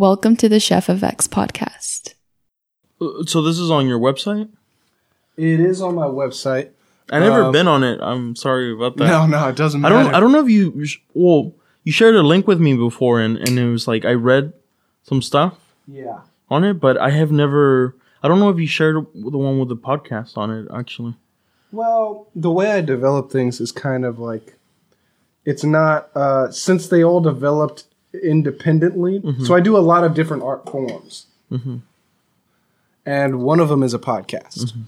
Welcome to the Chef of X podcast. Uh, So this is on your website? It is on my website. I never Uh, been on it. I'm sorry about that. No, no, it doesn't I matter. don't. I don't know if you. Well, you shared a link with me before, and and it was like I read some stuff Yeah. on it, but I have never. I don't know if you shared the one with the podcast on it. Actually, Well, the way I develop things is kind of like it's not uh, since they all developed independently. Mm-hmm. So I do a lot of different art forms, mm-hmm. and one of them is a podcast. Mm-hmm.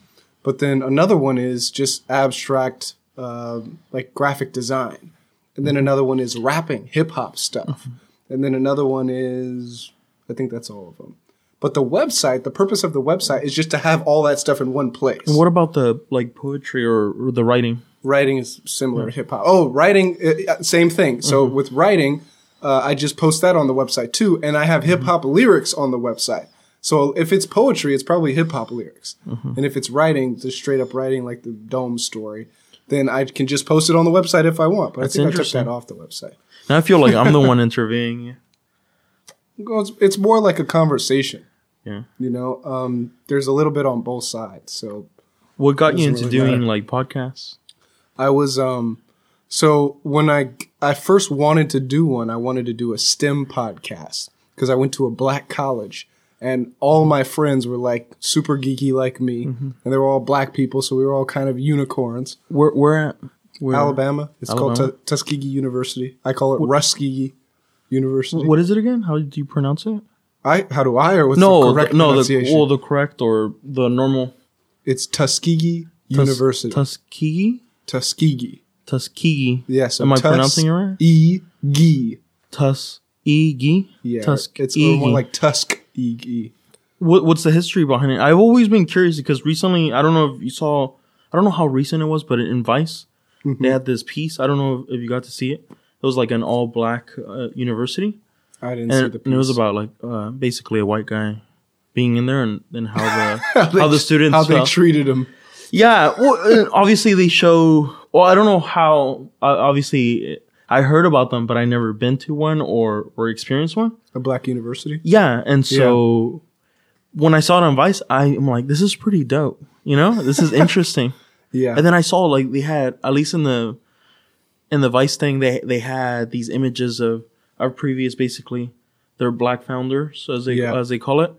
But then another one is just abstract, uh, like graphic design, and then another one is rapping, hip hop stuff, and then another one is I think that's all of them. But the website, the purpose of the website is just to have all that stuff in one place. and what about the like poetry or, or the writing? writing is similar to hip hop. Oh, writing, uh, uh, same thing. So with writing, uh, I just post that on the website too, and I have hip hop lyrics on the website. So if it's poetry, it's probably hip hop lyrics, and if it's writing, just straight up writing like the Dome story, then I can just post it on the website if I want. But That's I think I took that off the website. Now I feel like I'm the one interviewing. It's, it's more like a conversation. Yeah. You know, um, there's a little bit on both sides. So What got you into really doing matter. like podcasts? I was um so when I I first wanted to do one, I wanted to do a STEM podcast because I went to a black college and all my friends were like super geeky like me mm-hmm. and they were all black people, so we were all kind of unicorns. Where where at? Where, Alabama. It's called Alabama? Tu- Tuskegee University. I call it Ruskegee University. What is it again? How do you pronounce it? I how do I or what's no, the correct the, no, the well, the correct or the normal it's Tuskegee Tus- University. Tuskegee. Tuskegee. Tuskegee. Yeah, so Am I pronouncing it right? E G. Tuskegee. Yeah, Tuskegee. it's a little more like Tuskegee. what, what's the history behind it? I've always been curious because recently, I don't know if you saw, I don't know how recent it was, but in Vice, Mm-hmm. they had this piece. I don't know if you got to see it. It was like an all black uh, university, I didn't see and, the and it was about like uh, basically a white guy being in there, and then how the how the students how they felt. treated him. Yeah, well, uh, obviously they show. Well, I don't know how. Uh, obviously, I heard about them, but I never been to one or or experienced one. A black university. Yeah, and so when I saw it on Vice, I am like, this is pretty dope. You know, this is interesting. Yeah. and then I saw like they had at least in the in the Vice thing, they they had these images of our previous basically their black founders as they Yeah. as they call it.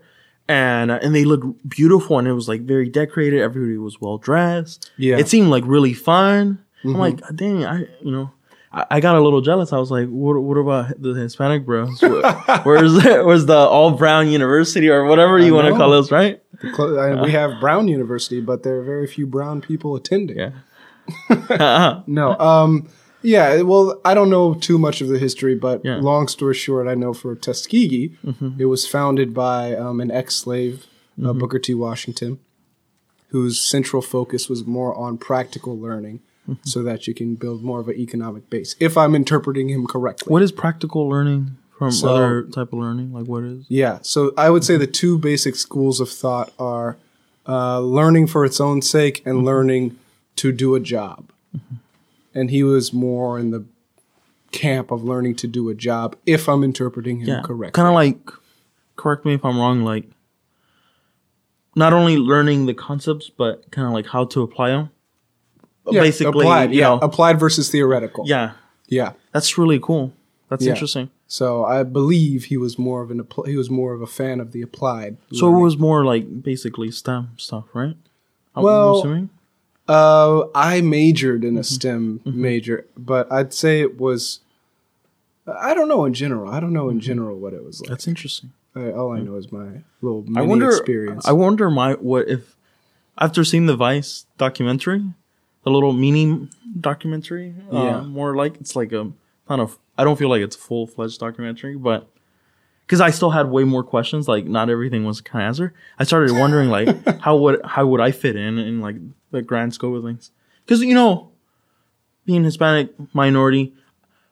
And uh, and they looked beautiful, and it was like very decorated. Everybody was well dressed. Yeah. it seemed like really fun. I'm Mhm. like, dang, I you know, I, I got a little jealous. I was like, what what about the Hispanic bros? Where's the, where's the all brown university or whatever you want to call us, right? Clo- I- we have Brown University, but there are very few brown people attending. Yeah. No. Um. Yeah. Well, I don't know too much of the history, but Yeah. long story short, I know for Tuskegee, Mm-hmm. it was founded by um, an ex-slave, uh, Booker T. Washington, whose central focus was more on practical learning, Mm-hmm. so that you can build more of an economic base. If I'm interpreting him correctly. What is practical learning from So- other type of learning? Like what is? Yeah. So I would say the two basic schools of thought are uh, learning for its own sake and learning to do a job. And he was more in the camp of learning to do a job, if I'm interpreting him Yeah, correctly. kind of like. Correct me if I'm wrong. Like, not only learning the concepts, but kind of like how to apply them. Yeah, basically, applied. Yeah, know, applied versus theoretical. yeah, Yeah. that's really cool. That's Yeah. interesting. So I believe he was more of an he was more of a fan of the applied. So it was more like basically STEM stuff, right? I'm Well, assuming? Uh, I majored in a Mm-hmm. STEM major, but I'd say it was. I don't know in general. I don't know Mm-hmm. in general what it was like. that's interesting. I, all I know is my little mini I wonder. experience. I wonder my what if after seeing the Vice documentary, the little mini documentary. Yeah. Uh, more like it's like a kind of. I don't feel like it's a full fledged documentary, but because I still had way more questions. Like not everything was kind of answered. I started wondering like how would how would I fit in in like the grand scope of things? Because you know, being Hispanic minority,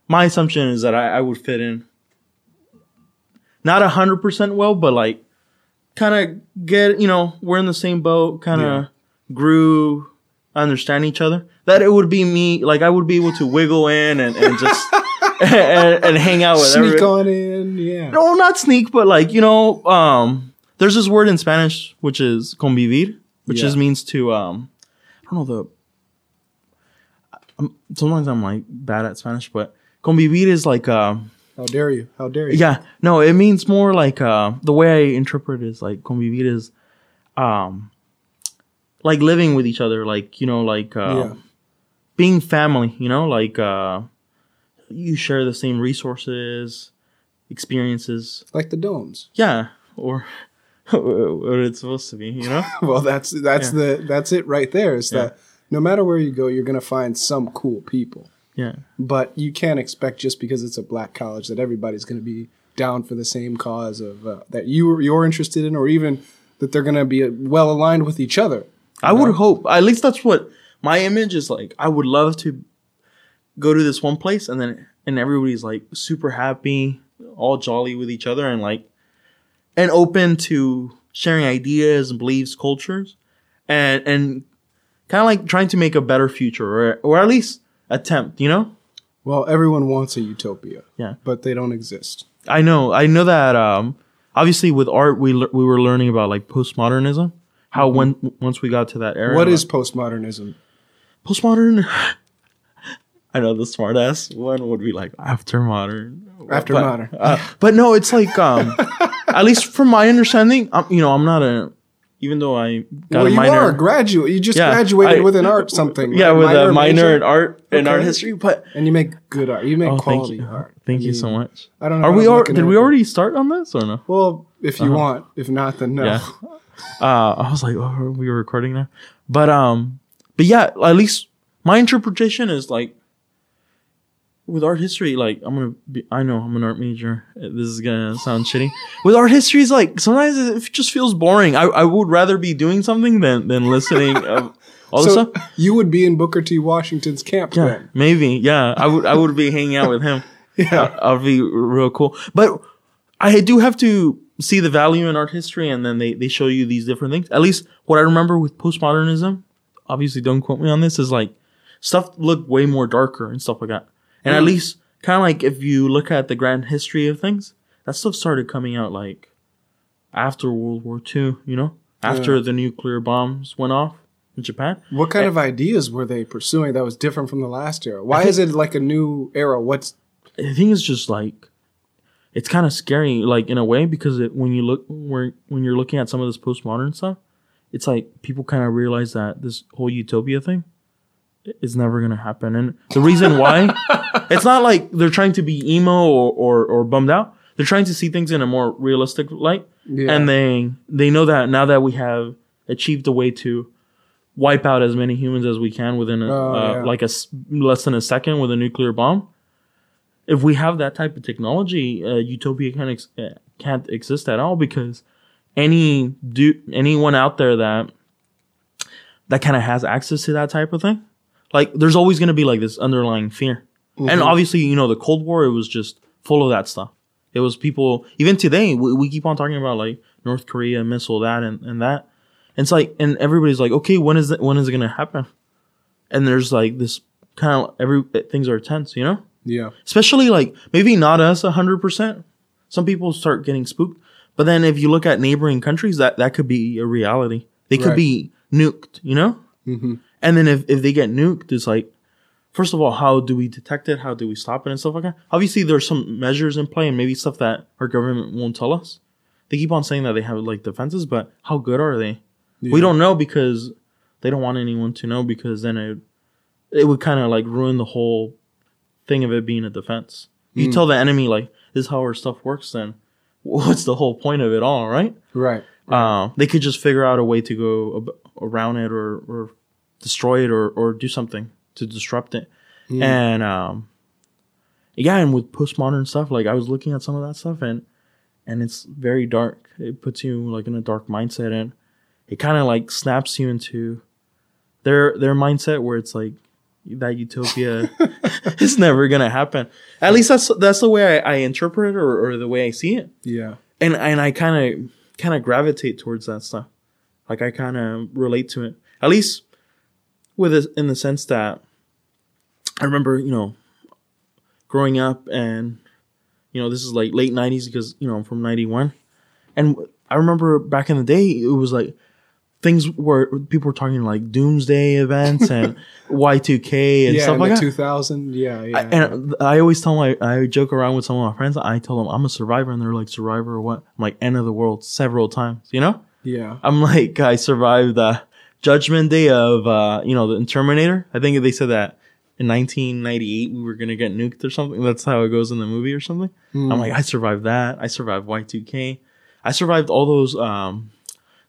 my assumption is that I, I would fit in. Not a hundred percent well, but like kind of get you know we're in the same boat. Kind of grew, understand each other. That it would be me. Like I would be able to wiggle in and, and just and, and hang out with everyone. Sneak everybody. on in, yeah. No, not sneak, but like you know, um, there's this word in Spanish which is convivir, which Yeah. just means to um, I don't know the. I'm, sometimes I'm like bad at Spanish, but convivir is like um, How dare you? How dare you? yeah, no, it means more like uh, the way I interpret it is like convivir is, um, like living with each other, like you know, like uh, Yeah. being family, you know, like uh, you share the same resources, experiences, Like the domes. yeah, or what it's supposed to be, you know. Well, that's that's the that's it right there. Is Yeah. that no matter where you go, you're gonna find some cool people. Yeah, But you can't expect just because it's a black college that everybody's gonna be down for the same cause of uh, that you you're interested in, or even that they're gonna be uh, well aligned with each other. I would hope. At least that's what my image is like. I would love to go to this one place and then and everybody's like super happy, all jolly with each other and like and open to sharing ideas and beliefs, cultures, and and kind of like trying to make a better future or or at least attempt, you know? Well, everyone wants a utopia, Yeah. but they don't exist. I know. I know that. Um, obviously, with art, we lear- we were learning about like postmodernism. How when once we got to that era, What is like- postmodernism? postmodern? I know the smart ass one would be like after modern. After but, modern. uh, but no, it's like um, at least from my understanding, I'm, you know, I'm not a. Even though I got well, a you minor, are a graduate. You just Yeah, graduated I- with an art something. yeah, right? with a minor major? in art and art history. But and you make good art. You make oh, thank quality you, art. thank I you so much. I don't know. Are we? Looking did we already start on this or no? Well, if you want, if not, then no. Uh-huh. Yeah. uh, I was like, oh, are we recording now? But um, but yeah, at least my interpretation is like with art history. Like I'm gonna be, I know I'm an art major. This is gonna sound shitty. With art history, is like sometimes it just feels boring. I, I would rather be doing something than than listening. of all this stuff. you would be in Booker T. Washington's camp Yeah, then. maybe. Yeah, I would I would be hanging out with him. Yeah. I'll be real cool. But I do have to see the value in art history, and then they, they show you these different things. At least what I remember with postmodernism, obviously don't quote me on this, is like stuff looked way more darker and stuff like that. And at hmm. least kind of like if you look at the grand history of things, that stuff started coming out like after World War II, you know, after the nuclear bombs went off in Japan. What kind of ideas were they pursuing that was different from the last era? Why is it like a new era? What's I think it's just like it's kind of scary, like in a way, because it, when you look where when you're looking at some of this postmodern stuff, it's like people kind of realize that this whole utopia thing is never gonna happen, and the reason why it's not like they're trying to be emo or, or or bummed out. They're trying to see things in a more realistic light, Yeah. and they they know that now that we have achieved a way to wipe out as many humans as we can within a, Oh, uh, yeah. like a less than a second with a nuclear bomb if we have that type of technology, uh, utopia can't ex- uh, can't exist at all because any do anyone out there that that kind of has access to that type of thing, like there's always going to be like this underlying fear. And obviously, you know, the Cold War it was just full of that stuff. It was people even today we, we keep on talking about like North Korea missile that and, and that. And it's like and everybody's like, okay, when is it when is it gonna happen? And there's like this kind of every things are tense, you know? yeah? especially like maybe not us 100% some people start getting spooked but then if you look at neighboring countries that that could be a reality they could Right. be nuked you know mm-hmm. And then if, if they get nuked it's like first of all how do we detect it how do we stop it and stuff like that obviously there's some measures in play and maybe stuff that our government won't tell us they keep on saying that they have like defenses but how good are they we don't know because they don't want anyone to know because then it it would kind of like ruin the whole thing of it being a defense. You tell the enemy like this is how our stuff works, then what's the whole point of it all, right? Right. Uh, they could just figure out a way to go ab- around it or, or destroy it or, or do something to disrupt it. And um, yeah, and with postmodern stuff, like I was looking at some of that stuff and and it's very dark. It puts you like in a dark mindset and it kind of like snaps you into their their mindset where it's like that utopia is never gonna happen. At least that's that's the way I, I interpret it or, or the way I see it Yeah. and and I kind of kind of gravitate towards that stuff. Like I kind of relate to it, at least with it in the sense that I remember, you know, growing up and you know this is like late 90s because you know i'm from 91 and i remember back in the day it was like things were people were talking like doomsday events and y2k and yeah, stuff like that 2000. Yeah, yeah. and I always tell my, I joke around with some of my friends. I tell them I'm a survivor, and they're like, "Survivor or what?" I'm like, "End of the world" several times. You know, yeah. I'm like, I survived the Judgment Day of, uh, you know, the Terminator. I think they said that in 1998 we were gonna get nuked or something. That's how it goes in the movie or something. I'm like, I survived that. I survived Y2K. I survived all those. Um,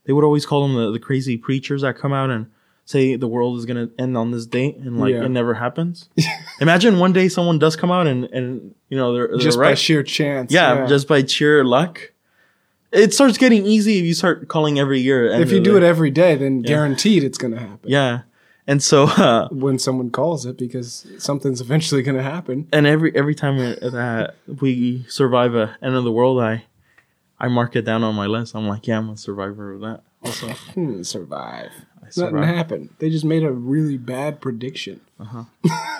they would always call them the, the crazy preachers that come out and say the world is gonna end on this date, and like Yeah. it never happens. Imagine one day someone does come out and and you know they're, they're Just by sheer chance. yeah, just by sheer luck. It starts getting easy if you start calling every year. if you do it every day, then guaranteed it's going to happen. yeah. And so, uh, When someone calls it, because something's eventually going to happen. and every every time that we survive a end of the world, I I mark it down on my list. I'm like, yeah, I'm a survivor of that. Also, Hmm, survive. I Nothing survived. happened. They just made a really bad prediction. Uh-huh.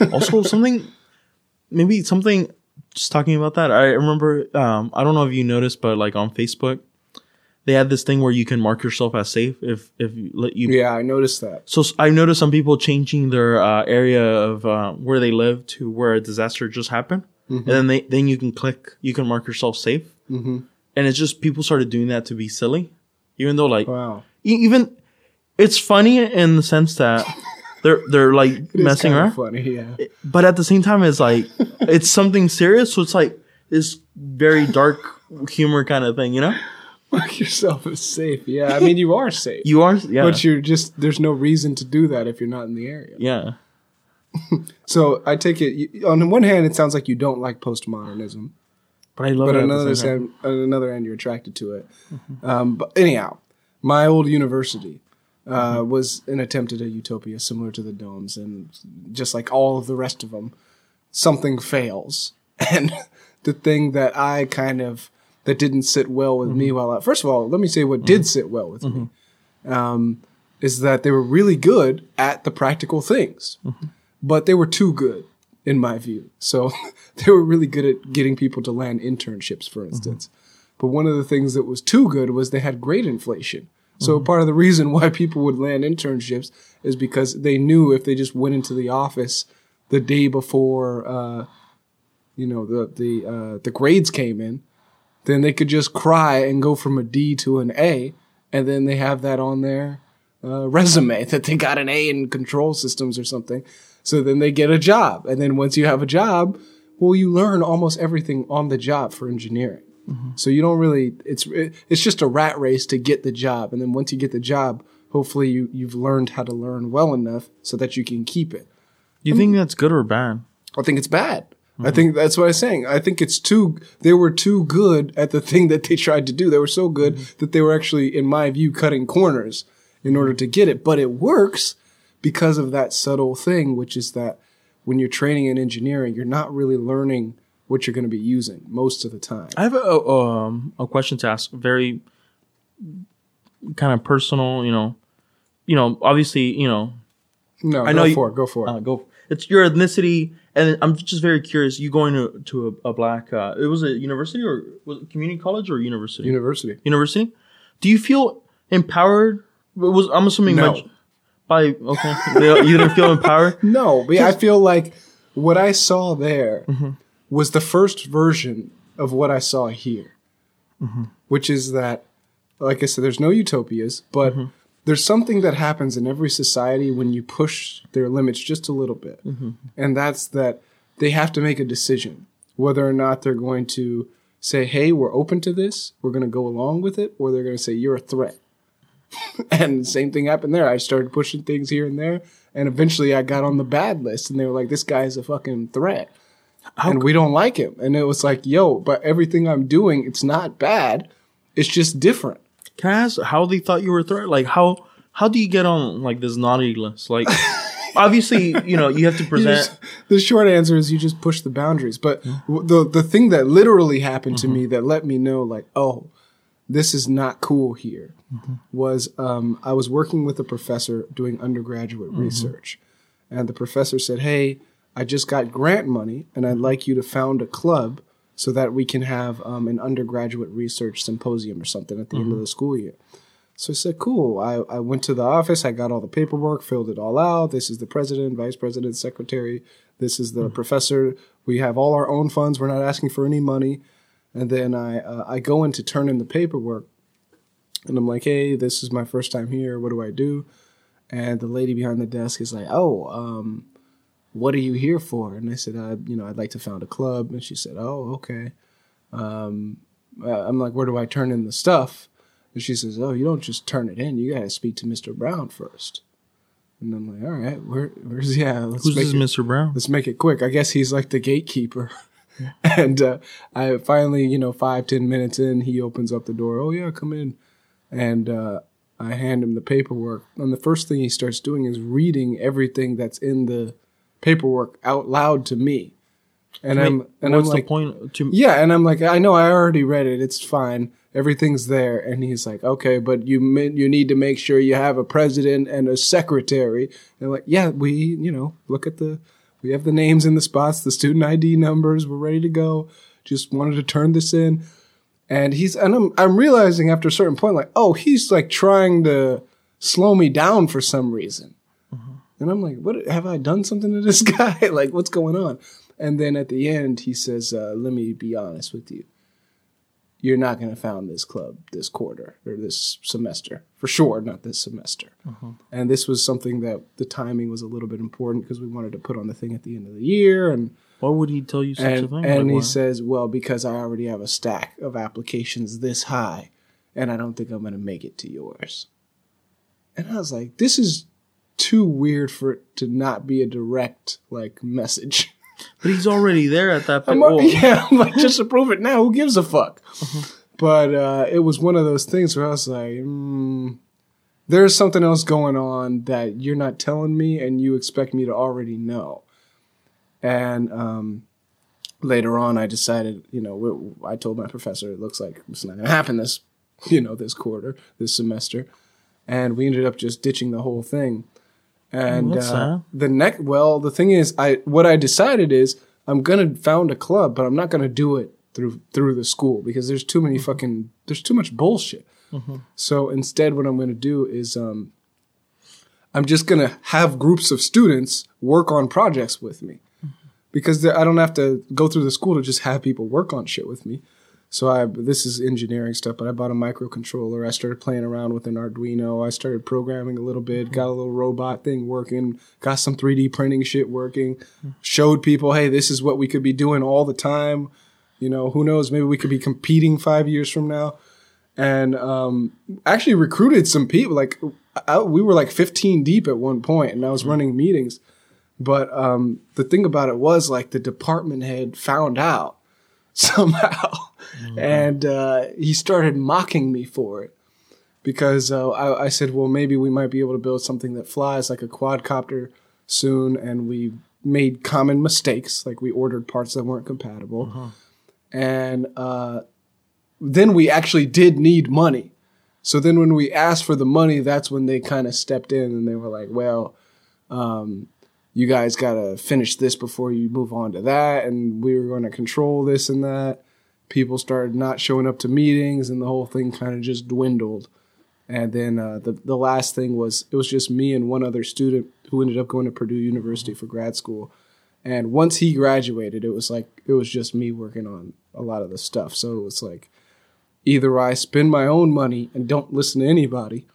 also something maybe something just talking about that i remember um i don't know if you noticed but like on facebook they had this thing where you can mark yourself as safe if if you let you Yeah, I noticed that. so I noticed some people changing their uh, area of uh, where they live to where a disaster just happened and then they then you can click you can mark yourself safe Mm-hmm. and it's just people started doing that to be silly even though like Wow. e- even it's funny in the sense that they're they're like It is messing around funny, yeah. but at the same time it's like it's something serious so it's like this very dark humor kind of thing you know Mark yourself as safe. Yeah, I mean, you are safe. you are yeah But you're just, there's no reason to do that if you're not in the area. yeah So I take it, you, on the one hand, it sounds like you don't like postmodernism. but i love but it on at the another same end, on another end, you're attracted to it. Um, but anyhow, my old university uh, mm-hmm. was an attempt at a utopia similar to the domes, and just like all of the rest of them, something fails. And the thing that I kind of that didn't sit well with me mm-hmm. while I, first of all, let me say what mm-hmm. did sit well with me um, is that they were really good at the practical things, but they were too good in my view. So they were really good at getting people to land internships, for instance. But one of the things that was too good was they had great inflation. So part of the reason why people would land internships is because they knew if they just went into the office the day before, uh, you know, the the uh, the grades came in, then they could just cry and go from a D to an A, and then they have that on their uh, resume that they got an A in control systems or something. So then they get a job, and then once you have a job, well, you learn almost everything on the job for engineering. Mm-hmm. So you don't really it's it, it's just a rat race to get the job, and then once you get the job, hopefully you you've learned how to learn well enough so that you can keep it. you think that's good or bad I think it's bad. I mm-hmm. think that's what I'm saying. I think it's too, they were too good at the thing that they tried to do. They were so good mm-hmm. that they were actually, in my view, cutting corners in order to get it. But it works because of that subtle thing, which is that when you're training in engineering, you're not really learning what you're going to be using most of the time. i have a, a um a question to ask very kind of personal you know you know obviously you know No, I know go you- for it. Go for it. uh, go it's your ethnicity and i'm just very curious you going to to a, a black uh it was a university or was it community college or university University. university do you feel empowered was i'm assuming No. by, by okay you didn't feel empowered No, but I feel like what I saw there Mm-hmm. Was the first version of what I saw here, Mm-hmm. which is that, like I said, there's no utopias, but Mm-hmm. there's something that happens in every society when you push their limits just a little bit, Mm-hmm. and that's that they have to make a decision whether or not they're going to say, "Hey, we're open to this, we're going to go along with it," or they're going to say, "You're a threat." and the same thing happened there. I started pushing things here and there, and eventually I got on the bad list, and they were like, "This guy is a fucking threat." And we don't like him. And it was like, yo, but everything I'm doing, it's not bad. It's just different. can i ask how they thought you were a threat like how how do you get on like this naughty list like obviously you know you have to present just- the short answer is you just push the boundaries. But w the the thing that literally happened to mm-hmm. me that let me know, like, oh, this is not cool here, mm-hmm. was um, I was working with a professor doing undergraduate mm-hmm. research, and the professor said, "Hey, I just got grant money, and I'd like you to found a club so that we can have um, an undergraduate research symposium or something at the end of the school year. So I said, cool. I, I went to the office, I got all the paperwork, filled it all out. This is the president, vice president, secretary. This is the professor. We have all our own funds. We're not asking for any money. And then I, uh, I go in to turn in the paperwork. And I'm like, hey, this is my first time here. What do I do? And the lady behind the desk is like, oh, um, what are you here for? And I said, I, you know, I'd like to found a club. And she said, oh, okay. Um, uh, I'm like, where do I turn in the stuff? And she says, oh, you don't just turn it in. You got to speak to Mr. Brown first. And I'm like, all right, where, where's yeah? Let's Who's make this it- Mr. Brown? let's make it quick. I guess he's like the gatekeeper. and uh, I finally, you know, five ten minutes in, he opens up the door. Oh yeah, come in. And uh, I hand him the paperwork. And the first thing he starts doing is reading everything that's in the paperwork out loud to me. And I'm and what's I'm like, the point to yeah, and I'm like, I know, I already read it. It's fine. Everything's there. And he's like, okay, but you you need to make sure you have a president and a secretary. And I'm like, yeah, we, you know, look at the, we have the names in the spots, the student ID numbers. We're ready to go. Just wanted to turn this in. And he's, and I'm, I'm realizing after a certain point, like, oh, he's like trying to slow me down for some reason. And I'm like, what have I done something to this guy? like, what's going on? And then at the end, he says, uh, let me be honest with you. You're not going to found this club this quarter or this semester. For sure, not this semester. And this was something that the timing was a little bit important because we wanted to put on the thing at the end of the year. And why would he tell you such a thing? and Like, he why? says, well, because I already have a stack of applications this high, and I don't think I'm going to make it to yours. And I was like, this is too weird for it to not be a direct like message. but he's already there at that I'm point. yeah, I'm like, just approve it now. Who gives a fuck? But uh, it was one of those things where I was like, mm, there's something else going on that you're not telling me, and you expect me to already know. And um, later on, I decided, you know, I told my professor, it looks like it's not going to happen this, you know, this quarter, this semester. And we ended up just ditching the whole thing. And uh, the next, well, the thing is, I what I decided is I'm gonna found a club, but I'm not gonna do it through through the school because there's too many fucking there's too much bullshit. So instead, what I'm gonna do is um, I'm just gonna have groups of students work on projects with me because I don't have to go through the school to just have people work on shit with me. So I this is engineering stuff, but I bought a microcontroller. I started playing around with an Arduino. I started programming a little bit, got a little robot thing working, got some 3D printing shit working, showed people, hey, this is what we could be doing all the time. You know, who knows? Maybe we could be competing five years from now. And um, actually recruited some people. Like I, we were like 15 deep at one point, and I was running meetings. But um, the thing about it was like the department head found out somehow, and uh, he started mocking me for it because uh, I, I said, well, maybe we might be able to build something that flies like a quadcopter soon, and we made common mistakes, like we ordered parts that weren't compatible, and uh, then we actually did need money. So then when we asked for the money, that's when they kind of stepped in and they were like, well, um, you guys got to finish this before you move on to that. And we were going to control this and that. People started not showing up to meetings and the whole thing kind of just dwindled. And then uh, the, the last thing was it was just me and one other student who ended up going to Purdue University for grad school. And once he graduated, it was like it was just me working on a lot of the stuff. So it was like either I spend my own money and don't listen to anybody,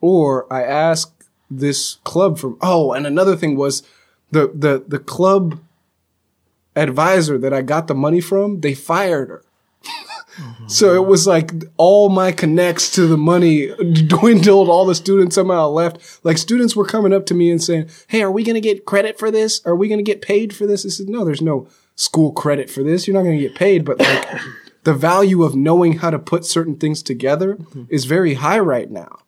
or I ask this club from oh, and another thing was the the the club advisor that I got the money from, they fired her. So it was like all my connects to the money dwindled. All the students somehow left. Like students were coming up to me and saying, "Hey, are we going to get credit for this? Are we going to get paid for this?" I said, "No, there's no school credit for this. You're not going to get paid, but like the value of knowing how to put certain things together mm-hmm. is very high right now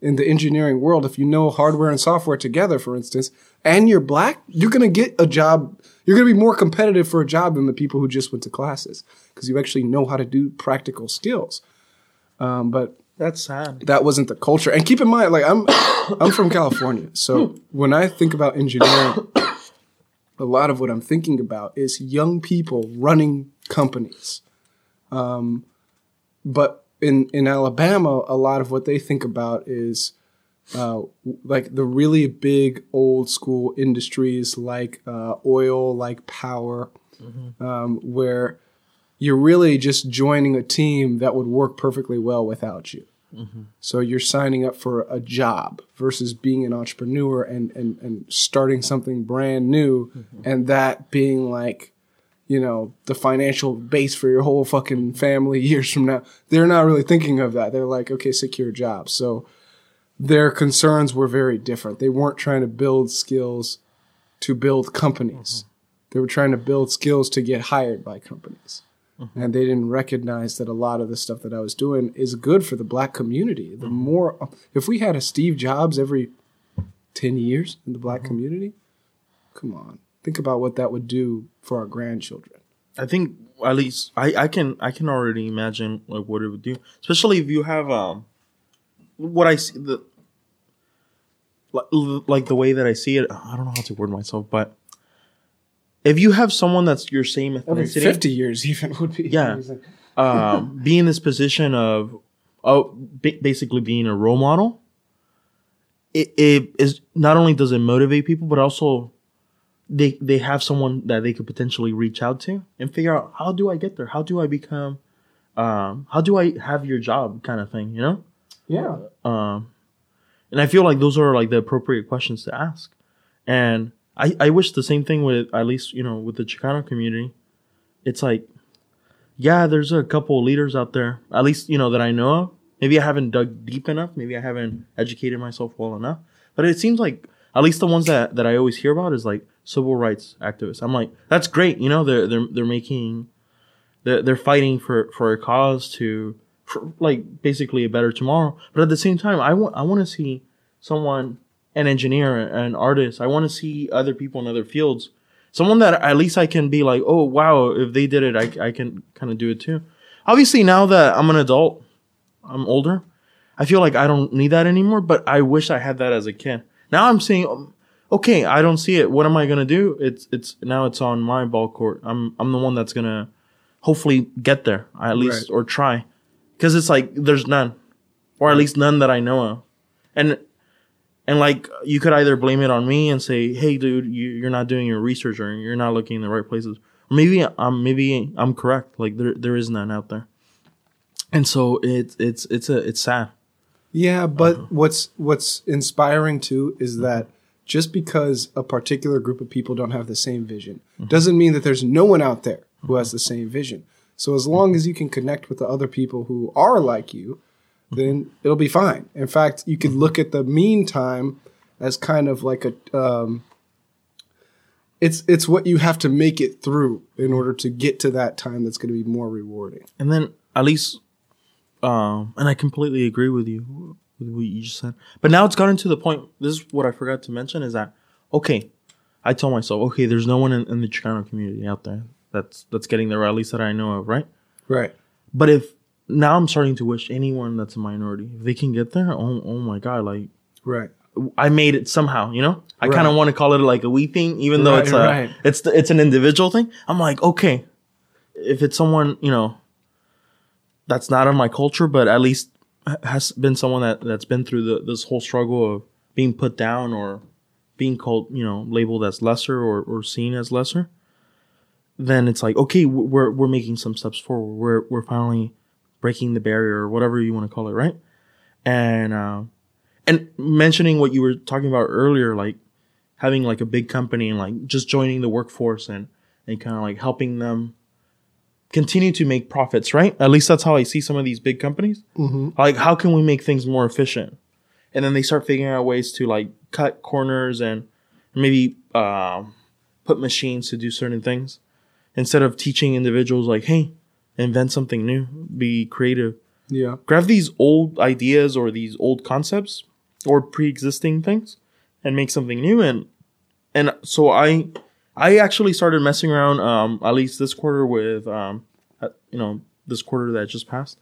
in the engineering world. If you know hardware and software together, for instance, and you're black, you're going to get a job. You're going to be more competitive for a job than the people who just went to classes because you actually know how to do practical skills. Um, but That's sad. that wasn't the culture. And keep in mind, like I'm, I'm from California, so when I think about engineering, a lot of what I'm thinking about is young people running companies. Um, but in in Alabama, a lot of what they think about is uh, like the really big old school industries like uh, oil, like power, um, where you're really just joining a team that would work perfectly well without you. So you're signing up for a job versus being an entrepreneur and, and, and starting something brand new and that being like, you know, the financial base for your whole fucking family years from now. They're not really thinking of that. They're like, okay, secure job. So their concerns were very different. They weren't trying to build skills to build companies. Mm-hmm. They were trying to build skills to get hired by companies. Mm-hmm. And they didn't recognize that a lot of the stuff that I was doing is good for the black community. The mm-hmm. more, if we had a Steve Jobs every 10 years in the black community, come on. Think about what that would do for our grandchildren. I think at least I, I can I can already imagine like what it would do, especially if you have um what I see the like, like the way that I see it. I don't know how to word myself, but if you have someone that's your same ethnicity, 50 years even would be Yeah. um, be in this position of oh basically being a role model it, it is not only does it motivate people but also they they have someone that they could potentially reach out to and figure out how do i get there how do i become um how do i have your job kind of thing you know Yeah. um, and I feel like those are like the appropriate questions to ask. And I, I wish the same thing with at least you know with the Chicano community. It's like, yeah, there's a couple leaders out there, at least you know that I know of. Maybe I haven't dug deep enough. Maybe I haven't educated myself well enough. But it seems like at least the ones that, that I always hear about is like civil rights activists. I'm like, that's great. You know, they're they're they're making they're, they're fighting for for a cause to for, like basically a better tomorrow but at the same time i want i want to see someone an engineer an artist i want to see other people in other fields someone that at least i can be like oh wow if they did it i, I can kind of do it too obviously now that i'm an adult i'm older i feel like i don't need that anymore but i wish i had that as a kid now i'm saying um, okay i don't see it. What am i gonna do? It's it's now it's on my ball court. I'm i'm the one that's gonna hopefully get there at least Right. or try. Because it's like there's none or at least none that i know of. And and like you could either blame it on me and say hey dude you, you're not doing your research or you're not looking in the right places. Maybe i'm maybe i'm correct. Like there, there is none out there. And so it's it's it's a it's sad. Yeah, but Uh-huh. what's what's inspiring too is that just because a particular group of people don't have the same vision Mm-hmm. doesn't mean that there's no one out there who has the same vision. So as long as you can connect with the other people who are like you, then it'll be fine. In fact, you could look at the meantime as kind of like a um, it's it's what you have to make it through in order to get to that time that's going to be more rewarding. And then at least, um, and I completely agree with you with what you just said. But now it's gotten to the point. This is what I forgot to mention is that okay, I told myself okay, there's no one in, in the Chicano community out there that's that's getting there, or at least that I know of, right? Right. But if now I'm starting to wish anyone that's a minority, if they can get there, oh oh my god, like Right. I made it somehow, you know. I kind of want to call it like a we thing, even though Right, it's a right. it's the, it's an individual thing. I'm like, okay, if it's someone you know that's not of my culture, but at least has been someone that that's been through the, this whole struggle of being put down or being called, you know, labeled as lesser or, or seen as lesser, then it's like, okay, we're we're making some steps forward. We're we're finally breaking the barrier or whatever you want to call it, right? And uh, and mentioning what you were talking about earlier, like having like a big company and like just joining the workforce and and kind of like helping them continue to make profits, right? At least that's how I see some of these big companies. Like, how can we make things more efficient? And then they start figuring out ways to like cut corners and maybe um, put machines to do certain things instead of teaching individuals like, hey, invent something new, be creative Yeah. grab these old ideas or these old concepts or pre-existing things and make something new and and so i i actually started messing around um at least this quarter with um uh, you know this quarter that just passed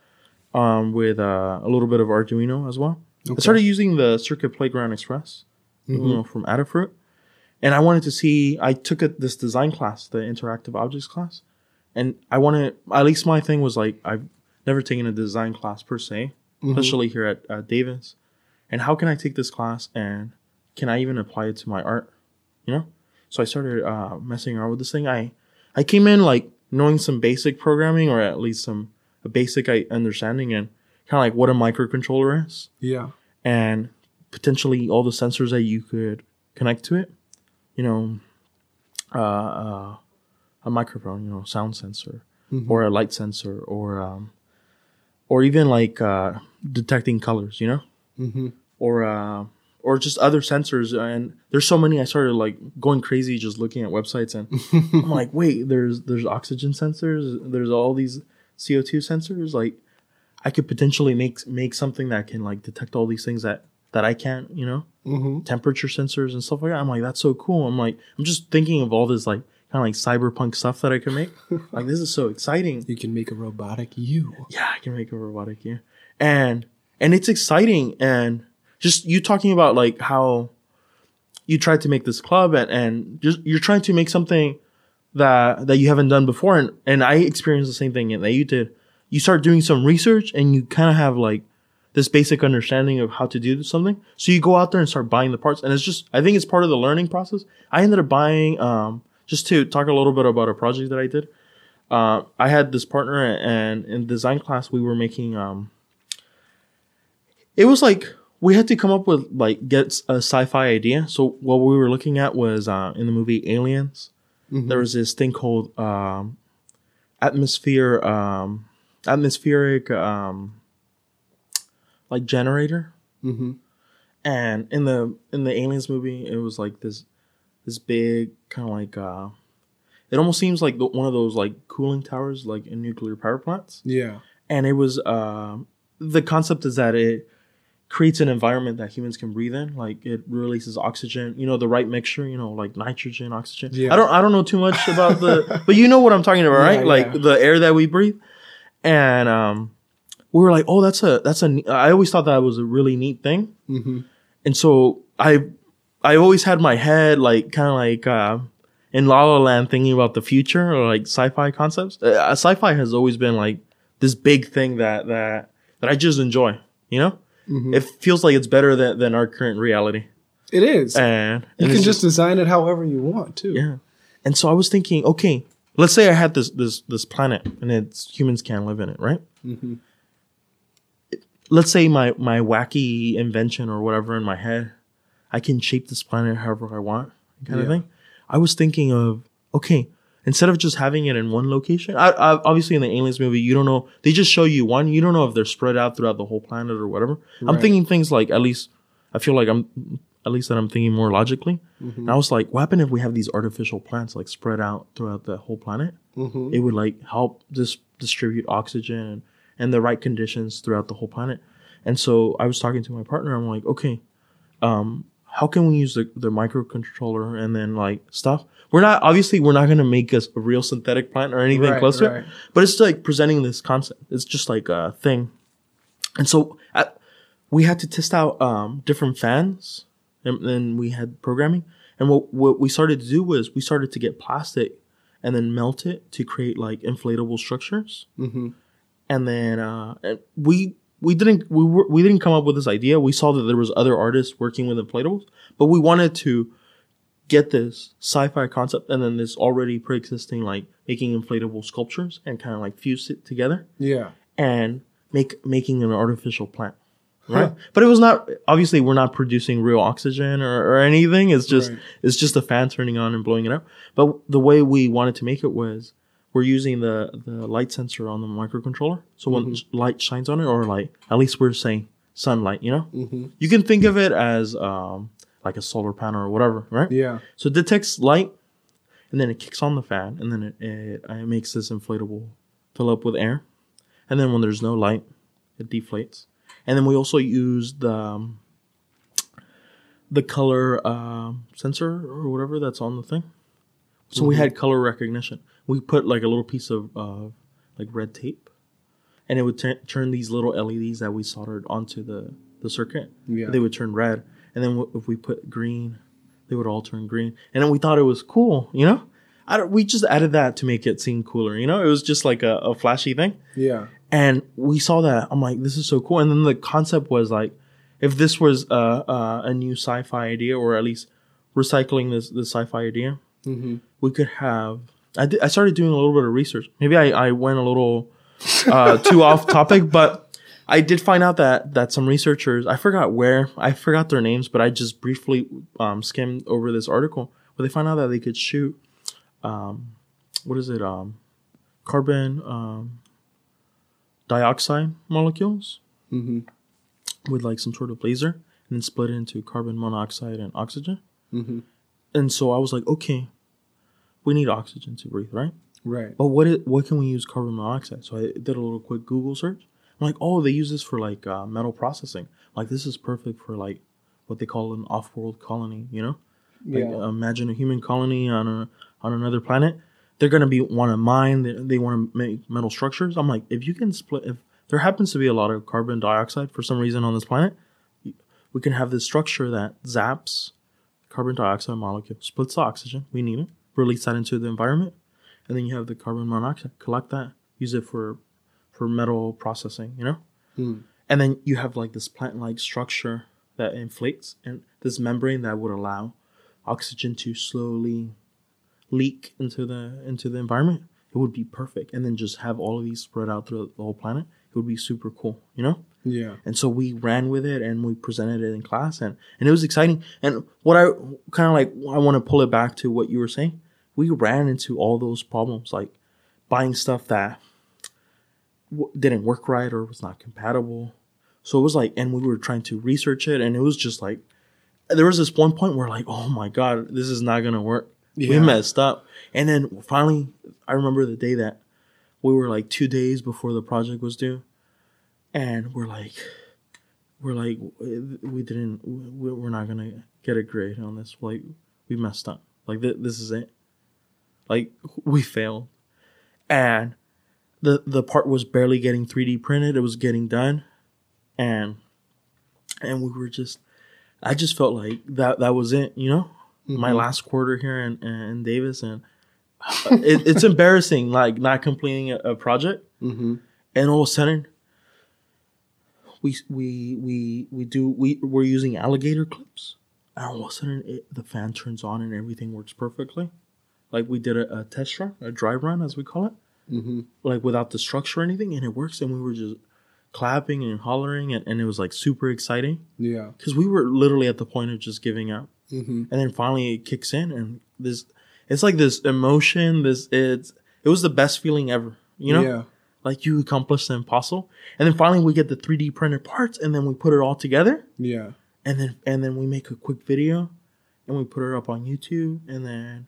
um with uh, a little bit of arduino as well i started using the circuit playground express you know from adafruit and I wanted to see. I took a, this design class, the interactive objects class, and I wanted at least my thing was like I've never taken a design class per se, especially here at uh, Davis. And how can I take this class and can I even apply it to my art? You know, so I started uh, messing around with this thing. I I came in like knowing some basic programming or at least some a basic understanding and kind of like what a microcontroller is Yeah. and potentially all the sensors that you could connect to it. You know, uh, uh, a microphone, you know, sound sensor, or a light sensor, or um, or even like uh, detecting colors. You know, Mm-hmm. or uh, or just other sensors. And there's so many. I started like going crazy just looking at websites, and I'm like, wait, there's there's oxygen sensors. There's all these CO2 sensors. Like, I could potentially make make something that can like detect all these things that that I can't. You know, Mm-hmm. temperature sensors and stuff like that. I'm like, that's so cool. I'm like, I'm just thinking of all this like kind of like cyberpunk stuff that I can make. like, this is so exciting. You can make a robotic you. Yeah, I can make a robotic you and and it's exciting and just you talking about like how you tried to make this club and and just you're trying to make something that that you haven't done before and and I experienced the same thing that you did. You start doing some research and you kind of have like this basic understanding of how to do something. So you go out there and start buying the parts and it's just I think it's part of the learning process. I ended up buying um just to talk a little bit about a project that I did. Uh, I had this partner and in design class we were making um it was like we had to come up with like get a sci-fi idea. So what we were looking at was uh, in the movie Aliens. There was this thing called um, atmosphere um, atmospheric um, like generator. Mm-hmm. And in the in the Aliens movie, it was like this this big kind of like uh, it almost seems like the, one of those like cooling towers like in nuclear power plants Yeah. and it was um the concept is that it creates an environment that humans can breathe in like it releases oxygen you know the right mixture you know like nitrogen oxygen Yeah. i don't i don't know too much about the but you know what i'm talking about right Yeah, like yeah. the air that we breathe and um we were like oh that's a that's a I always thought that was a really neat thing Mm-hmm. and so i i always had my head like kind of like uh in La La Land thinking about the future or like sci-fi concepts. Uh, sci-fi has always been like this big thing that that that I just enjoy. You know, Mm-hmm. it feels like it's better than than our current reality. It is. And, you can just design it however you want too. yeah. And so I was thinking, okay, let's say I had this this this planet and it's humans can't live in it, right? Mhm. Let's say my my wacky invention or whatever in my head, I can shape this planet however I want, kind of thing. I was thinking of okay, instead of just having it in one location. I, I obviously in the aliens movie, you don't know. They just show you one. You don't know if they're spread out throughout the whole planet or whatever. I'm thinking things like at least I feel like I'm at least that I'm thinking more logically. Mm-hmm. And I was like, what happened if we have these artificial plants like spread out throughout the whole planet? Mm-hmm. It would like help dis- distribute oxygen and the right conditions throughout the whole planet. And so I was talking to my partner. I'm like, okay, um, how can we use the, the microcontroller and then like stuff? We're not obviously we're not gonna make us a real synthetic plant or anything Right, close to right. it, but it's like presenting this concept. It's just like a thing. And so at, we had to test out um, different fans, and then we had programming. And what what we started to do was we started to get plastic and then melt it to create like inflatable structures. Mm-hmm. And then uh, and we we didn't we were, we didn't come up with this idea. We saw that there was other artists working with inflatables, but we wanted to get this sci-fi concept and then this already pre-existing like making inflatable sculptures and kind of like fuse it together Yeah. and make making an artificial plant right Huh. but it was not obviously we're not producing real oxygen or, or anything it's just Right. it's just a fan turning on and blowing it up but the way we wanted to make it was we're using the the light sensor on the microcontroller so when Mm-hmm. light shines on it or like at least we're saying sunlight you know Mm-hmm. you can think of it as um like a solar panel or whatever right Yeah. so it detects light, and then it kicks on the fan, and then it, it, it makes this inflatable fill up with air. And then when there's no light, it deflates. And then we also use the um, the color um sensor or whatever that's on the thing. So we had color recognition. We put like a little piece of uh, like red tape, and it would t- turn these little LEDs that we soldered onto the the circuit Yeah. they would turn red. And then if we put green, they would all turn green. And then we thought it was cool, you know? I don't, we just added that to make it seem cooler, you know? It was just like a, a flashy thing. Yeah. And we saw that. I'm like, this is so cool. And then the concept was like, if this was a, a, a new sci-fi idea, or at least recycling this, this sci-fi idea, we could have. I, did, I started doing a little bit of research. Maybe I, I went a little uh, too off topic, but I did find out that that some researchers, I forgot where, I forgot their names, but I just briefly um, skimmed over this article where they found out that they could shoot, um, what is it, um, carbon um, dioxide molecules with like some sort of laser and then split it into carbon monoxide and oxygen. And so I was like, okay, we need oxygen to breathe, right? Right. But what what can we use carbon monoxide? So I did a little quick Google search. I'm like, oh, they use this for like uh, metal processing. Like this is perfect for like what they call an off-world colony. You know, like Yeah. imagine a human colony on a on another planet. They're gonna be want to mine. They, they want to make metal structures. I'm like, if you can split, if there happens to be a lot of carbon dioxide for some reason on this planet, we can have this structure that zaps carbon dioxide molecule, splits the oxygen. We need it. Release that into the environment, and then you have the carbon monoxide. Collect that. Use it for for metal processing. You know, hmm. and then you have like this plant-like structure that inflates, and this membrane that would allow oxygen to slowly leak into the into the environment. It would be perfect, and then just have all of these spread out through the whole planet. It would be super cool. You know. Yeah. And so we ran with it and we presented it in class and, and it was exciting. And what I kind of like, I want to pull it back to what you were saying. We ran into all those problems, like buying stuff that w- didn't work right or was not compatible. So it was like, and we were trying to research it and it was just like, there was this one point where like, oh my God, this is not to work. We messed up. And then finally, I remember the day that we were like two days before the project was due and we're like we're like we didn't we- we're not gonna get a grade on this like we messed up like th- this is it like we failed and the the part was barely getting 3d printed. It was getting done. And and we were just i just felt like that that was it you know? My last quarter here in, in davis and uh, it, it's embarrassing like not completing a, a project. Mm-hmm. and all of a sudden we we we we do we we're using alligator clips. And all of a sudden it, the fan turns on and everything works perfectly. Like we did a, a test run a dry run as we call it Mm-hmm. like without the structure or anything and it works and we were just clapping and hollering and, and it was like super exciting Yeah. because we were literally at the point of just giving up Mm-hmm. and then finally it kicks in and this it's like this emotion this it's it was the best feeling ever you know Yeah. like you accomplished the impossible and then finally we get the 3d printed parts and then we put it all together Yeah. and then and then we make a quick video and we put it up on youtube and then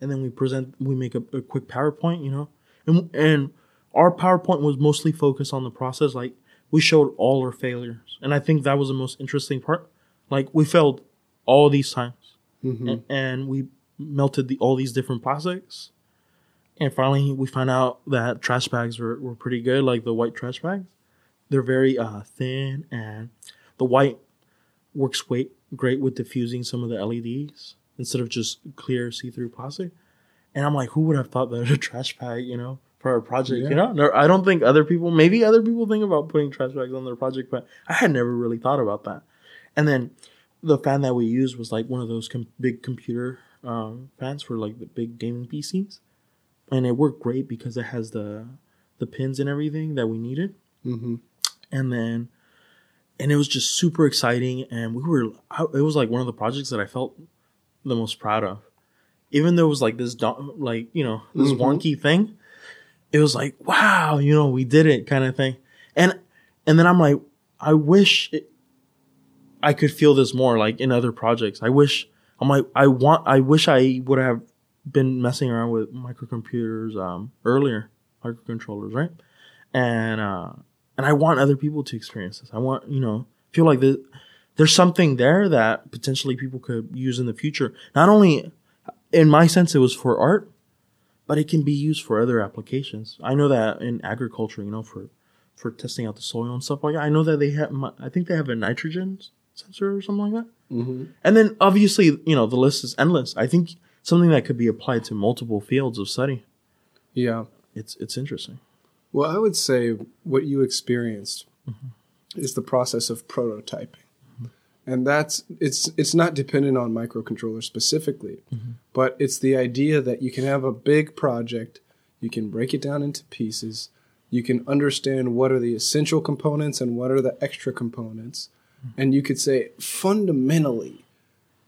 and then we present we make a, a quick powerpoint you know and and our powerpoint was mostly focused on the process like we showed all our failures. And i think that was the most interesting part. Like we failed all these times. Mm-hmm. and, and we melted the, all these different plastics. And finally we found out that trash bags were, were pretty good like the white trash bags. They're very uh, thin and the white works great, great with diffusing some of the leds instead of just clear see-through plastic and i'm like who would have thought that a trash bag you know for a project Yeah. you know no, i don't think other people maybe other people think about putting trash bags on their project but i had never really thought about that and then the fan that we used was like one of those com- big computer um, fans for like the big gaming PCs, and it worked great because it has the the pins and everything that we needed. Mm-hmm. And then, and it was just super exciting, and we were I, it was like one of the projects that I felt the most proud of, even though it was like this like you know this Mhm. wonky thing. It was like wow, you know, we did it kind of thing, and and then I'm like, I wish it, I could feel this more like in other projects. I wish I'm like I want I wish I would have been messing around with microcomputers um earlier, microcontrollers, right? And uh and I want other people to experience this. I want, you know, feel like the, there's something there that potentially people could use in the future. Not only in my sense it was for art, but it can be used for other applications. I know that in agriculture, you know, for for testing out the soil and stuff like that. I know that they have, I think they have a nitrogen sensor or something like that. Mm-hmm. And then obviously, you know, the list is endless. I think something that could be applied to multiple fields of study. Yeah. It's it's interesting. Well, I would say what you experienced is the process of prototyping. And that's it's it's not dependent on microcontrollers specifically, mm-hmm. but it's the idea that you can have a big project, you can break it down into pieces, you can understand what are the essential components and what are the extra components, mm-hmm. and you could say fundamentally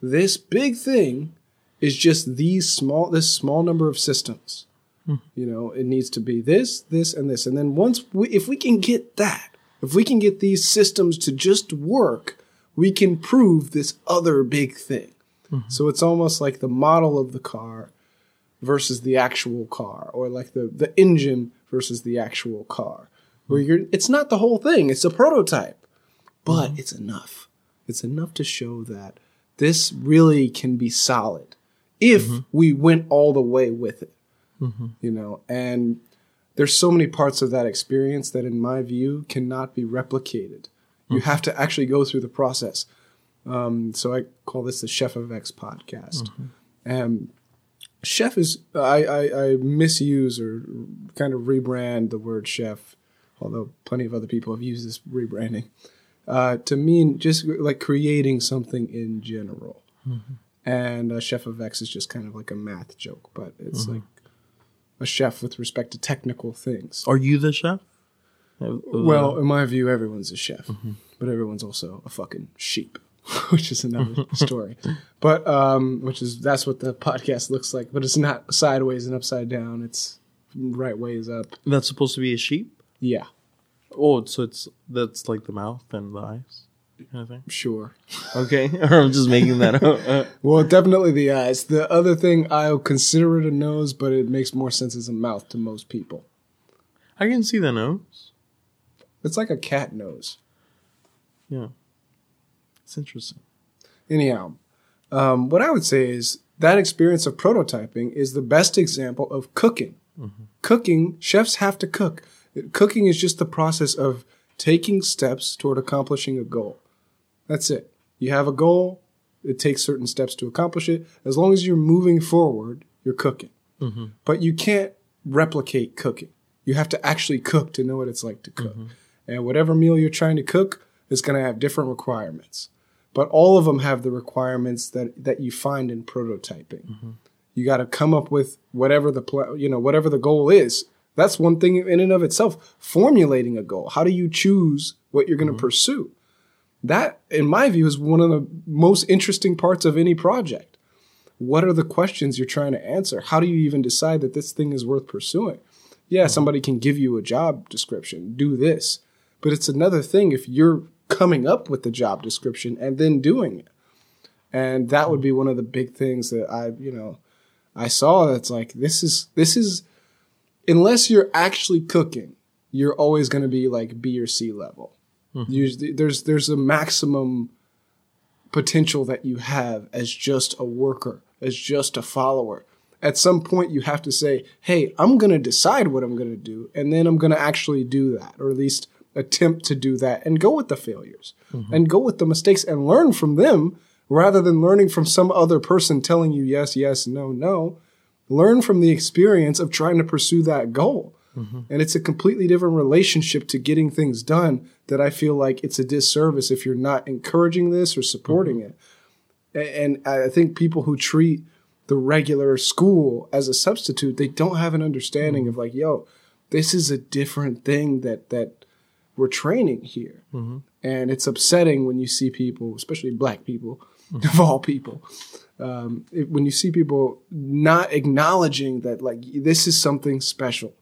this big thing is just these small this small number of systems. Hmm. You know, it needs to be this, this, and this. And then once we, if we can get that, if we can get these systems to just work, we can prove this other big thing. Mm-hmm. So it's almost like the model of the car versus the actual car, or like the, the engine versus the actual car. Where mm-hmm. you're it's not the whole thing, it's a prototype. But mm-hmm. it's enough. It's enough to show that this really can be solid if we went all the way with it you know and there's so many parts of that experience that in my view cannot be replicated you have to actually go through the process. Um, so i call this the chef of x podcast. And chef is I, I, I misuse or kind of rebrand the word chef although plenty of other people have used this rebranding uh, to mean just like creating something in general. And a chef of x is just kind of like a math joke but it's like a chef with respect to technical things. Are you the chef? Uh, Well, in my view, everyone's a chef, but everyone's also a fucking sheep, which is another story. But um, which is that's what the podcast looks like. But it's not sideways and upside down. It's right ways up. that's supposed to be a sheep. Yeah, Oh, so it's that's like the mouth and the eyes kind of thing. sure. Okay, or I'm just making that up. Uh, Well, definitely the eyes. The other thing, I'll consider it a nose, but it makes more sense as a mouth to most people. I can see the nose. It's like a cat nose. Yeah, it's interesting. Anyhow, um, what I would say is that experience of prototyping is the best example of cooking. Mm-hmm. Cooking, chefs have to cook. Cooking is just the process of taking steps toward accomplishing a goal. That's it. You have a goal, it takes certain steps to accomplish it. As long as you're moving forward, you're cooking. Mm-hmm. But you can't replicate cooking. You have to actually cook to know what it's like to cook. Mm-hmm. And whatever meal you're trying to cook is going to have different requirements but all of them have the requirements that that you find in prototyping. Mm-hmm. You got to come up with whatever the pl- you know whatever the goal is. That's one thing in and of itself. Formulating a goal. How do you choose what you're going to mm-hmm. pursue? That, in my view, is one of the most interesting parts of any project. What are the questions you're trying to answer? How do you even decide that this thing is worth pursuing? Yeah, mm-hmm. somebody can give you a job description, do this. But it's another thing if you're coming up with the job description and then doing it. And that would be one of the big things that I, you know, I saw that's like this is this is unless you're actually cooking, you're always going to be like B or C level. Mm-hmm. Usually there's there's a maximum potential that you have as just a worker, as just a follower. At some point, you have to say, hey, I'm going to decide what I'm going to do, and then I'm going to actually do that, or at least attempt to do that, and go with the failures, mm-hmm. and go with the mistakes, and learn from them rather than learning from some other person telling you yes, yes, no, no. Learn from the experience of trying to pursue that goal. Mm-hmm. And it's a completely different relationship to getting things done that I feel like it's a disservice if you're not encouraging this or supporting mm-hmm. it. And I think people who treat the regular school as a substitute, they don't have an understanding of like, yo, this is a different thing that that we're training here. And it's upsetting when you see people, especially black people, of all people, um, it, when you see people not acknowledging that like this is something special.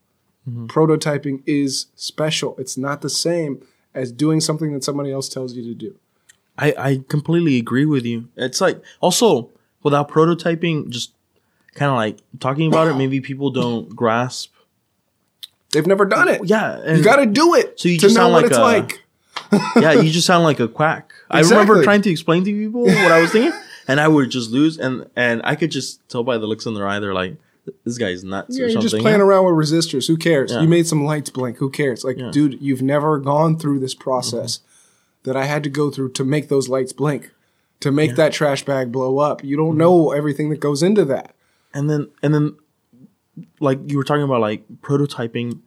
Prototyping is special. It's not the same as doing something that somebody else tells you to do. I, I completely agree with you. It's like also without prototyping, just kind of like talking about it, maybe people don't grasp. They've never done it. Yeah, you got to do it So you to just know sound what like it's a- like. yeah, you just sound like a quack. I remember trying to explain to people what I was thinking, and I would just lose, and and I could just tell by the looks in their eye, they're like, "This guy's nuts." Yeah, you're just playing around with resistors. Who cares? Yeah. You made some lights blink. Who cares? Like, Yeah. dude, you've never gone through this mm-hmm. process. that I had to go through to make those lights blink, to make that trash bag blow up. You don't mm-hmm. know everything that goes into that. and then and then like you were talking about like prototyping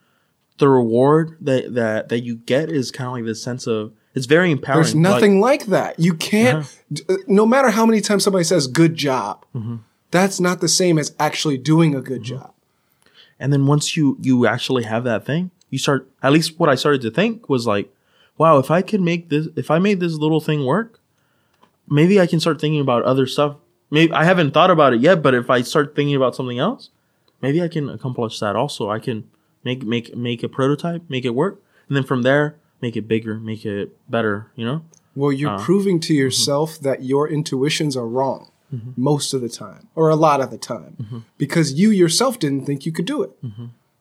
the reward that that that you get is kind of like this sense of it's very empowering There's nothing like, that. You can't, d- uh, no matter how many times somebody says good job, Mm-hmm. that's not the same as actually doing a good job. and then once you you actually have that thing you start at least what i started to think was like wow if i could make this if i made this little thing work maybe i can start thinking about other stuff maybe i haven't thought about it yet but if i start thinking about something else maybe i can accomplish that also i can make make make a prototype make it work and then from there make it bigger make it better you know Well, you're Uh-huh. proving to Mm-hmm. yourself that your intuitions are wrong most of the time, or a lot of the time, Mm-hmm. because you yourself didn't think you could do it,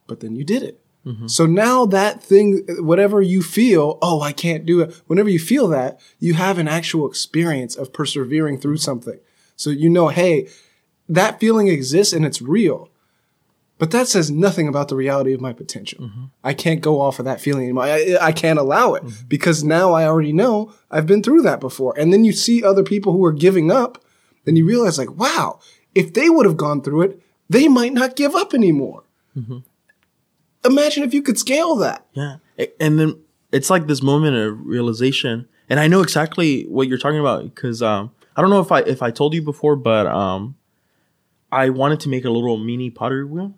but then you did it. Mm-hmm. So now that thing, whatever you feel, oh, I can't do it. Whenever you feel that, you have an actual experience of persevering through something. So you know, hey, that feeling exists and it's real. But that says nothing about the reality of my potential. I can't go off of that feeling anymore. I, I can't allow it because now I already know I've been through that before. And then you see other people who are giving up, then you realize, like, wow, if they would have gone through it, they might not give up anymore. Imagine if you could scale that. Yeah. And then it's like this moment of realization. And I know exactly what you're talking about because um, I don't know if I if I told you before, but um, I wanted to make a little mini pottery wheel.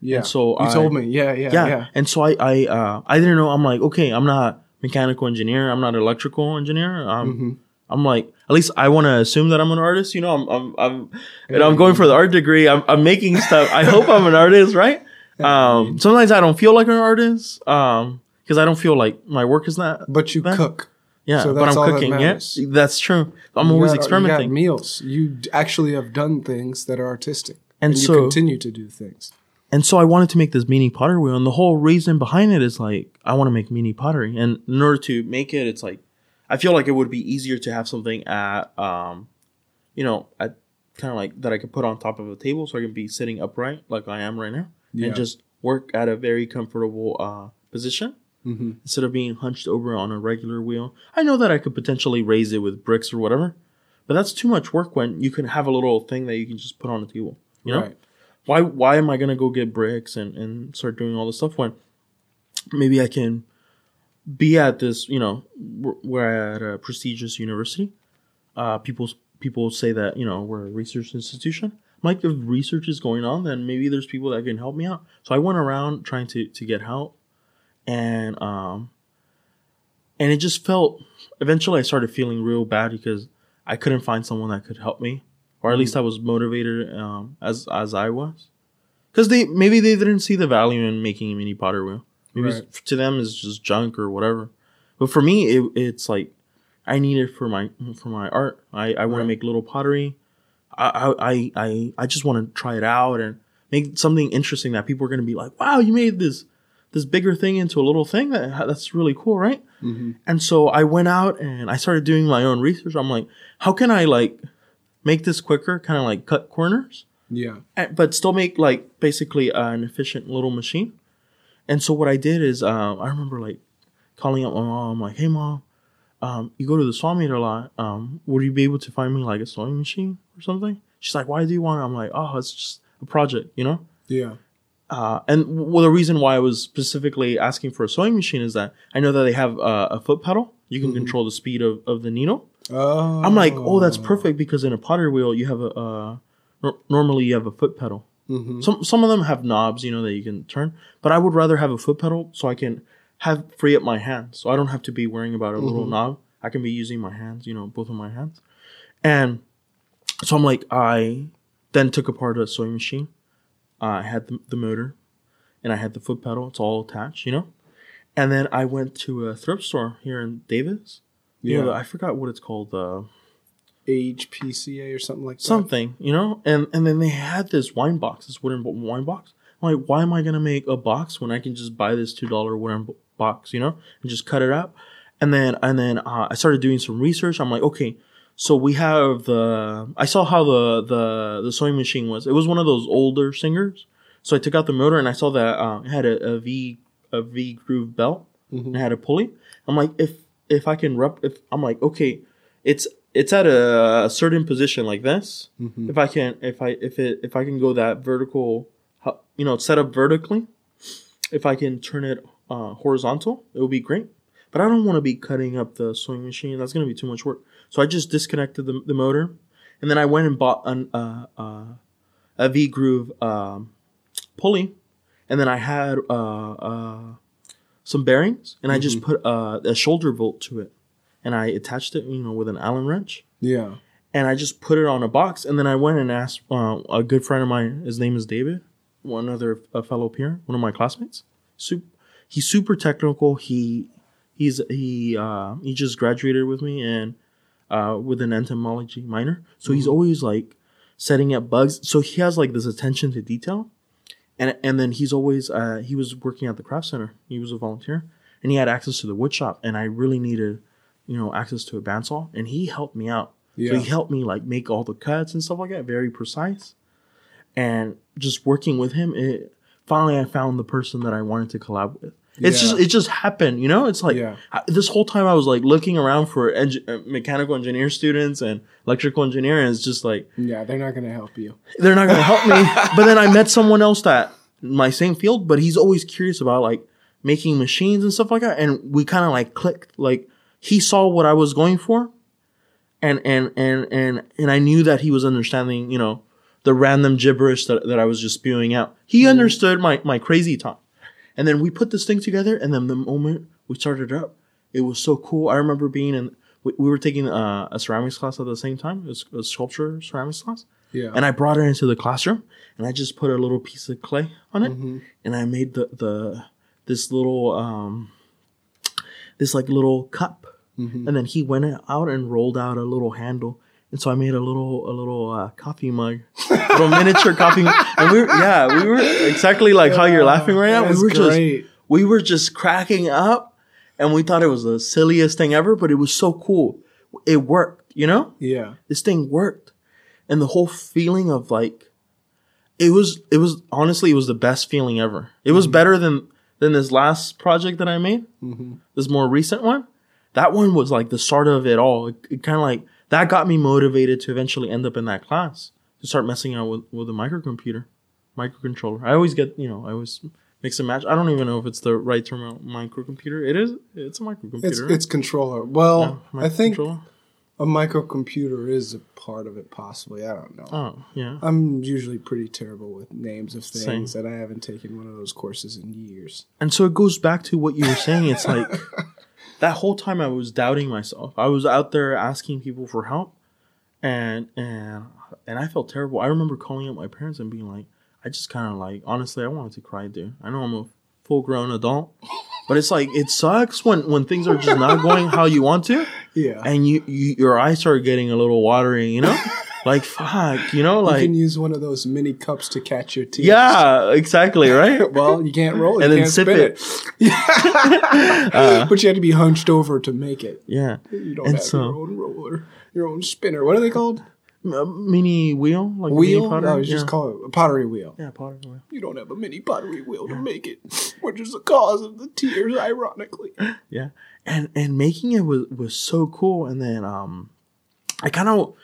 Yeah. so you I- told me, yeah, yeah, Yeah. yeah. And so I I uh, I didn't know. I'm like, okay, I'm not mechanical engineer. I'm not electrical engineer. Um, Mm-hmm. I'm like, at least I want to assume that I'm an artist. You know, I'm I'm I'm, and I'm going for the art degree. I'm I'm making stuff. I hope I'm an artist, right? Um, sometimes I don't feel like an artist. Um, because I don't feel like my work is not. But you cook. Yeah, so but I'm all that cooking. Yeah, that's true. I'm You always got- You experimenting. got meals. You actually have done things that are artistic, And and, you continue to do things. And so I wanted to make this mini pottery wheel, and the whole reason behind it is like I want to make mini pottery, and in order to make it, it's like I feel like it would be easier to have something at, um, you know, at kind of like that I could put on top of a table, so I can be sitting upright like I am right now, Yeah. and just work at a very comfortable uh, position Mm-hmm. instead of being hunched over on a regular wheel. I know that I could potentially raise it with bricks or whatever, but that's too much work when you can have a little thing that you can just put on a table. You know Right. Why why am I gonna go get bricks and, and start doing all this stuff when maybe I can be at this you know we're, at a prestigious university. Uh, people people say that you know we're a research institution. I'm like if research is going on, then maybe there's people that can help me out. So I went around trying to to get help, and um, and it just felt. Eventually, I started feeling real bad because I couldn't find someone that could help me, or at least I was motivated um, as as I was, because they maybe they didn't see the value in making a mini potter wheel. Maybe it's- Right. to them it's just junk or whatever. But for me, it, it's like I need it for my for my art. I, I want to make little pottery. I I I I just want to try it out and make something interesting that people are going to be like, "Wow, you made this this bigger thing into a little thing. That that's really cool, right?" Mm-hmm. And so I went out and I started doing my own research. I'm like, how can I like make this quicker? Kind of like cut corners, Yeah. and- but still make like basically an efficient little machine. And so what I did is, um, I remember like calling up my mom, I'm like, "Hey, mom, um, you go to the swap meet a lot. Um, would you be able to find me like a sewing machine or something?" She's like, "Why do you want it?" I'm like, "Oh, it's just a project, you know." Yeah. Uh, and well, the reason why I was specifically asking for a sewing machine is that I know that they have uh, a foot pedal. You can control the speed of, of the needle. Oh. I'm like, oh, that's perfect because in a pottery wheel you have a uh, nor- normally you have a foot pedal. Mhm. Some some of them have knobs, you know, that you can turn. But I would rather have a foot pedal so I can have free up my hands, so I don't have to be worrying about a little knob. I can be using my hands, you know, both of my hands. And so I'm like, I then took apart a sewing machine. Uh, I had the, the motor, and I had the foot pedal. It's all attached, you know. And then I went to a thrift store here in Davis. You know, Yeah. I forgot what it's called. Uh, HPCA or something like that. something, you know? And and then they had this wine box, this wooden wine box. I'm like, why am I gonna make a box when I can just buy this two dollar wooden box, you know, and just cut it up. And then and then uh, I started doing some research. I'm like, okay, so we have the. I saw how the the the sewing machine was. It was one of those older singers. So I took out the motor and I saw that uh, it had a, a V a V groove belt and it had a pulley. I'm like, if if I can rep if I'm like okay, it's it's at a, a certain position like this. If I can if I if it if I can go that vertical, you know, set up vertically. If I can turn it uh, horizontal, it would be great. But I don't want to be cutting up the sewing machine. That's going to be too much work. So I just disconnected the, the motor, and then I went and bought an, uh, uh, a V groove um, pulley, and then I had uh, uh, some bearings, and I just put uh, a shoulder bolt to it, and I attached it, you know, with an Allen wrench, Yeah. and I just put it on a box, and then I went and asked uh, a good friend of mine. His name is David, one other a fellow peer, one of my classmates. Sup- he's super technical. He he's he uh, he just graduated with me and uh, with an entomology minor, so he's always like setting up bugs. So he has like this attention to detail, and and then he's always uh, he was working at the craft center. He was a volunteer, and he had access to the wood shop, and I really needed you know access to a bandsaw, and he helped me out. So Yeah. he helped me like make all the cuts and stuff like that, very precise. And just working with him, it finally I found the person that I wanted to collab with. It's Yeah. just it just happened, you know. It's like Yeah. I, this whole time I was like looking around for uh, mechanical engineer students and electrical engineer, and it's just like Yeah, they're not gonna help you. they're not gonna help me. But then I met someone else that my same field, but he's always curious about like making machines and stuff like that. And we kind of like clicked. Like he saw what I was going for, and and and and and I knew that he was understanding. You know, the random gibberish that that I was just spewing out. He understood my my crazy talk. And then we put this thing together, and then the moment we started it up, it was so cool. I remember being in. We, we were taking uh, a ceramics class at the same time, a sculpture ceramics class. Yeah. And I brought it into the classroom and I just put a little piece of clay on it and I made the, the this little um this like little cup. And then he went out and rolled out a little handle. And so I made a little a little uh, coffee mug, A little miniature coffee mug. And we were yeah, we were exactly like how you're laughing right now. We were just we were just cracking up and we thought it was the silliest thing ever, but it was so cool. It worked, you know? Yeah. this thing worked and the whole feeling of like it was it was honestly it was the best feeling ever it was better than than this last project that i made this more recent one that one was like the start of it all it, it kind of like that got me motivated to eventually end up in that class to start messing out with with a microcomputer microcontroller i always get you know i always mix and match i don't even know if it's the right term microcomputer it is it's a microcomputer It's right? it's controller. Well, Yeah, I think a microcomputer is a part of it, possibly. I don't know. oh yeah I'm usually pretty terrible with names of things, Same. and I haven't taken one of those courses in years. And so it goes back to what you were saying. It's like that whole time I was doubting myself. I was out there asking people for help, and and and I felt terrible. I remember calling up my parents and being like, I just kind of like honestly, I wanted to cry, dude. I know I'm a full grown adult, but it's like it sucks when when things are just not going how you want to, Yeah. and you, you your eyes start getting a little watery. You know, like fuck. You know, like you can use one of those mini cups to catch your teeth. yeah, exactly, right. Well, you can't roll it. And then sip spin it. it. but you have to be hunched over to make it. Yeah, You don't And have so- your own roller, your own spinner. What are they called? a mini wheel, like a Wheel? mini pottery? No, you just yeah. call it a pottery wheel. Yeah, pottery wheel. You don't have a mini pottery wheel to make it, which is the cause of the tears, ironically. Yeah, and and making it was was so cool. And then um, I kind of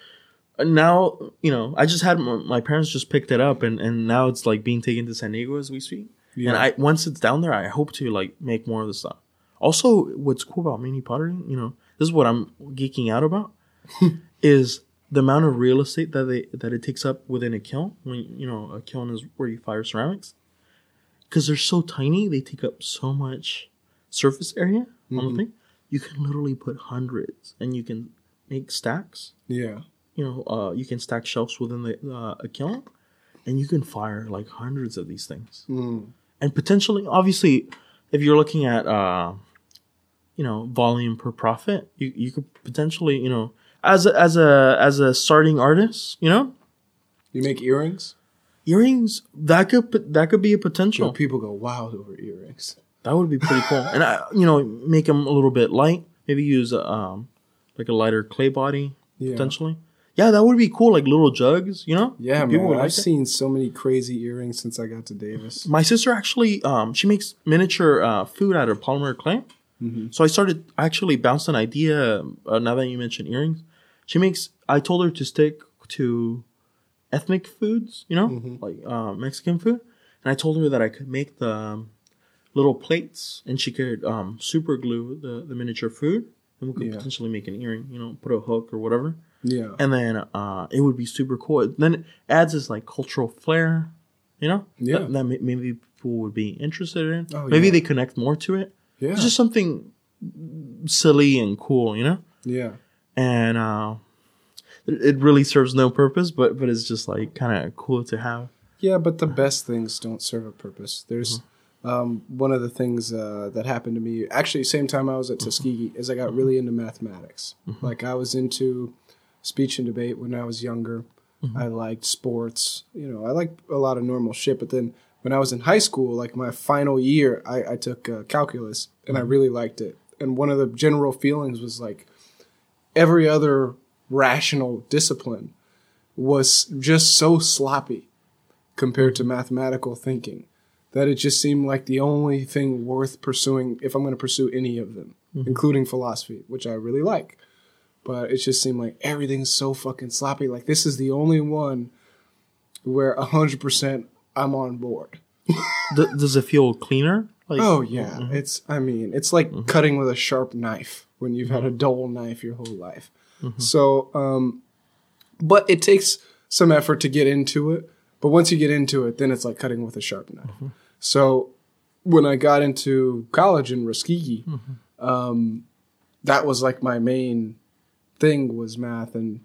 now you know I just had my, my parents just picked it up, and and now it's like being taken to San Diego as we speak. Yeah. And I once it's down there, I hope to like make more of the stuff. Also, what's cool about mini pottery, you know, this is what I'm geeking out about, is the amount of real estate that they that it takes up within a kiln. When you know a kiln is where you fire ceramics, because they're so tiny, they take up so much surface area on the mm-hmm. thing. You can literally put hundreds, and you can make stacks. Yeah. You know, uh, you can stack shelves within the uh, a kiln, and you can fire like hundreds of these things Mm. and potentially obviously if you're looking at uh you know volume per profit you, you could potentially you know as a, as a as a starting artist you know You make earrings? earrings that could that could be a potential know, people go wild over earrings. that would be pretty cool and I, you know make them a little bit light maybe use a, um like a lighter clay body Yeah. potentially yeah that would be cool like little jugs you know Yeah, People man. would I've like seen so many crazy earrings since I got to Davis. My sister actually, um, she makes miniature uh, food out of polymer clay. So I started I actually bounced an idea. Uh, now that you mentioned earrings, she makes. I told her to stick to ethnic foods, you know, like uh, Mexican food, and I told her that I could make the um, little plates, and she could um, super glue the the miniature food, and we could Yeah. potentially make an earring, you know, put a hook or whatever Yeah. and then uh, it would be super cool. Then it adds this like cultural flair, you know, Yeah. that, that maybe people would be interested in. Oh, maybe yeah. they connect more to it. Yeah. It's just something silly and cool, you know, yeah. and uh, it, it really serves no purpose, but but it's just like kind of cool to have. Yeah, but the best things don't serve a purpose. There's Mm-hmm. um, one of the things uh, that happened to me actually same time I was at Tuskegee is I got Mm-hmm. really into mathematics. Like I was into speech and debate when I was younger. Mm-hmm. I liked sports. You know, I liked a lot of normal shit. But then when I was in high school, like my final year, I, I took uh, calculus and I Mm-hmm. really liked it. And one of the general feelings was like every other rational discipline was just so sloppy compared to mathematical thinking that it just seemed like the only thing worth pursuing if I'm going to pursue any of them, including philosophy, which I really like. But it just seemed like everything's so fucking sloppy. Like this is the only one where 100% I'm on board. Does it feel cleaner? Like, Oh yeah, mm-hmm. it's I mean, it's like mm-hmm. cutting with a sharp knife when you've had a mm-hmm. dull knife your whole life. So, um but it takes some effort to get into it. But once you get into it, then it's like cutting with a sharp knife. So, when I got into college in Tuskegee, um, that was like my main thing was math and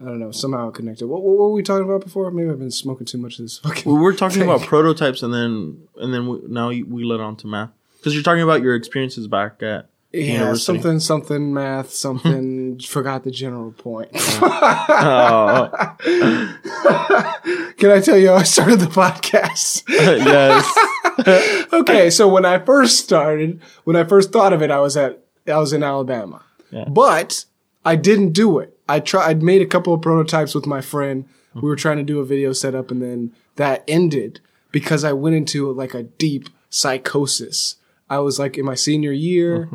I don't know, somehow connected. What, what were we talking about before? Maybe I've been smoking too much of this fucking. we were talking thing. about prototypes, and then and then we, now we led on to math because you're talking about your experiences back at Yeah, university. something, something, math, something. forgot the general point. Oh, Can I tell you how I started the podcast? yes. okay, so when I first started, when I first thought of it, I was at, I was in Alabama, Yeah. but I didn't do it. I tried, I'd made a couple of prototypes with my friend. We were trying to do a video setup, and then that ended because I went into like a deep psychosis. I was like in my senior year.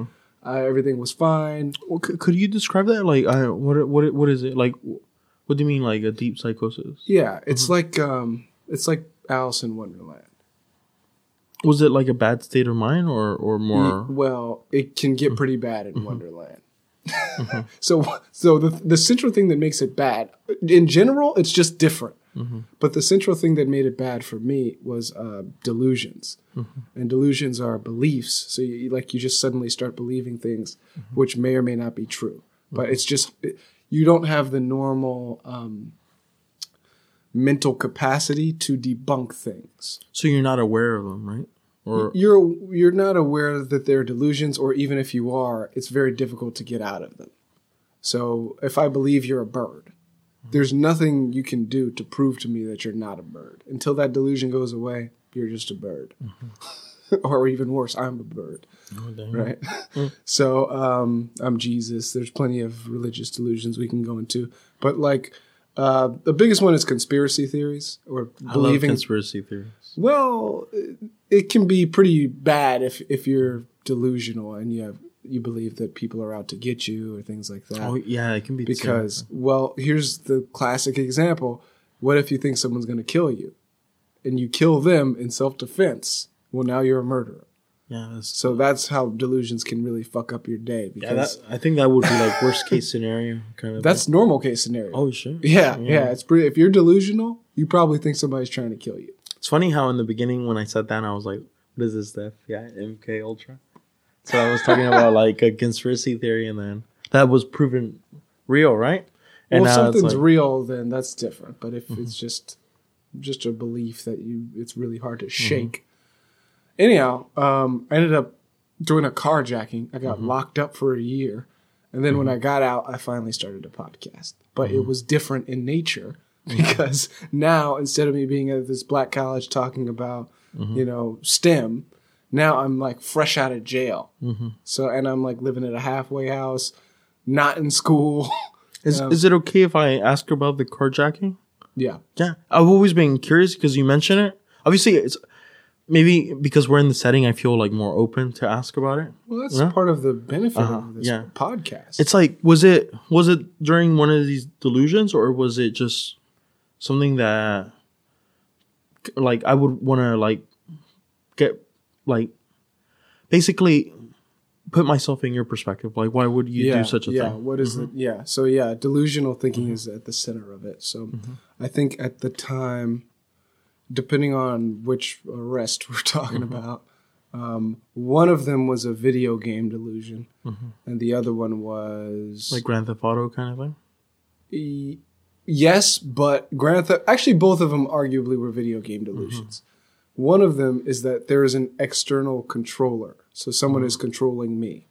Uh, everything was fine. Well, c- could you describe that? Like, I, what what what is it like? What do you mean, like a deep psychosis? Yeah, it's like um, it's like Alice in Wonderland. Was it like a bad state of mind, or or more? Well, it can get pretty bad in Wonderland. Mm-hmm. so, so the the central thing that makes it bad, in general, it's just different. Mm-hmm. But the central thing that made it bad for me was uh, delusions, mm-hmm. and delusions are beliefs. So, you, like, you just suddenly start believing things which may or may not be true. But it's just you don't have the normal um, mental capacity to debunk things. So you're not aware of them, right? Or you're you're not aware that they're delusions or even if you are it's very difficult to get out of them. So if i believe you're a bird there's nothing you can do to prove to me that you're not a bird. Until that delusion goes away you're just a bird. Or even worse i'm a bird right? So um i'm jesus. There's plenty of religious delusions we can go into. But like uh, the biggest one is conspiracy theories or believing conspiracy theories. well, it- can be pretty bad if if you're delusional and you have you believe that people are out to get you or things like that. Oh yeah, it can be because well, here's the classic example. What if you think someone's going to kill you and you kill them in self-defense? Well, now you're a murderer. yeah, that's, So that's how delusions can really fuck up your day yeah. That, I think that would be like worst case scenario kind of. that's normal case scenario. oh sure. yeah, yeah, It's pretty. If you're delusional, you probably think somebody's trying to kill you. It's funny how in the beginning when I sat down, I was like, "What is this? stuff?" Yeah, MK Ultra?" So I was talking about like a conspiracy theory, and then that was proven real, right? well, if something's like- Mm-hmm. real, then that's different. But if it's just just a belief that you, it's really hard to Mm-hmm. shake. Anyhow, um, I ended up doing a carjacking. I Mm-hmm. got locked up for a year, and then when I got out, I finally started a podcast. But Mm-hmm. it was different in nature because now instead of me being at this black college talking about Mm-hmm. you know STEM, now I'm like fresh out of jail. Mm-hmm. So and I'm like living at a halfway house, not in school. Is, is it okay if I ask about the carjacking? yeah. Yeah, I've always been curious because you mentioned it. Obviously, it's maybe because we're in the setting, I feel like more open to ask about it. Well, that's Yeah. part of the benefit Uh-huh, of this yeah. podcast. It's like was it was it during one of these delusions or was it just something that like I would want to like get like basically put myself in your perspective. Like why would you do such a thing? yeah. thing? What is it? Yeah. So yeah, delusional thinking Mm-hmm. is at the center of it. So I think at the time, depending on which arrest we're talking Mm-hmm. about, um, one of them was a video game delusion, and the other one was Mm-hmm. Like Grand Theft Auto kind of thing. E- yes, but Grand Theft. Actually, both of them arguably were video game mm-hmm. delusions. One of them is that there is an external controller, so someone is mm-hmm. controlling me.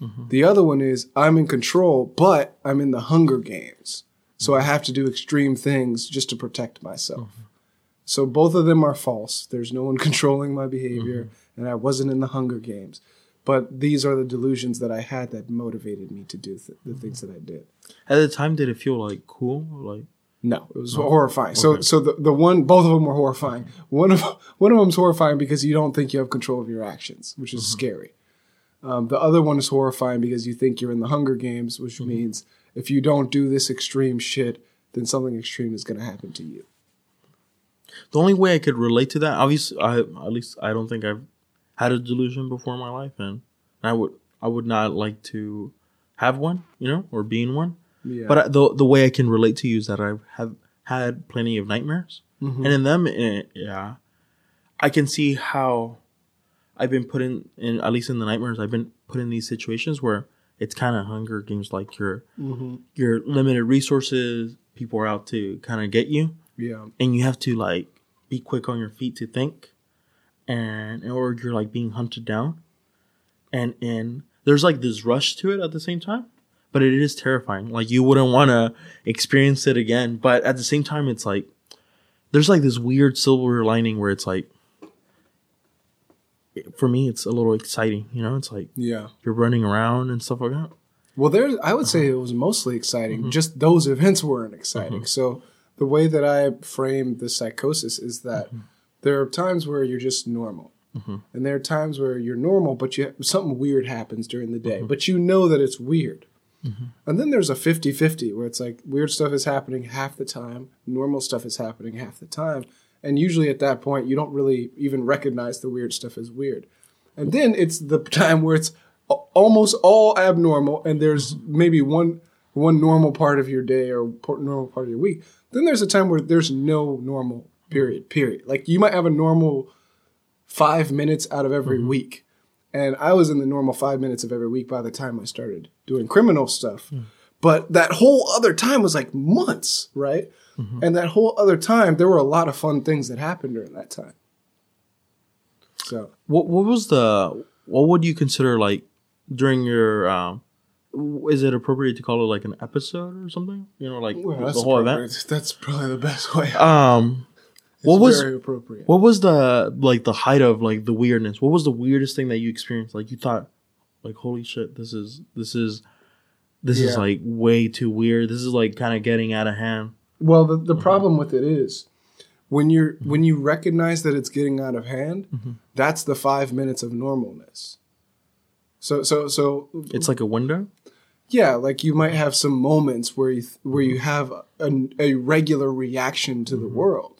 Mm-hmm. The other one is I'm in control, but I'm in the Hunger Games, so I have to do extreme things just to protect myself. So both of them are false. There's no one controlling my behavior, and I wasn't in the Hunger Games. But these are the delusions that I had that motivated me to do th- the things that I did. At the time, did it feel like cool? Like No, it was horrifying. So, Okay. so the, the one, both of them were horrifying. One of one of them them's horrifying because you don't think you have control of your actions, which is scary. Um, the other one is horrifying because you think you're in the Hunger Games, which means if you don't do this extreme shit, then something extreme is going to happen to you. the only way I could relate to that, obviously, I at least I don't think I've had a delusion before in my life, and I would I would not like to have one, you know, or be in one. Yeah. But I, the the way I can relate to you is that I have had plenty of nightmares, and in them, eh, yeah, I can see how I've been put in, in at least in the nightmares, I've been put in these situations where it's kind of Hunger Games, like your your limited resources, people are out to kind of get you, yeah, and you have to like be quick on your feet to think, and or you're like being hunted down, and in there's like this rush to it at the same time, but it is terrifying. Like you wouldn't want to experience it again, but at the same time, it's like there's like this weird silver lining where it's like. For me, it's a little exciting, you know. It's like yeah. you're running around and stuff like that. Well, there, I would say it was mostly exciting. Mm-hmm. Just those events weren't exciting. Mm-hmm. So the way that I frame the psychosis is that mm-hmm. There are times where you're just normal, mm-hmm. and there are times where you're normal, but you something weird happens during the day, mm-hmm. but you know that it's weird. Mm-hmm. And then there's a 50-50 where it's like weird stuff is happening half the time, normal stuff is happening half the time, and usually at that point you don't really even recognize the weird stuff as weird. And then it's the time where it's almost all abnormal, and there's maybe one one normal part of your day or normal part of your week. Then there's a time where there's no normal period. Period. Like you might have a normal five minutes out of every week, and I was in the normal five minutes of every week by the time I started doing criminal stuff. But that whole other time was like months, right? And that whole other time, there were a lot of fun things that happened during that time. So What what was the what would you consider like during your um is it appropriate to call it like an episode or something? You know, like Well, the whole appropriate. event. That's probably the best way. Um what was very appropriate? what was the like the height of like the weirdness? What was the weirdest thing that you experienced? Like you thought like holy shit, this is this is this is like way too weird. This is like kind of getting out of hand. Well, the, the uh-huh. problem with it is when you're mm-hmm. when you recognize that it's getting out of hand, mm-hmm. that's the five minutes of normalness. So so so It's like a window. yeah, like you might have some moments where you where you mm-hmm. have a, a regular reaction to the world.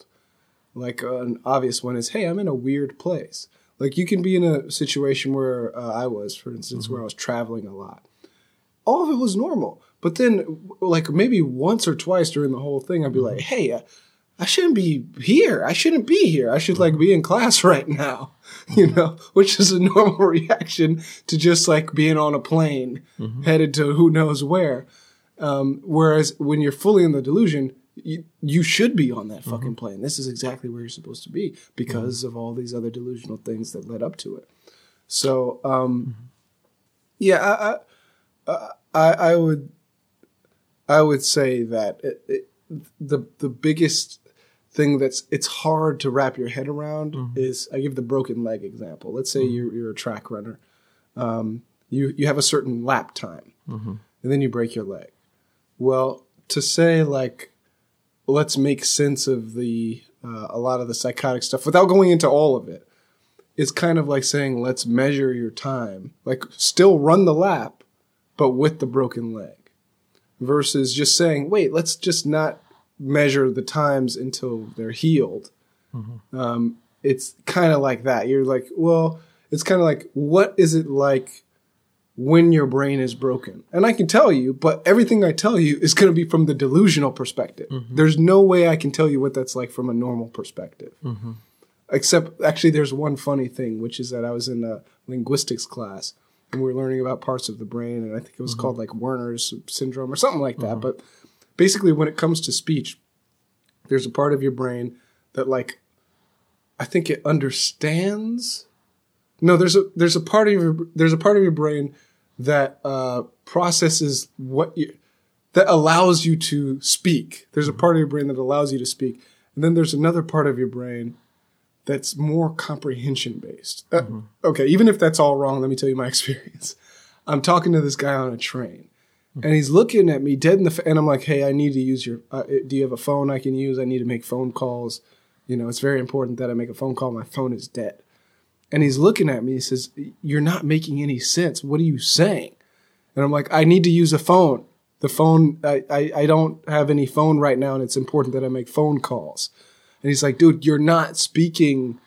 Like uh, an obvious one is, hey, I'm in a weird place. Like you can be in a situation where uh, I was, for instance, where I was traveling a lot. All of it was normal, but then like maybe once or twice during the whole thing, I'd be like, hey. Uh, I shouldn't be here. I shouldn't be here. I should like be in class right now, you know, which is a normal reaction to just like being on a plane headed to who knows where. Um, whereas when you're fully in the delusion, you, you should be on that fucking mm-hmm. plane. This is exactly where you're supposed to be because mm-hmm. of all these other delusional things that led up to it. So, um, mm-hmm. yeah, I, I, I, I would, I would say that it, it, the the biggest thing that's it's hard to wrap your head around is I give the broken leg example. Let's say you're you're a track runner, um, you you have a certain lap time, and then you break your leg. Well, to say like, let's make sense of the uh, a lot of the psychotic stuff without going into all of it. it. is kind of like saying, let's measure your time. Like, still run the lap, but with the broken leg. Versus just saying, wait, let's just not measure the times until they're healed. Um, it's kind of like that. You're like, well, it's kind of like, what is it like when your brain is broken? And I can tell you, but everything I tell you is going to be from the delusional perspective. Mm-hmm. There's no way I can tell you what that's like from a normal perspective. Mm-hmm. Except, actually, there's one funny thing, which is that I was in a linguistics class and we were learning about parts of the brain, and I think it was mm-hmm. called like Werner's syndrome or something like that. Uh-huh. But basically, when it comes to speech, there's a part of your brain that like I think it understands. No, there's a there's a part of your there's a part of your brain that uh, processes what you that allows you to speak. There's a part of your brain that allows you to speak, and then there's another part of your brain that's more comprehension based. Uh, Okay, even if that's all wrong, let me tell you my experience. I'm talking to this guy on a train, and he's looking at me dead in the. Fa- and I'm like, "Hey, I need to use your. Uh, do you have a phone I can use? I need to make phone calls. You know, it's very important that I make a phone call. My phone is dead." And he's looking at me. He says, "You're not making any sense. What are you saying?" And I'm like, "I need to use a phone. The phone. I I, I don't have any phone right now, and it's important that I make phone calls." And he's like, "Dude, you're not speaking.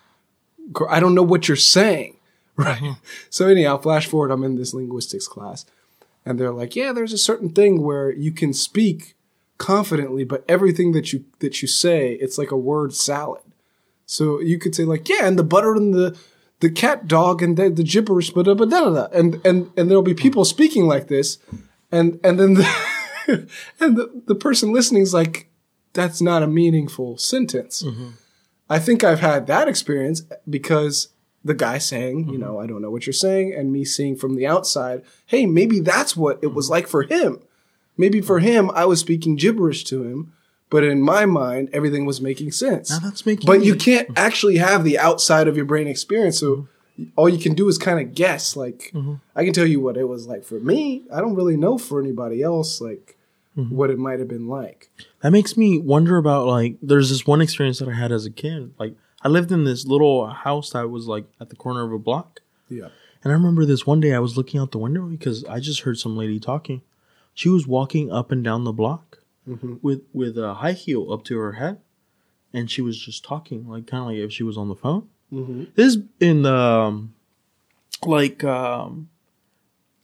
I don't know what you're saying." Right. Mm-hmm. So anyhow, flash forward. I'm in this linguistics class, and they're like, "Yeah, there's a certain thing where you can speak confidently, but everything that you that you say, it's like a word salad. So you could say like, "Yeah, and the butter and the the cat dog and the, the gibberish, but da, da, da, and and and there'll be people speaking like this, and and then the and the, the person listening is like, that's not a meaningful sentence. Mm-hmm. I think I've had that experience because the guy saying, you know, mm-hmm. I don't know what you're saying, and me seeing from the outside, hey, maybe that's what it was mm-hmm. like for him. Maybe for him, I was speaking gibberish to him, but in my mind, everything was making sense. Now that's making But you can't actually have the outside of your brain experience. So all you can do is kind of guess. Like, mm-hmm. I can tell you what it was like for me. I don't really know for anybody else, like, mm-hmm. what it might have been like. That makes me wonder about like there's this one experience that I had as a kid. Like I lived in this little house that was like at the corner of a block. Yeah. And I remember this one day I was looking out the window because I just heard some lady talking. She was walking up and down the block with with a high heel up to her head, and she was just talking like kind of like if she was on the phone. This is in the um, like um,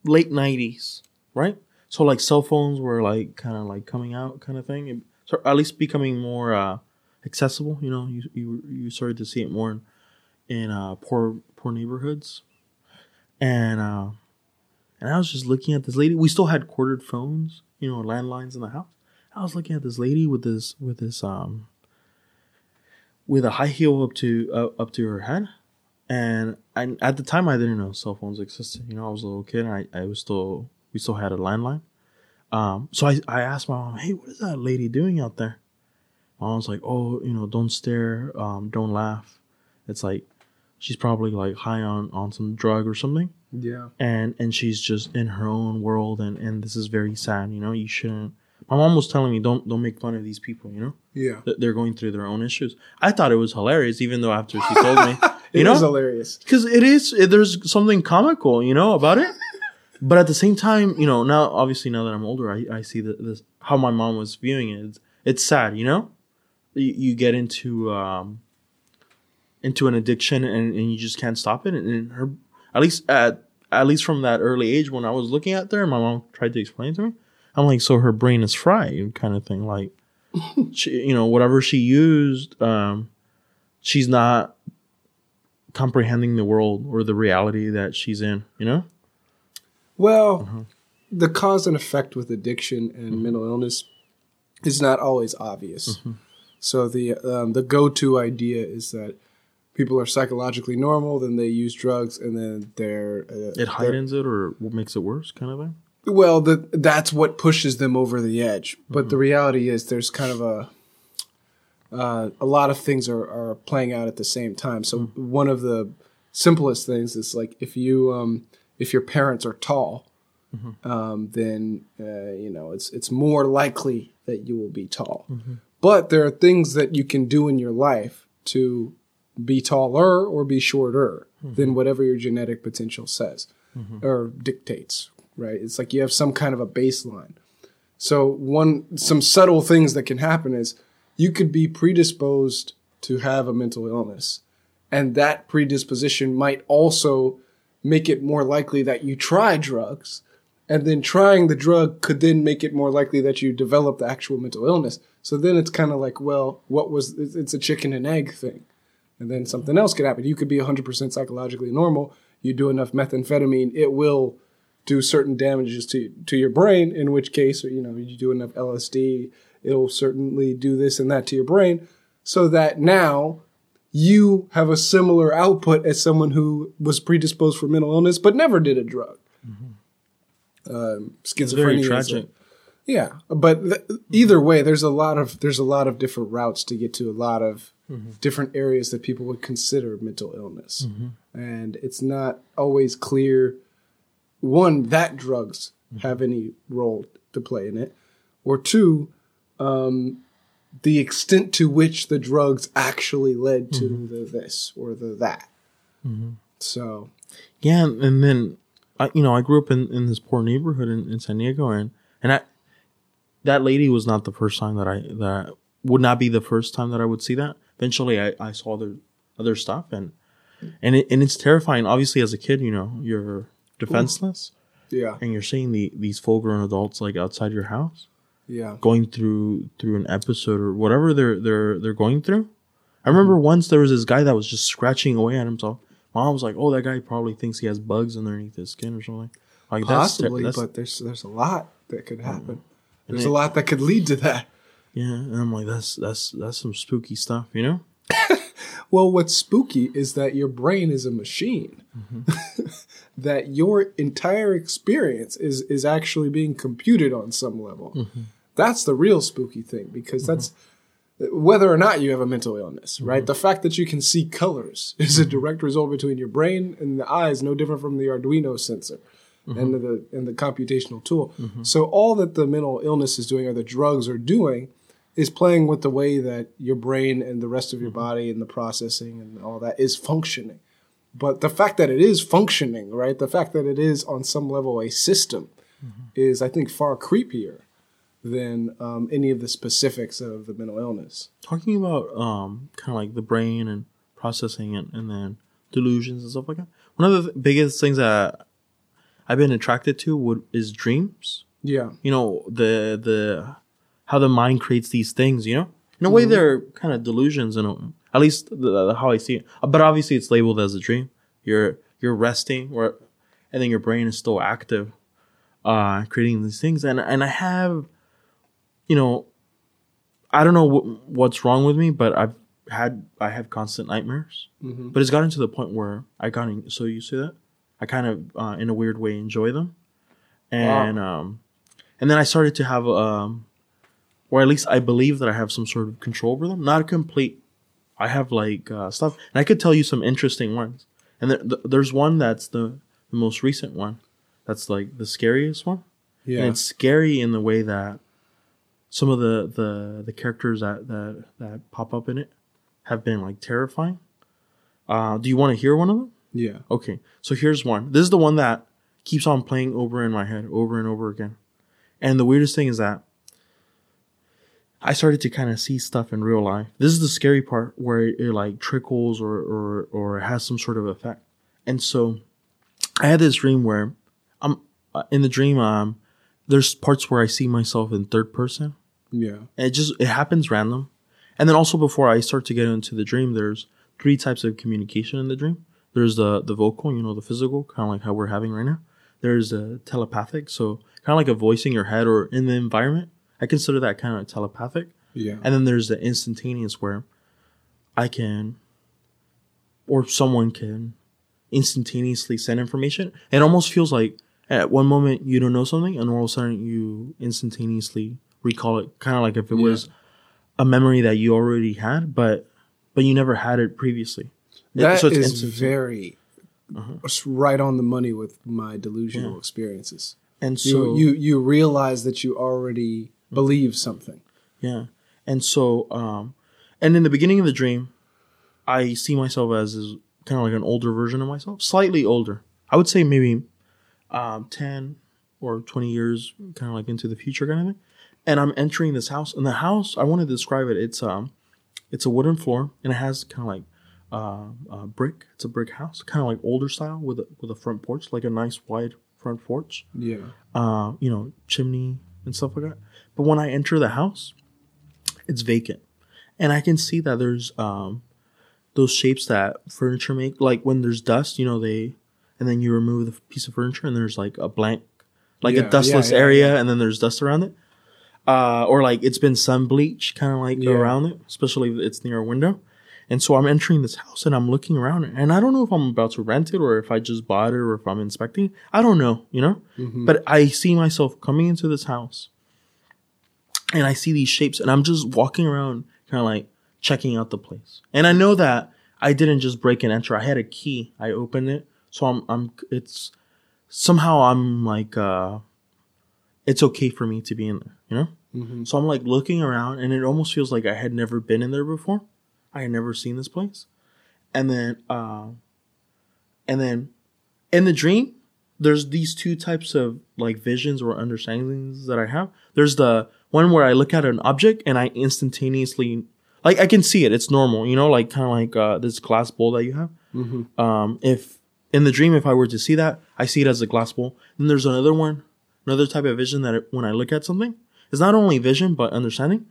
late nineties, right? So like cell phones were like kind of like coming out, kind of thing. It- So at least becoming more uh, accessible. You know, you you you started to see it more in, in uh, poor poor neighborhoods and uh and I was just looking at this lady. We still had quartered phones, you know, landlines in the house. I was looking at this lady with this with this um with a high heel up to uh, up to her head, and I, at the time I didn't know cell phones existed. You know, I was a little kid. And I I was still we still had a landline. Um, so I I asked my mom, "Hey, what is that lady doing out there?" My mom was like, "Oh, you know, don't stare, um, don't laugh." It's like she's probably like high on on some drug or something Yeah. and and she's just in her own world and and this is very sad you know you shouldn't my mom was telling me don't don't make fun of these people you know? Yeah. that they're going through their own issues. I thought it was hilarious even though after she told me you It know? was hilarious. because it is it, there's something comical you know about it. But at the same time you know now obviously now that i'm older i, I see that this how my mom was viewing it. It's, it's sad you know? You, you get into um into an addiction and, and you just can't stop it. And, and her at least at at least from that early age when i was looking at her my mom tried to explain to me i'm like so her brain is fried kind of thing like she, you know whatever she used um she's not comprehending the world or the reality that she's in you know? Well, the cause and effect with addiction and mental illness is not always obvious. So the um, the go to idea is that people are psychologically normal, then they use drugs, and then they're uh, it they're- heightens it or what makes it worse kind of thing Well, the, that's what pushes them over the edge. But the reality is, there's kind of a uh, a lot of things are, are playing out at the same time. So one of the simplest things is like if you um, if your parents are tall, um, then uh, you know it's it's more likely that you will be tall. But there are things that you can do in your life to be taller or be shorter than whatever your genetic potential says or dictates, right? It's like you have some kind of a baseline. So one some subtle things that can happen is you could be predisposed to have a mental illness. And that predisposition might also make it more likely that you try drugs. And then trying the drug could then make it more likely that you develop the actual mental illness. So then it's kind of like, well, what was it's a chicken and egg thing. And then something else could happen. You could be 100% psychologically normal. You do enough methamphetamine, it will do certain damages to to your brain. In which case, you know, you do enough LSD, it'll certainly do this and that to your brain, so that now you have a similar output as someone who was predisposed for mental illness but never did a drug. Mm-hmm. Um, It's very schizophrenia. is a- tragic. yeah, but th- either way, there's a lot of there's a lot of different routes to get to a lot of mm-hmm. different areas that people would consider mental illness, mm-hmm. and it's not always clear. One that drugs have any role to play in it, or two, um, the extent to which the drugs actually led to the this or the that. So Yeah, and, and then I, you know, I grew up in, in this poor neighborhood in, in San Diego, and and I that lady was not the first time that I that would not be the first time that I would see that. Eventually, I, I saw other other stuff, and and it, and it's terrifying. Obviously, as a kid, you know, you're defenseless, yeah, and you're seeing the these full grown adults like outside your house yeah, going through through an episode or whatever they're they're they're going through. I remember mm-hmm. once there was this guy that was just scratching away at himself. Mom was like, "Oh, that guy probably thinks he has bugs underneath his skin or something." Like that's, possibly, that's but there's there's a lot that could mm-hmm. happen. There's it- a lot that could lead to that. yeah, and I'm like, that's that's that's some spooky stuff, you know? Well, what's spooky is that your brain is a machine. Mm-hmm. that your entire experience is is actually being computed on some level. Mm-hmm. That's the real spooky thing because that's mm-hmm. whether or not you have a mental illness, right? Mm-hmm. The fact that you can see colors is a direct result between your brain and the eyes, no different from the Arduino sensor. And the and the computational tool. So all that the mental illness is doing or the drugs are doing is playing with the way that your brain and the rest of your body and the processing and all that is functioning. But the fact that it is functioning, right? The fact that it is on some level a system is, I think, far creepier than um, any of the specifics of the mental illness. Talking about um kind of like the brain and processing and, and then delusions and stuff like that. One of the th- biggest things that I've been attracted to would is dreams. Yeah. you know the the how the mind creates these things you know in a way they're kind of delusions in a, at least the, the- how i see it. But obviously it's labeled as a dream. You're you're resting or and then your brain is still active uh creating these things. And and i have you know i don't know wh- what's wrong with me but i've had i have constant nightmares. But it's gotten to the point where i got in- so you to that? I kind of uh, in a weird way enjoy them. And um and then I started to have um or at least I believe that I have some sort of control over them. Not a complete I have like uh, stuff and I could tell you some interesting ones. And there, th- there's one that's the, the most recent one. That's like the scariest one. Yeah. And it's scary in the way that some of the the the characters that that that pop up in it have been like terrifying. Uh do you want to hear one of them? yeah. Okay, so here's one. This is the one that keeps on playing over in my head, over and over again. And the weirdest thing is that I started to kind of see stuff in real life. This is the scary part where it, it like trickles or or or has some sort of effect. And so I had this dream where I'm uh, in the dream. Um, there's parts where I see myself in third person, Yeah. and it just it happens random. And then also before I start to get into the dream, there's three types of communication in the dream. There's the the vocal, you know, the physical, kind of like how we're having right now. There's the telepathic, so kind of like a voice in your head or in the environment. I consider that kind of telepathic. Yeah. And then there's the instantaneous where I can, or someone can, instantaneously send information. It almost feels like at one moment you don't know something, and all of a sudden you instantaneously recall it, kind of like if it Yeah. was a memory that you already had, but but you never had it previously. That So it's is very uh-huh. it's right on the money with my delusional experiences. and so you, you you realize that you already believe something. Yeah. And so, um, and in the beginning of the dream, I see myself as is kind of like an older version of myself, slightly older. I would say maybe um, ten or twenty years, kind of like into the future, kind of thing. And I'm entering this house, and the house I want to describe it. It's um, it's a wooden floor, and it has kind of like uh, uh, brick. It's a brick house, kind of like older style with a, with a front porch, like a nice wide front porch. Yeah. Uh, you know, chimney and stuff like that. But when I enter the house, it's vacant, and I can see that there's um, those shapes that furniture make. Like when there's dust, you know, they and then you remove the piece of furniture, and there's like a blank, like Yeah, a dustless yeah, yeah, area, and then there's dust around it. Uh, or like it's been sun bleached, kind of like around it, especially if it's near a window. And so I'm entering this house and I'm looking around, and I don't know if I'm about to rent it or if I just bought it or if I'm inspecting. I don't know, you know. But I see myself coming into this house, and I see these shapes, and I'm just walking around, kind of like checking out the place. And I know that I didn't just break and enter. I had a key. I opened it, so I'm I'm it's somehow I'm like uh, it's okay for me to be in there, you know. So I'm like looking around, and it almost feels like I had never been in there before. I had never seen this place, and then uh, and then in the dream, there's these two types of like visions or understandings that I have. There's the one where I look at an object and I instantaneously like I can see it. It's normal, you know, like kind of like uh, this glass bowl that you have. Um, if in the dream, if I were to see that, I see it as a glass bowl. Then there's another one, another type of vision that it, when I look at something, it's not only vision but understanding.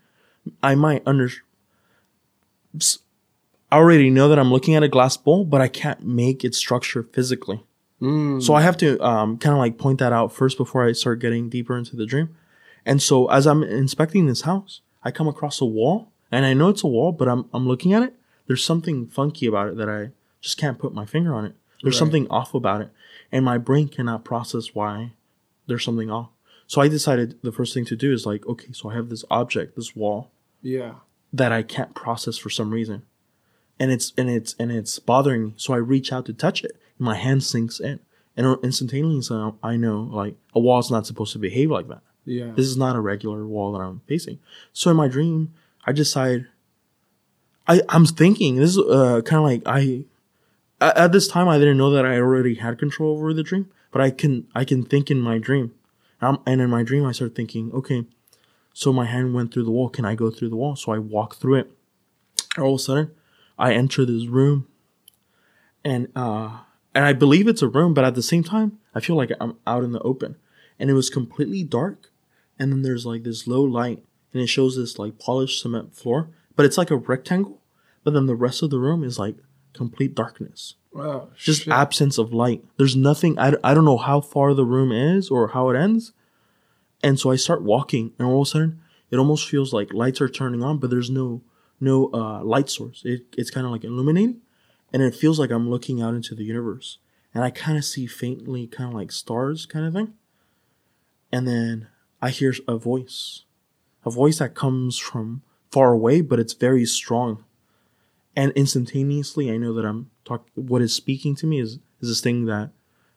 I might under. I already know that I'm looking at a glass bowl, but I can't make its structure physically. So I have to um, kind of like point that out first before I start getting deeper into the dream. And so as I'm inspecting this house, I come across a wall, and I know it's a wall, but I'm I'm looking at it. There's something funky about it that I just can't put my finger on it. There's Right. something off about it, and my brain cannot process why there's something off. So I decided the first thing to do is like, okay, so I have this object, this wall Yeah. that I can't process for some reason. And it's and it's and it's bothering me. So I reach out to touch it. And my hand sinks in. And instantaneously I know like a wall's not supposed to behave like that. Yeah. This is not a regular wall that I'm facing. So in my dream, I decide I, I'm thinking this is uh, kind of like I at, this time I didn't know that I already had control over the dream, but I can I can think in my dream. Um, and in my dream I start thinking, okay, so my hand went through the wall. Can I go through the wall? So I walk through it. All of a sudden, I enter this room, and uh, and I believe it's a room, but at the same time, I feel like I'm out in the open, and it was completely dark. And then there's like this low light, and it shows this like polished cement floor, but it's like a rectangle. But then the rest of the room is like complete darkness Oh, just shit. absence of light. There's nothing. I, I don't know how far the room is or how it ends. And so I start walking, and all of a sudden, it almost feels like lights are turning on, but there's no no uh, light source. It, it's kind of like illuminating, and it feels like I'm looking out into the universe, and I kind of see faintly, kind of like stars, kind of thing. And then I hear a voice, a voice that comes from far away, but it's very strong and instantaneously I know that I'm talk. What is speaking to me is is this thing that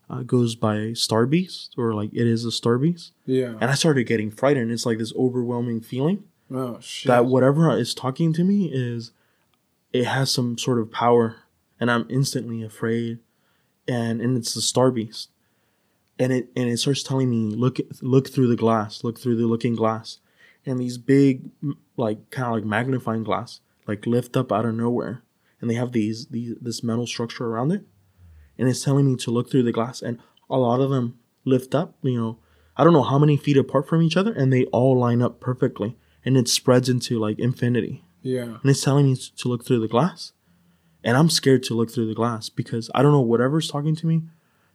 uh, goes by Star Beast or like it is a Star Beast, Yeah. and I started getting frightened. It's like this overwhelming feeling Oh shit. that whatever is talking to me is it has some sort of power, and I'm instantly afraid, and and it's the Star Beast, and it and it starts telling me look look through the glass, look through the looking glass, and these big like kind of like magnifying glass like lift up out of nowhere, and they have these these this metal structure around it, and it's telling me to look through the glass, and a lot of them lift up, you know, I don't know how many feet apart from each other, and they all line up perfectly, and it spreads into like infinity. Yeah. and it's telling me to look through the glass and i'm scared to look through the glass because i don't know whatever's talking to me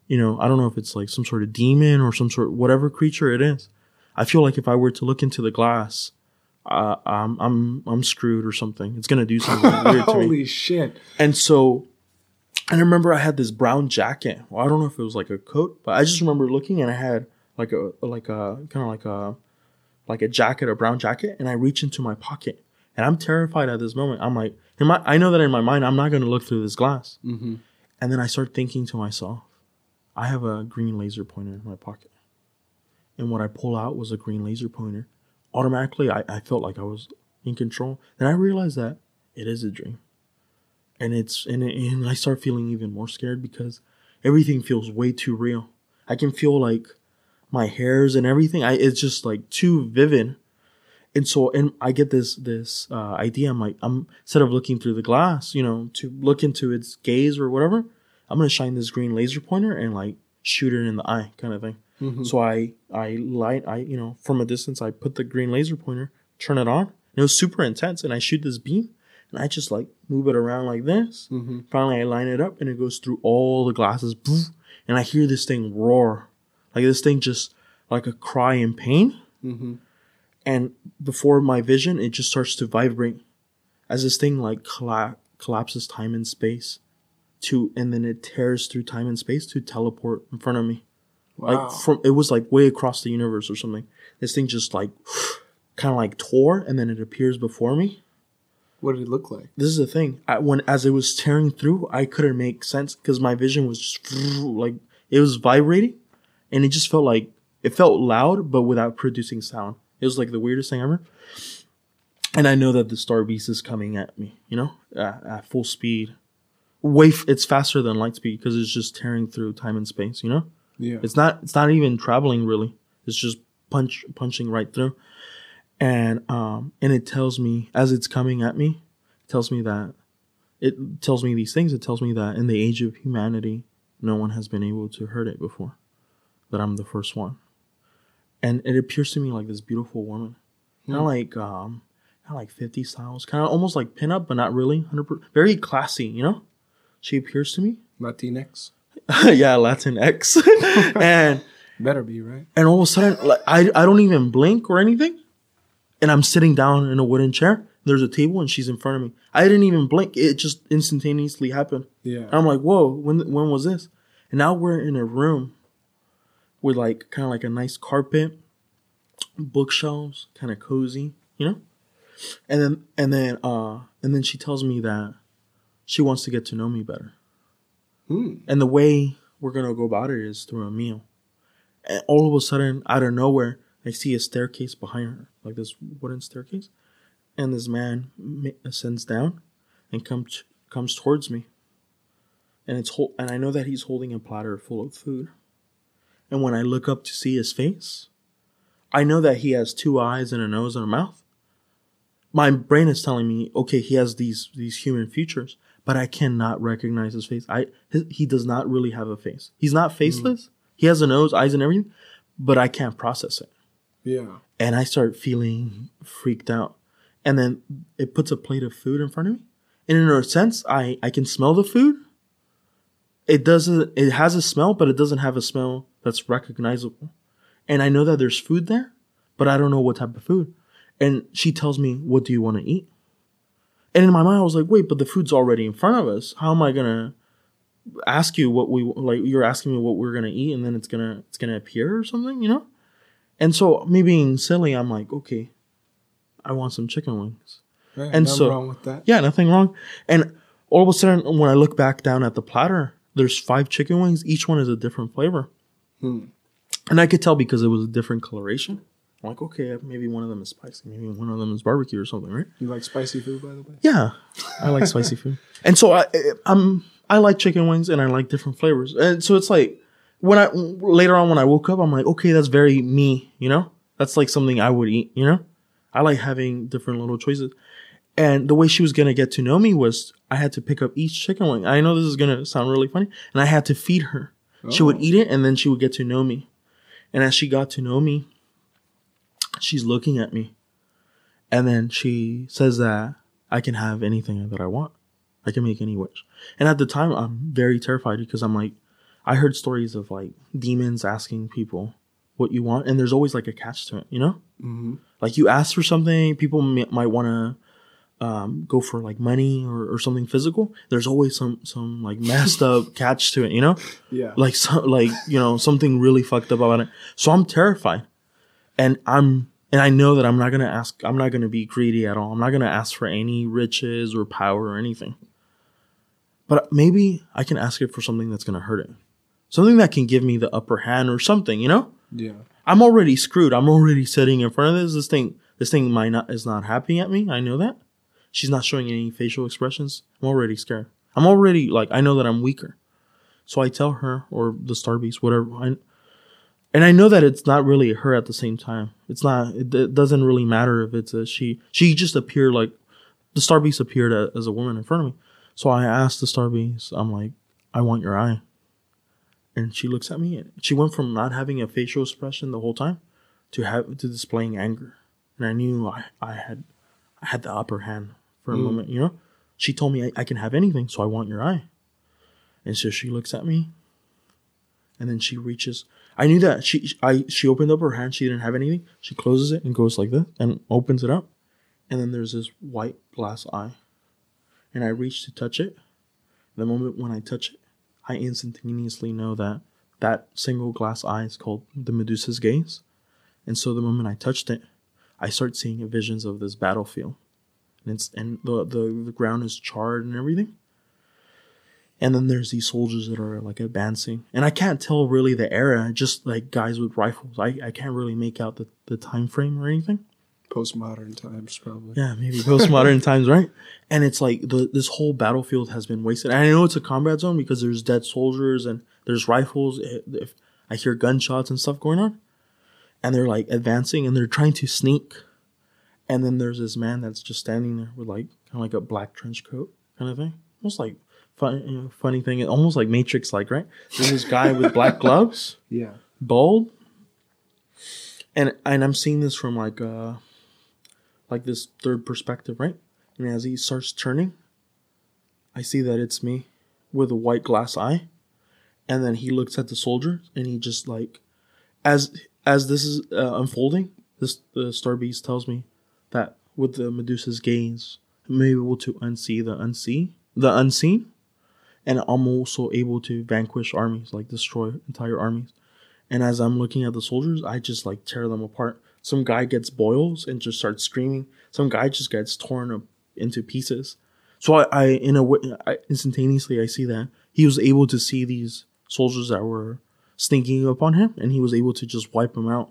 you know i don't know if it's like some sort of demon or some sort whatever creature it is i feel like if i were to look into the glass uh, I'm, I'm i'm screwed or something it's gonna do something weird to me Holy shit. and so and I remember I had this brown jacket. Well, I don't know if it was like a coat, but I just remember looking and I had like a like a kind of like a like a jacket, a brown jacket, and I reach into my pocket. And I'm terrified at this moment. I'm like, my, I know that in my mind I'm not going to look through this glass. Mm-hmm. And then I start thinking to myself, I have a green laser pointer in my pocket. And what I pull out was a green laser pointer. Automatically, I, I felt like I was in control. Then I realized that it is a dream. and it's and, it, and I start feeling even more scared because everything feels way too real. I can feel like my hairs and everything. I it's just like too vivid. And so, and I get this this uh, idea. I'm like, I'm instead of looking through the glass, you know, to look into its gaze or whatever, I'm gonna shine this green laser pointer and like shoot it in the eye, kind of thing. Mm-hmm. So I I light I you know from a distance I put the green laser pointer, turn it on. And it was super intense, and I shoot this beam, and I just like move it around like this. Mm-hmm. Finally, I line it up, and it goes through all the glasses, and I hear this thing roar, like this thing just like a cry in pain. Mm-hmm. And before my vision, it just starts to vibrate as this thing like colla- collapses time and space to, and then it tears through time and space to teleport in front of me. Wow. Like from it was like way across the universe or something. This thing just like kind of like tore, and then it appears before me. what did it look like? This is the thing. I, when as it was tearing through, I couldn't make sense because my vision was just like it was vibrating, and it just felt like it felt loud but without producing sound. It was like the weirdest thing ever. And I know that the Star Beast is coming at me, you know, at, at full speed. Way, f- it's faster than light speed because it's just tearing through time and space, you know. Yeah. It's not. It's not even traveling really. It's just punch punching right through, and um and it tells me as it's coming at me, it tells me that it tells me these things. It tells me that in the age of humanity, no one has been able to hurt it before. That I'm the first one, and it appears to me like this beautiful woman, kind of like um, kind of like 50 styles, kind of almost like pinup, but not really. Hundred very classy, you know. She appears to me, Latinx. yeah, Latin X, and Better be, right? and all of a sudden like I, I don't even blink or anything and i'm sitting down in a wooden chair there's a table and she's in front of me i didn't even blink it just instantaneously happened Yeah. and i'm like whoa when when was this and now we're in a room with like kind of like a nice carpet bookshelves kind of cozy you know and then and then uh and then she tells me that she wants to get to know me better Hmm. and the way we're gonna go about it is through a meal and all of a sudden, out of nowhere, I see a staircase behind her, like this wooden staircase, and this man ascends down and comes comes towards me. And it's hol- and I know that he's holding a platter full of food. And when I look up to see his face, I know that he has two eyes and a nose and a mouth. My brain is telling me, okay, he has these these human features, but I cannot recognize his face. I his, he does not really have a face. He's not mm-hmm. faceless. He has a nose, eyes, and everything, but I can't process it. Yeah. And I start feeling freaked out. And then it puts a plate of food in front of me. And in a sense, I, I can smell the food. It doesn't, it has a smell, but it doesn't have a smell that's recognizable. And I know that there's food there, but I don't know what type of food. And she tells me, What do you want to eat? And in my mind, I was like, Wait, but the food's already in front of us. How am I going to ask you what we like? You're asking me what we're going to eat, and then it's going to, it's to appear or something, you know? And so, me being silly, I'm like, Okay, I want some chicken wings. Right. And Nothing so- wrong with that. Yeah, nothing wrong. And all of a sudden, when I look back down at the platter, there's five chicken wings. Each one is a different flavor. Hmm. And I could tell because it was a different coloration. I'm like, okay, maybe one of them is spicy. Maybe one of them is barbecue or something, right? You like spicy food, by the way? Yeah, I like spicy food. And so I, I'm, I like chicken wings and I like different flavors. And so it's like, when I, later on when I woke up, I'm like, okay, that's very me, you know? That's like something I would eat, you know? I like having different little choices. And the way she was gonna get to know me was I had to pick up each chicken wing. I know this is gonna sound really funny, and I had to feed her. She would Oh. eat it, and then she would get to know me. And as she got to know me, she's looking at me, and then she says that I can have anything that I want. I can make any wish. And at the time, I'm very terrified because I'm like, I heard stories of like demons asking people what you want, and there's always like a catch to it, you know? Mm-hmm. like you ask for something people m- might want to um, go for like money or, or something physical there's always some some like messed up catch to it you know Yeah. like so, like you know something really fucked up about it so i'm terrified and i'm and i know that i'm not gonna ask i'm not gonna be greedy at all i'm not gonna ask for any riches or power or anything but maybe i can ask it for something that's gonna hurt it something that can give me the upper hand or something you know yeah. I'm already screwed. I'm already sitting in front of this. This thing, this thing might not is not happy at me. I know that, she's not showing any facial expressions, I'm already scared. I'm already like I know that I'm weaker. So I tell her or the star beast, whatever. I, and I know that it's not really her at the same time. It's not. It, it doesn't really matter if it's a she. She just appeared like the star beast appeared a, as a woman in front of me. So I asked the star beast, I'm like, I want your eye. And she looks at me. And she went from not having a facial expression the whole time to have to displaying anger. And I knew I, I had I had the upper hand for a mm. moment. You know, she told me I, I can have anything, so I want your eye. And so she looks at me, and then she reaches. I knew that she I she opened up her hand. She didn't have anything. She closes it and goes like this and opens it up, and then there's this white glass eye, and I reach to touch it. The moment when I touch it, I instantaneously know that that single glass eye is called the Medusa's gaze, and so the moment I touched it, I start seeing visions of this battlefield, and it's and the the, the ground is charred and everything. And then there's these soldiers that are like advancing. And i can't tell really the era just like guys with rifles. I, I can't really make out the, the time frame or anything. Postmodern times, probably. yeah maybe postmodern times right? And it's like the, this whole battlefield has been wasted. And i know it's a combat zone because there's dead soldiers and there's rifles. If, if i hear gunshots and stuff going on. And they're like advancing and they're trying to sneak and then there's this man that's just standing there with like kind of like a black trench coat kind of thing. Almost like fun, you know, funny thing almost like matrix like right? There's this guy with black gloves. Yeah. bald. And and i'm seeing this from like uh like this third perspective right? And as he starts turning i see that it's me with a white glass eye. And then he looks at the soldier and he just like as as this is uh, unfolding this the star beast tells me that with the medusa's gaze i'm able to unsee the unseen the unseen and i'm also able to vanquish armies like destroy entire armies and as I'm looking at the soldiers, I just like tear them apart. Some guy gets boils and just starts screaming. Some guy just gets torn up into pieces. So I, I in a way, I, instantaneously, I see that he was able to see these soldiers that were sneaking up on him, and he was able to just wipe them out.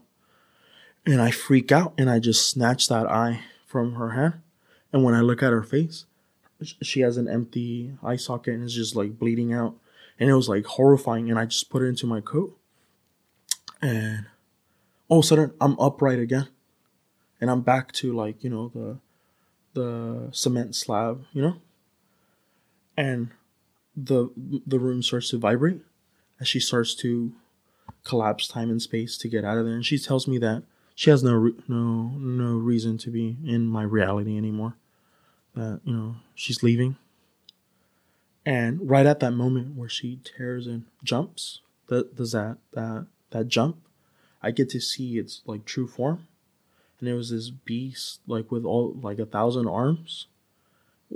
And I freak out, and I just snatch that eye from her hand. And when I look at her face, she has an empty eye socket and it's just like bleeding out. And it was like horrifying. And I just put it into my coat and all of a sudden I'm upright again, and I'm back to like you know the the cement slab, you know, and the the room starts to vibrate as she starts to collapse time and space to get out of there, and she tells me that she has no no no reason to be in my reality anymore. That you know she's leaving. And right at that moment where she tears and jumps, that does that that that jump, I get to see its like true form. And it was this beast like with all like a thousand arms.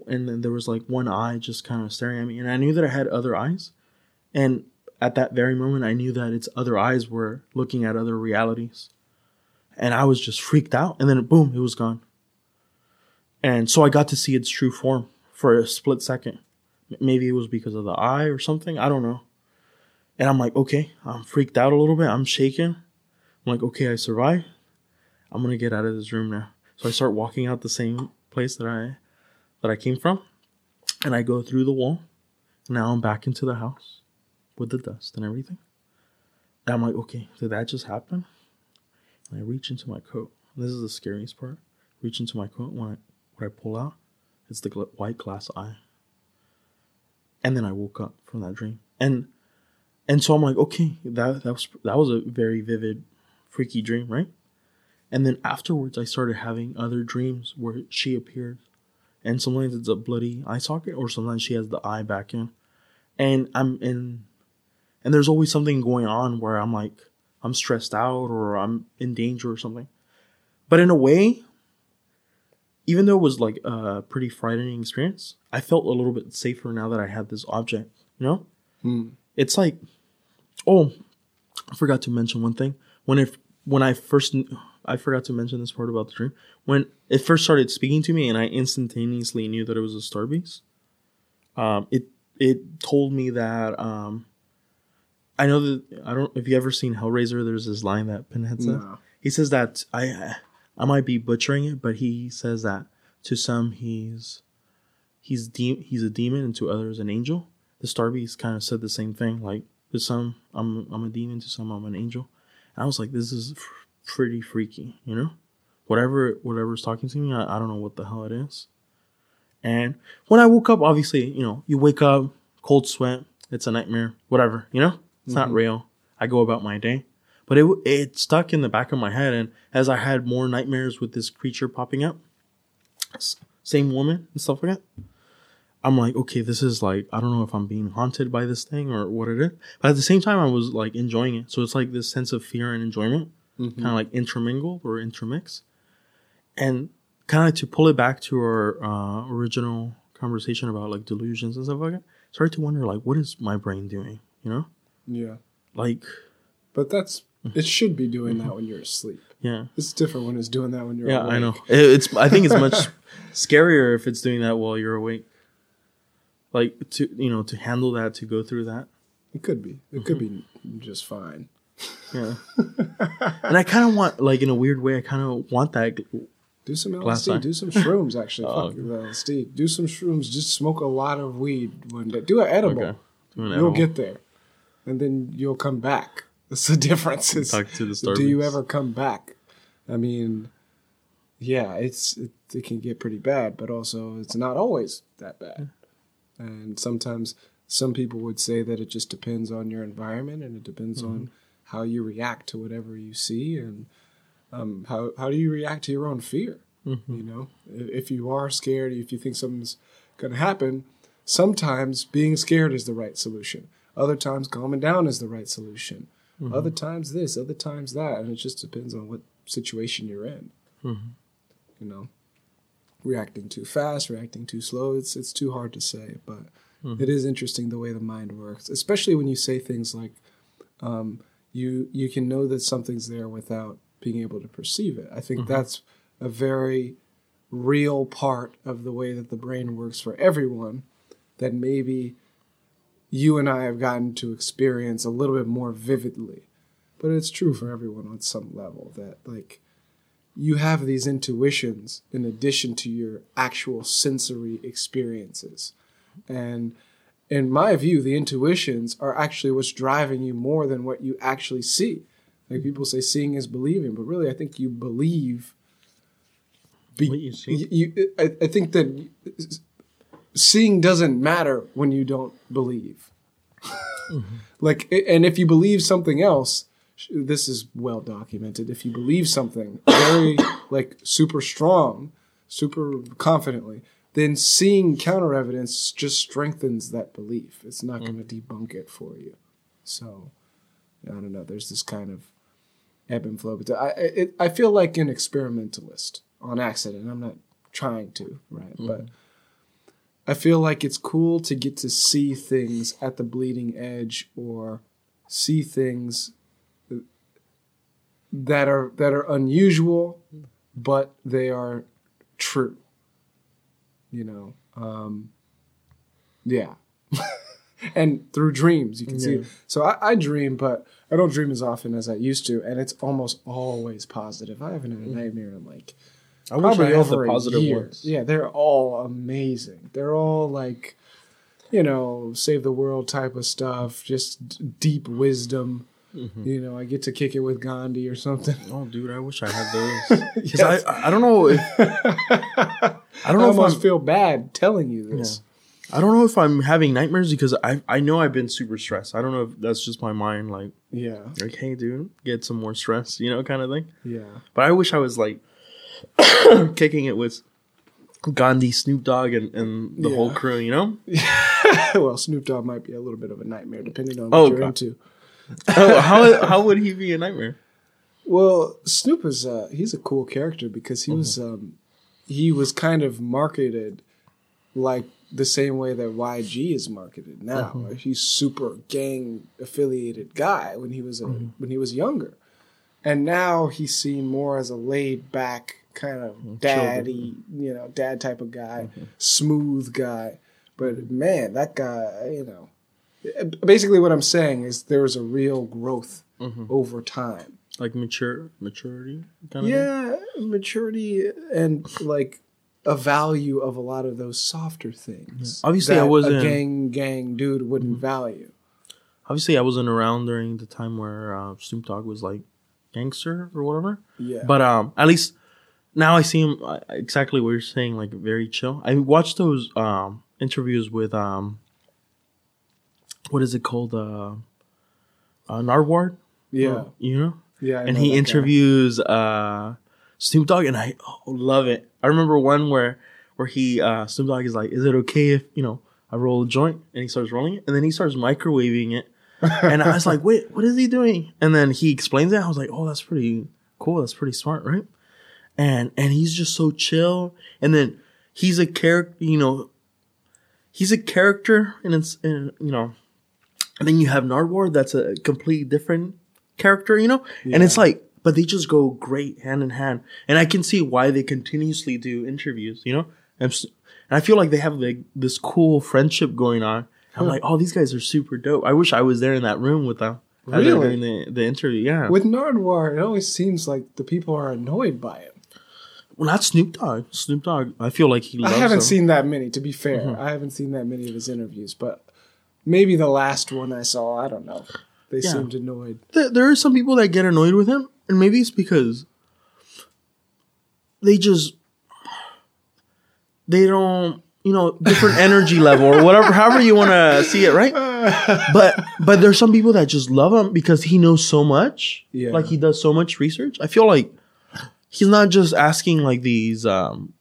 And then there was like one eye just kind of staring at me. And I knew that I had other eyes. And at that very moment I knew that its other eyes were looking at other realities. And I was just freaked out. And then boom, it was gone. And so I got to see its true form for a split second. Maybe it was because of the eye or something. I don't know. And I'm like, okay, I'm freaked out a little bit. I'm shaking. I'm like, okay, I survived. I'm gonna get out of this room now. So I start walking out the same place that I that I came from, and I go through the wall. Now I'm back into the house with the dust and everything. And I'm like, okay, did that just happen? I reach into my coat. This is the scariest part. Reach into my coat when I when I pull out, it's the gl- white glass eye. And then I woke up from that dream, and and so I'm like, okay, that that was that was a very vivid, freaky dream, right? And then afterwards, I started having other dreams where she appeared, and sometimes it's a bloody eye socket, or sometimes she has the eye back in, and I'm in, and there's always something going on where I'm like, I'm stressed out or I'm in danger or something, but in a way, even though it was like a pretty frightening experience, I felt a little bit safer now that I had this object, you know? Hmm. it's like oh i forgot to mention one thing. When it when i first i forgot to mention this part about the dream. When it first started speaking to me and i instantaneously knew that it was a star beast um it it told me that um i know that i don't if you ever seen hellraiser there's this line that pinhead says No. he says that i i might be butchering it but he says that to some he's he's de- he's a demon and to others an angel. The Star Beast kind of said the same thing. Like to some I'm I'm a demon, to some I'm an angel. And I was like, this is f- pretty freaky, you know. Whatever whatever's talking to me, I, I don't know what the hell it is. And when I woke up, obviously, you know, you wake up, cold sweat, it's a nightmare, whatever, you know, it's not real. I go about my day, but it it stuck in the back of my head, and as I had more nightmares with this creature popping up, same woman and stuff like that, I'm like, okay, this is like, I don't know if I'm being haunted by this thing or what it is, but at the same time, I was like enjoying it. So it's like this sense of fear and enjoyment, kind of like intermingle or intermix, and kind of to pull it back to our uh, original conversation about like delusions and stuff like that. Started to wonder like, what is my brain doing? You know, Yeah. like, But that's it should be doing that when you're asleep. yeah, It's different when it's doing that when you're yeah, I know. It- It's I think it's much scarier if it's doing that while you're awake. Like to you know to handle that to go through that. It could be. It could be Mm-hmm. just fine. Yeah. and I kind of want, like, in a weird way, I kind of want that. Do some LSD. Do some shrooms. Actually, Oh, fuck LSD. Do some shrooms. Just smoke a lot of weed one day. Do an edible. Okay. Do an You'll edible. get there, and then you'll come back. That's the difference. Is, the do you ever come back? I mean, yeah, it's it, it can get pretty bad, but also it's not always that bad. And sometimes some people would say that it just depends on your environment and it depends on how you react to whatever you see and um, how how do you react to your own fear? You know, if you are scared, if you think something's going to happen, sometimes being scared is the right solution. Other times, calming down is the right solution. Mm-hmm. Other times, this. Other times, that, and it just depends on what situation you're in. Mm-hmm. You know, reacting too fast, reacting too slow. It's it's too hard to say, but mm-hmm. it is interesting the way the mind works, especially when you say things like, um, "You you can know that something's there without being able to perceive it." I think that's a very real part of the way that the brain works for everyone. That maybe you and I have gotten to experience a little bit more vividly, but it's true for everyone on some level that like you have these intuitions in addition to your actual sensory experiences. And in my view, the intuitions are actually what's driving you more than what you actually see. Like people say, seeing is believing, but really, I think you believe. Be- What you see. you- I, I think that seeing doesn't matter when you don't believe. Like, and if you believe something else, this is well documented. If you believe something very like super strong, super confidently, then seeing counter evidence just strengthens that belief. It's not mm. going to debunk it for you. So, I don't know. There's this kind of ebb and flow. But I, it, I feel like an experimentalist on accident. I'm not trying to, right? Mm-hmm. But I feel like it's cool to get to see things at the bleeding edge or see things that are that are unusual, but they are true. You know, um, yeah. and through dreams, you can see. Yeah. It. So I, I dream, but I don't dream as often as I used to, and it's almost always positive. I haven't had a nightmare in like I wish probably I had over the a positive year. ones. Yeah, they're all amazing. They're all like, you know, save the world type of stuff. Just d- deep wisdom. Mm-hmm. You know, I get to kick it with Gandhi or something. Oh, dude, I wish I had those. Because I, I don't know if I I don't know if almost I'm, feel bad telling you this. I don't know if I'm having nightmares because I I know I've been super stressed. I don't know if that's just my mind, like Yeah, like hey, dude, get some more stress, you know, kind of thing. yeah, But I wish I was like kicking it with Gandhi, Snoop Dogg, and, and the whole crew, you know. well, Snoop Dogg might be a little bit of a nightmare depending on what Oh, you're God. into. oh, how how would he be a nightmare? Well, Snoop is uh, he's a cool character because he was Mm-hmm. um, he was kind of marketed like the same way that YG is marketed now. Mm-hmm. Like, he's super gang affiliated guy when he was a, Mm-hmm. when he was younger, and now he's seen more as a laid back kind of Mm-hmm. daddy, you know, dad type of guy, Mm-hmm. smooth guy. But man, that guy, you know, basically what I'm saying is there was a real growth Mm-hmm. over time. Like mature maturity, kind of. Yeah, maturity and like a value of a lot of those softer things. Obviously, I wasn't- a gang gang dude wouldn't value. Obviously, I wasn't around during the time where uh, Snoop Dogg was like gangster or whatever. Yeah, But um, at least now I see him uh, exactly what you're saying, like very chill. I watched those um interviews with um, what is it called? Uh, uh Nardwuar. yeah, you know. yeah. I and know he guy. interviews uh Snoop Dogg, and I oh, love it. I remember one where where he uh Snoop Dogg is like, "Is it okay if you know I roll a joint?" And he starts rolling it, and then he starts microwaving it, and I was like, "Wait, what is he doing?" And then he explains it. I was like, "Oh, that's pretty cool. That's pretty smart, right?" And and he's just so chill, and then he's a character, you know. He's a character, and it's and you know, and then you have Nardwuar, that's a completely different character, you know? And it's like, but they just go great hand in hand. And I can see why they continuously do interviews, you know? And, and I feel like they have like this cool friendship going on. I'm like, oh, these guys are super dope. I wish I was there in that room with them. uh, Really? During the, the interview, yeah. With Nardwuar, it always seems like the people are annoyed by it. Well, not Snoop Dogg. Snoop Dogg, I feel like he I haven't them. seen that many, to be fair. Mm-hmm. I haven't seen that many of his interviews, but maybe the last one I saw, I don't know. They Yeah. seemed annoyed. There, there are some people that get annoyed with him, and maybe it's because they just they don't, you know, different energy level or whatever, however you want to see it, right? But but there's some people that just love him because he knows so much, Yeah. like he does so much research. I feel like he's not just asking like these um,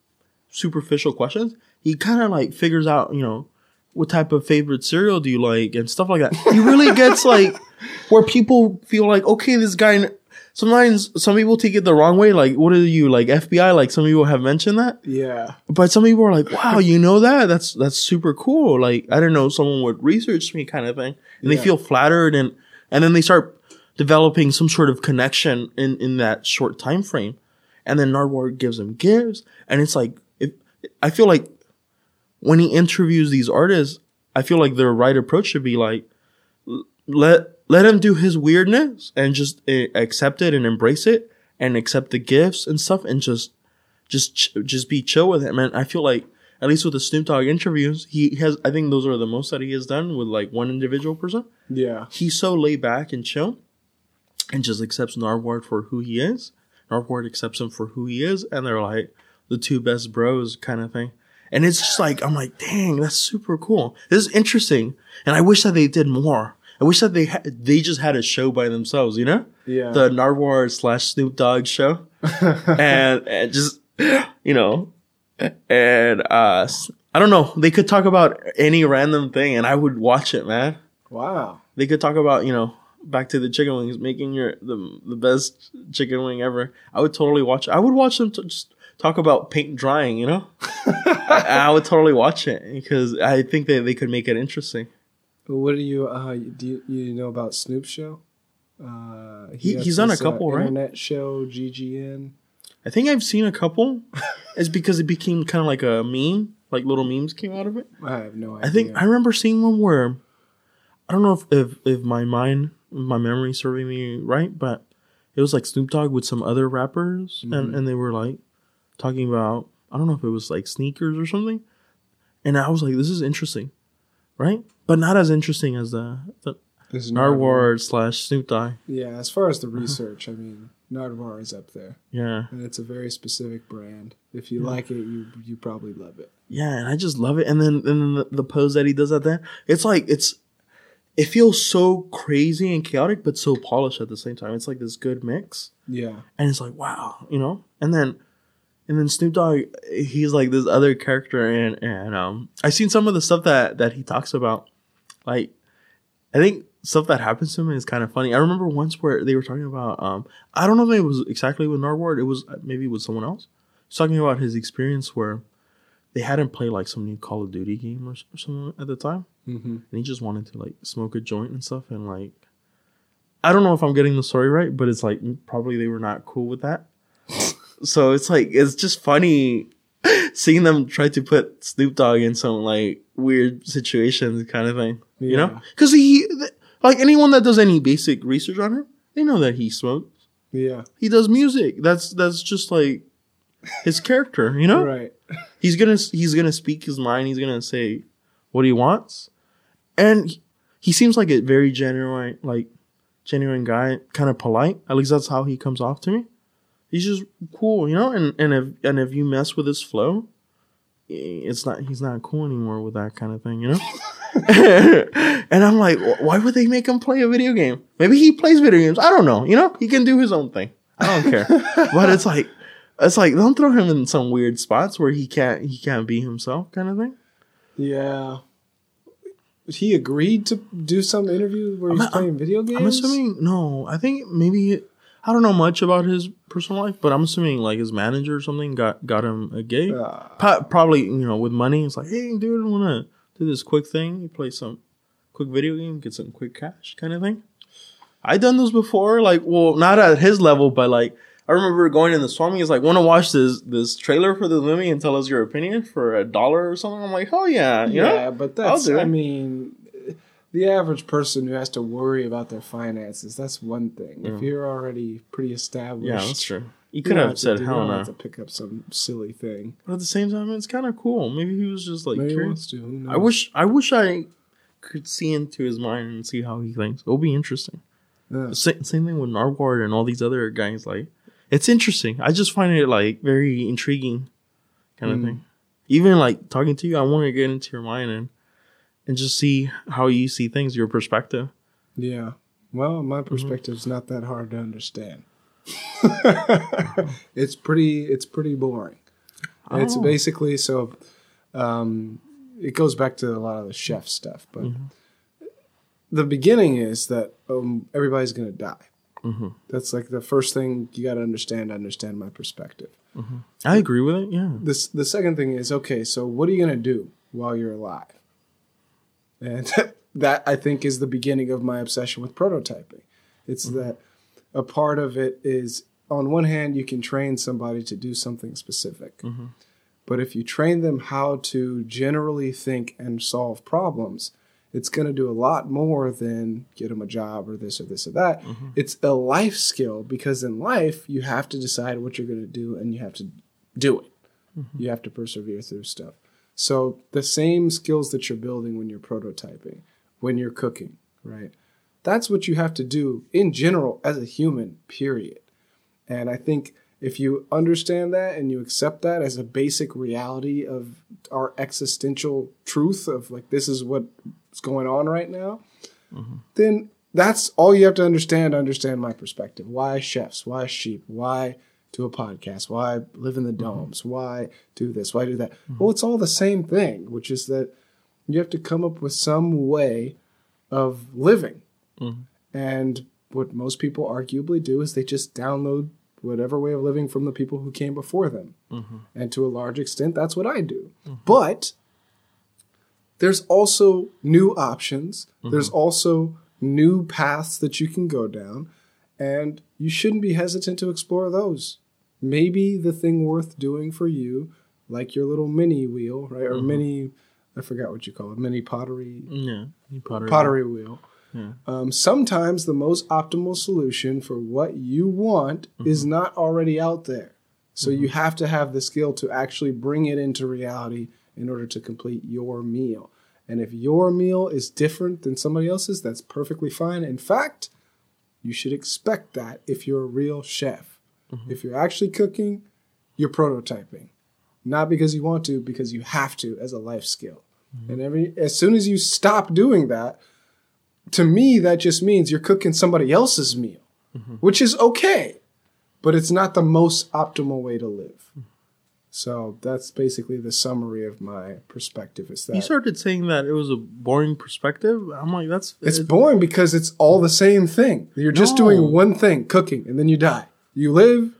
superficial questions. He kind of like figures out, you know, what type of favorite cereal do you like and stuff like that. He really gets like where people feel like, okay, this guy. Sometimes some people take it the wrong way. Like, what are you like FBI? Like some people have mentioned that, Yeah. but some people are like, wow, you know that? That's that's super cool. Like, I don't know someone would research me, kind of thing. And Yeah. they feel flattered, and and then they start developing some sort of connection in in that short time frame. And then Nardwuar gives him gifts, and it's like, if I feel like when he interviews these artists, I feel like their right approach should be like, let let him do his weirdness and just uh, accept it and embrace it and accept the gifts and stuff and just just just be chill with him. And I feel like at least with the Snoop Dogg interviews, he has. I think those are the most that he has done with like one individual person. Yeah. He's so laid back and chill, and just accepts Nardwuar for who he is. Nardwuar accepts him for who he is, and they're like the two best bros kind of thing. And it's just like I'm like, dang, that's super cool. This is interesting, and I wish that they did more. I wish that they had, they just had a show by themselves, you know, Yeah. the Nardwuar slash Snoop Dogg show, and, and just you know, and uh, I don't know. They could talk about any random thing, and I would watch it, man wow. they could talk about you know back to the chicken wings making your the, the best chicken wing ever i would totally watch i would watch them to just talk about paint drying you know I, I would totally watch it because i think that they could make it interesting what do you uh do you, you know about Snoop show? Uh, He- has he's on a this, couple, right? Internet show GGN. i think i've seen a couple it's because it became kind of like a meme like little memes came out of it I have no idea. i think i remember seeing one where i don't know if if, if my mind my memory serving me right but it was like snoop dogg with some other rappers and, and they were like talking about I don't know if it was like sneakers or something. And I was like, this is interesting. Right? But not as interesting as the, the This is Nardwuar slash Snoop Dogg. Yeah, as far as the Uh-huh. research, I mean, Nardwuar is up there, Yeah. and it's a very specific brand. If you like it, you you probably love it. Yeah, and I just love it. And then and then the, the pose that he does at that, it's like it's it feels so crazy and chaotic, but so polished at the same time. It's like this good mix. Yeah, and it's like wow, you know. And then, and then Snoop Dogg, he's like this other character, and and um, I seen some of the stuff that that he talks about. Like, I think stuff that happens to him is kind of funny. I remember once where they were talking about, um, I don't know if it was exactly with Nardwuar, it was maybe with someone else. He's talking about his experience where they hadn't played like some new Call of Duty game or, or something at the time, mm-hmm. and he just wanted to like smoke a joint and stuff, and like. I don't know if I'm getting the story right, but it's like probably they were not cool with that. so it's like it's just funny seeing them try to put Snoop Dogg in some like weird situations, kind of thing. You know, because he like anyone that does any basic research on him, they know that he smokes. yeah, He does music. That's that's just like his character. You know, Right. he's gonna he's gonna speak his mind. He's gonna say what he wants, and he, seems like a very genuine, like genuine guy, kind of polite. At least that's how he comes off to me. He's just cool, you know. And and if and if you mess with his flow, it's not he's not cool anymore with that kind of thing, you know. and I'm like, why would they make him play a video game? Maybe he plays video games. I don't know. You know, he can do his own thing. I don't care. but it's like, it's like don't throw him in some weird spots where he can't he can't be himself, kind of thing. Yeah. He agreed to do some interview where he's I'm- playing video games. I'm assuming no. I think maybe I don't know much about his personal life, but I'm assuming like his manager or something got got him a gig. Ah. Po- probably you know with money. It's like, hey, dude, I want to do this quick thing. You play some quick video game, get some quick cash, kind of thing. I done those before. Like, well, not at his level, but like I remember going in the swap meet. Is like, want to watch this this trailer for the movie and tell us your opinion for a dollar or something. I'm like, oh yeah, you yeah, know? but that's I mean the average person who has to worry about their finances, that's one thing. If you're already pretty established yeah, that's true. You you could don't have said hell no. have to pick up some silly thing. But at the same time, it's kind of cool. Maybe he was just like Maybe curious. wants to. I wish I wish I could see into his mind and see how he thinks. It'll be interesting. Yeah. Same, same thing with Nardwuar and all these other guys. Like, it's interesting. I just find it like very intriguing, kind of Mm. thing. Even like talking to you, I want to get into your mind and and just see how you see things, your perspective. Yeah. Well, Mm-hmm. my perspective's not that hard to understand. it's pretty it's pretty boring. It's Oh. basically so um it goes back to a lot of the chef stuff, but Mm-hmm. the beginning is that um everybody's going to die. Mhm. That's like the first thing you got to understand understand my perspective. Mm-hmm. I agree with it. Yeah. This the second thing is okay, so what are you going to do while you're alive? And that I think is the beginning of my obsession with prototyping. It's mm-hmm. that a part of it is on one hand you can train somebody to do something specific. Mm-hmm. But if you train them how to generally think and solve problems, it's going to do a lot more than get them a job or this or this or that. Mm-hmm. It's a life skill because in life you have to decide what you're going to do and you have to do it. Mm-hmm. You have to persevere through stuff. So the same skills that you're building when you're prototyping, when you're cooking, right? That's what you have to do in general as a human, period. And I think if you understand that and you accept that as a basic reality of our existential truth of like this is what's going on right now, mm-hmm. then that's all you have to understand to understand my perspective. Why chefs? Why sheep? Why do a podcast? Why live in the mm-hmm. domes? Why do this? Why do that? Mm-hmm. Well, it's all the same thing, which is that you have to come up with some way of living. And what most people arguably do is they just download whatever way of living from the people who came before them. Mm-hmm. And to a large extent, that's what I do. Mm-hmm. But there's also new options. Mm-hmm. There's also new paths that you can go down. And you shouldn't be hesitant to explore those. Maybe the thing worth doing for you, like your little mini wheel, right? Or mini, I forgot what you call it, mini pottery Yeah. Pottery. pottery wheel. Yeah. Um, sometimes the most optimal solution for what you want mm-hmm. is not already out there. So you mm-hmm. have to have the skill to actually bring it into reality in order to complete your meal. And if your meal is different than somebody else's, that's perfectly fine. In fact, you should expect that if you're a real chef. Mm-hmm. If you're actually cooking, you're prototyping. Not because you want to, because you have to as a life skill. And every as soon as you stop doing that, to me that just means you're cooking somebody else's meal, which is okay, but it's not the most optimal way to live. So that's basically the summary of my perspective. Is that You started saying that it was a boring perspective. I'm like, that's it's it- boring because it's all the same thing. You're just No. doing one thing, cooking, and then you die. You live,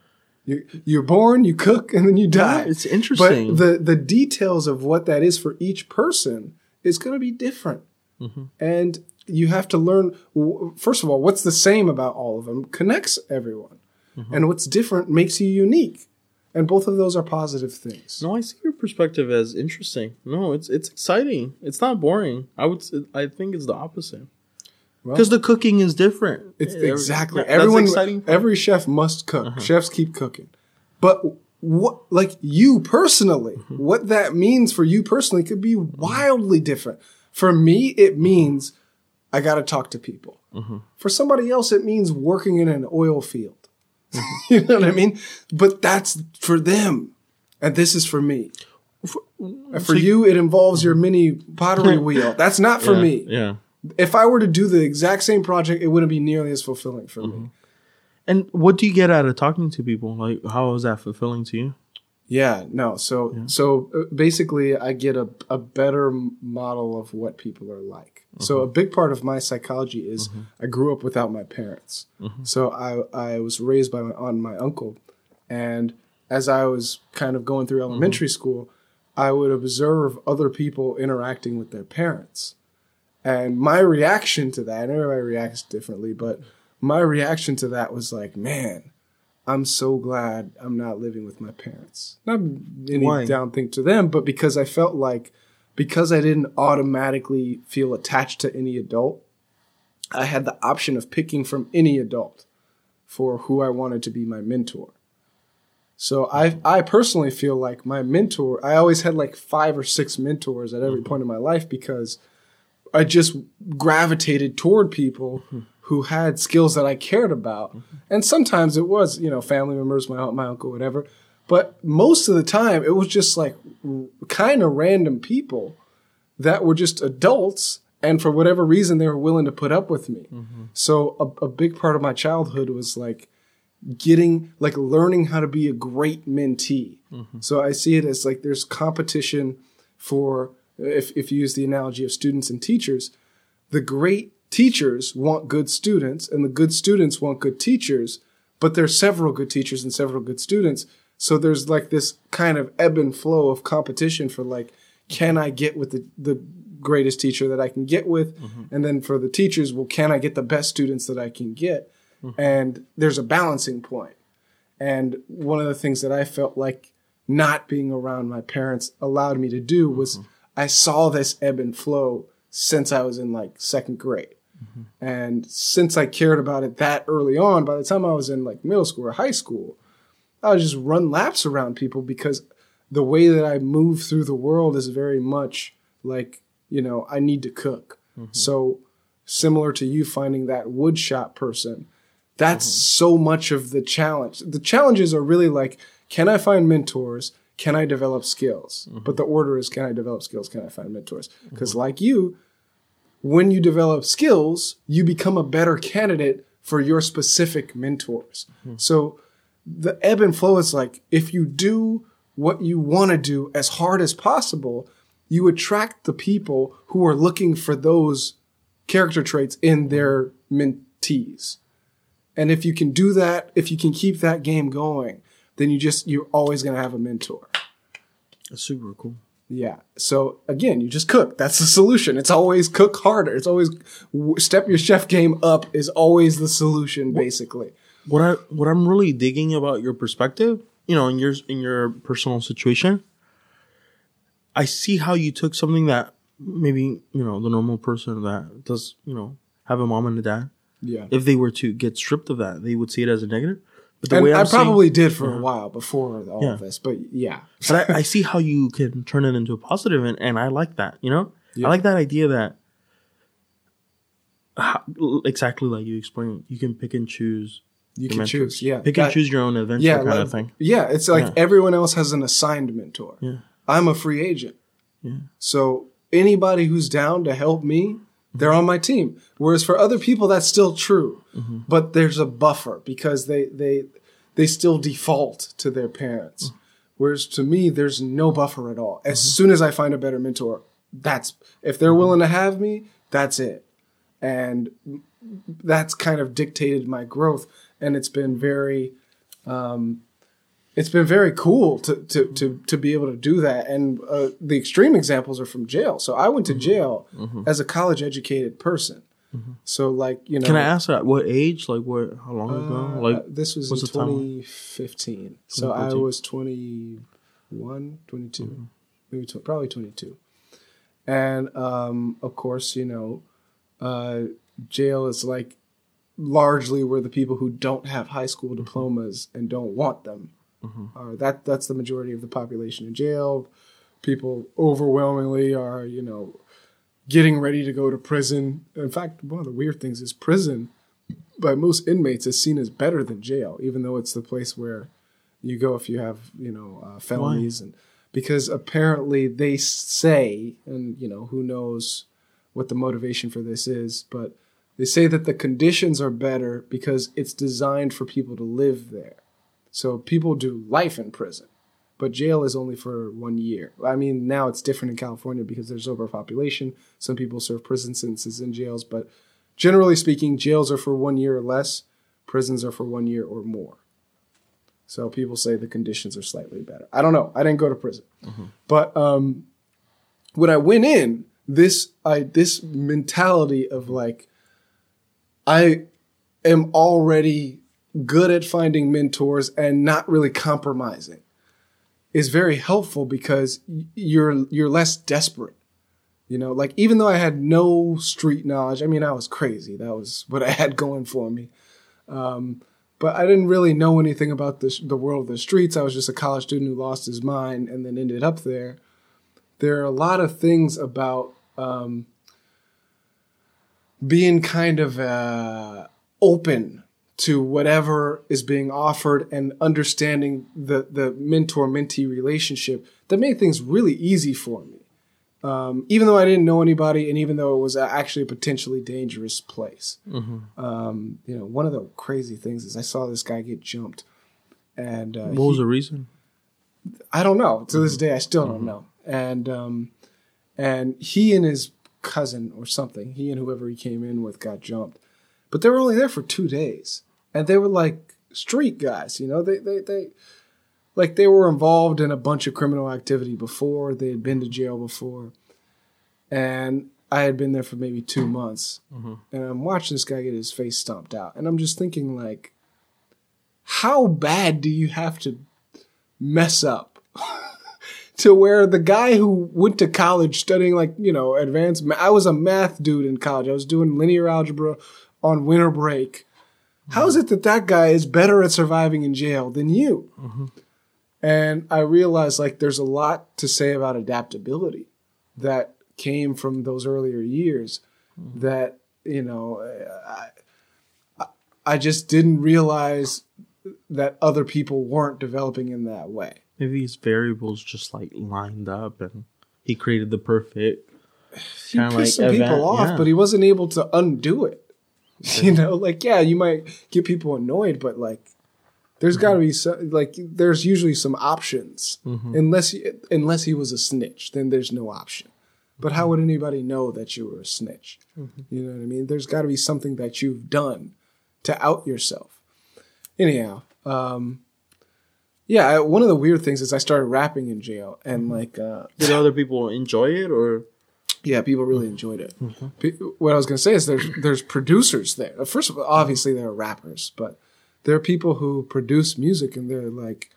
you you're born, you cook, and then you die. it's interesting. But the the details of what that is for each person is going to be different, Mm-hmm. and you have to learn. First of all, what's the same about all of them connects everyone, Mm-hmm. and what's different makes you unique, and both of those are positive things. No, I see your perspective as interesting. No, it's it's exciting. It's not boring. I would. i think it's the opposite. Well- Because the cooking is different. It's exactly everyone. exciting. Uh-huh. Every chef must cook. Chefs keep cooking, but what like you personally, what that means for you personally could be wildly different. For me, it means I got to talk to people. Mm-hmm. For somebody else, it means working in an oil field. you know what I mean? But that's for them, and this is for me. And for you, it involves your mini pottery wheel. That's not for yeah, me. Yeah. If I were to do the exact same project, it wouldn't be nearly as fulfilling for me. Mm-hmm. And what do you get out of talking to people? Like, how is that fulfilling to you? Yeah, no. So so uh, basically, I get a a better model of what people are like. So mm-hmm. a big part of my psychology is mm-hmm. I grew up without my parents. Mm-hmm. So I I was raised by my aunt and my uncle, and as I was kind of going through elementary school, I would observe other people interacting with their parents, and my reaction to that. And everybody reacts differently, but my reaction to that was like, man. I'm so glad I'm not living with my parents. Not any Why? down thing to them, but because I felt like because I didn't automatically feel attached to any adult, I had the option of picking from any adult for who I wanted to be my mentor. So I I personally feel like my mentor, I always had like five or six mentors at every mm-hmm. point in my life because I just gravitated toward people hmm. Who had skills that I cared about. Mm-hmm. And sometimes it was, you know, family members, my aunt, my uncle, whatever. But most of the time it was just like kind of random people that were just adults and for whatever reason they were willing to put up with me. Mm-hmm. So a, a big part of my childhood was like getting like learning how to be a great mentee. Mm-hmm. So I see it as like there's competition for if if you use the analogy of students and teachers, the great teachers want good students and the good students want good teachers, but there's several good teachers and several good students. So there's like this kind of ebb and flow of competition for like, can I get with the, the greatest teacher that I can get with? Mm-hmm. And then for the teachers, well, can I get the best students that I can get? Mm-hmm. And there's a balancing point. And one of the things that I felt like not being around my parents allowed me to do was mm-hmm. I saw this ebb and flow since I was in like second grade. Mm-hmm. And since I cared about it that early on, by the time I was in like middle school or high school, I would just run laps around people because the way that I move through the world is very much like, you know, I need to cook. Mm-hmm. So similar to you finding that wood shop person, that's mm-hmm. so much of the challenge. The challenges are really like, can I find mentors? Can I develop skills? But the order is, can I develop skills? Can I find mentors? Because like you, when you develop skills, you become a better candidate for your specific mentors. Hmm. So the ebb and flow is like if you do what you want to do as hard as possible, you attract the people who are looking for those character traits in their mentees. And if you can do that, if you can keep that game going, then you just you're always going to have a mentor. That's super cool. Yeah. So again, you just cook. That's the solution. It's always cook harder. It's always step your chef game up is always the solution basically. What I what I'm really digging about your perspective, you know, in your in your personal situation, I see how you took something that maybe you know the normal person that does you know have a mom and a dad. Yeah. If they were to get stripped of that, they would see it as a negative. But the And way I I'm seeing- probably did for a uh-huh. while before all Yeah. of this, but yeah. but I, I see how you can turn it into a positive, and, and I like that. You know, Yeah. I like that idea that how, exactly like you explained, you can pick and choose. You can mentors. choose. Yeah. pick That- and choose your own adventure yeah, kind like- of thing. Yeah, it's like Yeah. everyone else has an assigned mentor. Yeah. I'm a free agent. Yeah. So anybody who's down to help me, they're on my team. Whereas for other people, that's still true, Mm-hmm. but there's a buffer because they they they still default to their parents. Mm. Whereas to me, there's no buffer at all. As Mm-hmm. soon as I find a better mentor, that's if they're willing to have me, that's it. And that's kind of dictated my growth, and it's been very um, it's been very cool to to to to be able to do that. And uh, the extreme examples are from jail. So I went to Mm-hmm. jail as a college educated person. So like you know, Can I ask at what age? Like what? How long ago? uh, Like this was in the timeline? 2015. So I was 21, 22, Mm-hmm. maybe tw- probably 22. And um, of course, you know, uh, jail is like largely where the people who don't have high school Mm-hmm. diplomas and don't want them Uh, that that's the majority of the population in jail. People overwhelmingly are, you know, getting ready to go to prison. In fact, one of the weird things is prison by most inmates is seen as better than jail, even though it's the place where you go if you have, you know, uh, felonies and because apparently they say, and you know, who knows what the motivation for this is, but they say that the conditions are better because it's designed for people to live there. So people do life in prison, but jail is only for one year. I mean, now it's different in California because there's overpopulation. Some people serve prison sentences in jails, but generally speaking, jails are for one year or less, prisons are for one year or more. So people say the conditions are slightly better. I don't know. I didn't go to prison, but um, when I went in, this I this mentality of like I am already good at finding mentors and not really compromising is very helpful because you're you're less desperate. You know, like even though I had no street knowledge, I mean, I was crazy. That was what I had going for me. Um, but I didn't really know anything about the, the world of the streets. I was just a college student who lost his mind and then ended up there. There are a lot of things about um, being kind of uh, open to whatever is being offered and understanding the, the mentor mentee relationship that made things really easy for me. Um, even though I didn't know anybody, and even though it was actually a potentially dangerous place, um, you know, one of the crazy things is I saw this guy get jumped, and uh, What was the reason? I don't know. To this day, I still don't know. And um, and he and his cousin or something, he and whoever he came in with got jumped, but they were only there for two days, and they were like street guys. You know, they they they like they were involved in a bunch of criminal activity before. They had been to jail before, and I had been there for maybe two months, mm-hmm. and I'm watching this guy get his face stomped out, and I'm just thinking like, how bad do you have to mess up to where the guy who went to college studying like you know advanced ma- i was a math dude in college. I was doing linear algebra on winter break how is it that that guy is better at surviving in jail than you mm-hmm. and i realized like there's a lot to say about adaptability that came from those earlier years mm-hmm. that you know I, I- just didn't realize that other people weren't developing in that way Maybe his variables just like lined up and he created the perfect. he pissed like some people off, yeah. but he wasn't able to undo it. You know, like yeah, you might get people annoyed, but like there's got to be some like there's usually some options. Unless he, unless he was a snitch, then there's no option. But how would anybody know that you were a snitch? You know what I mean? There's got to be something that you've done to out yourself. Anyhow, um, yeah, I, one of the weird things is I started rapping in jail, and like uh, Did other people enjoy it or? Yeah, people really enjoyed it. Mm-hmm. Pe- What I was going to say is there's there's producers there. Uh, first of all, obviously there are rappers, but there are people who produce music, and they're like,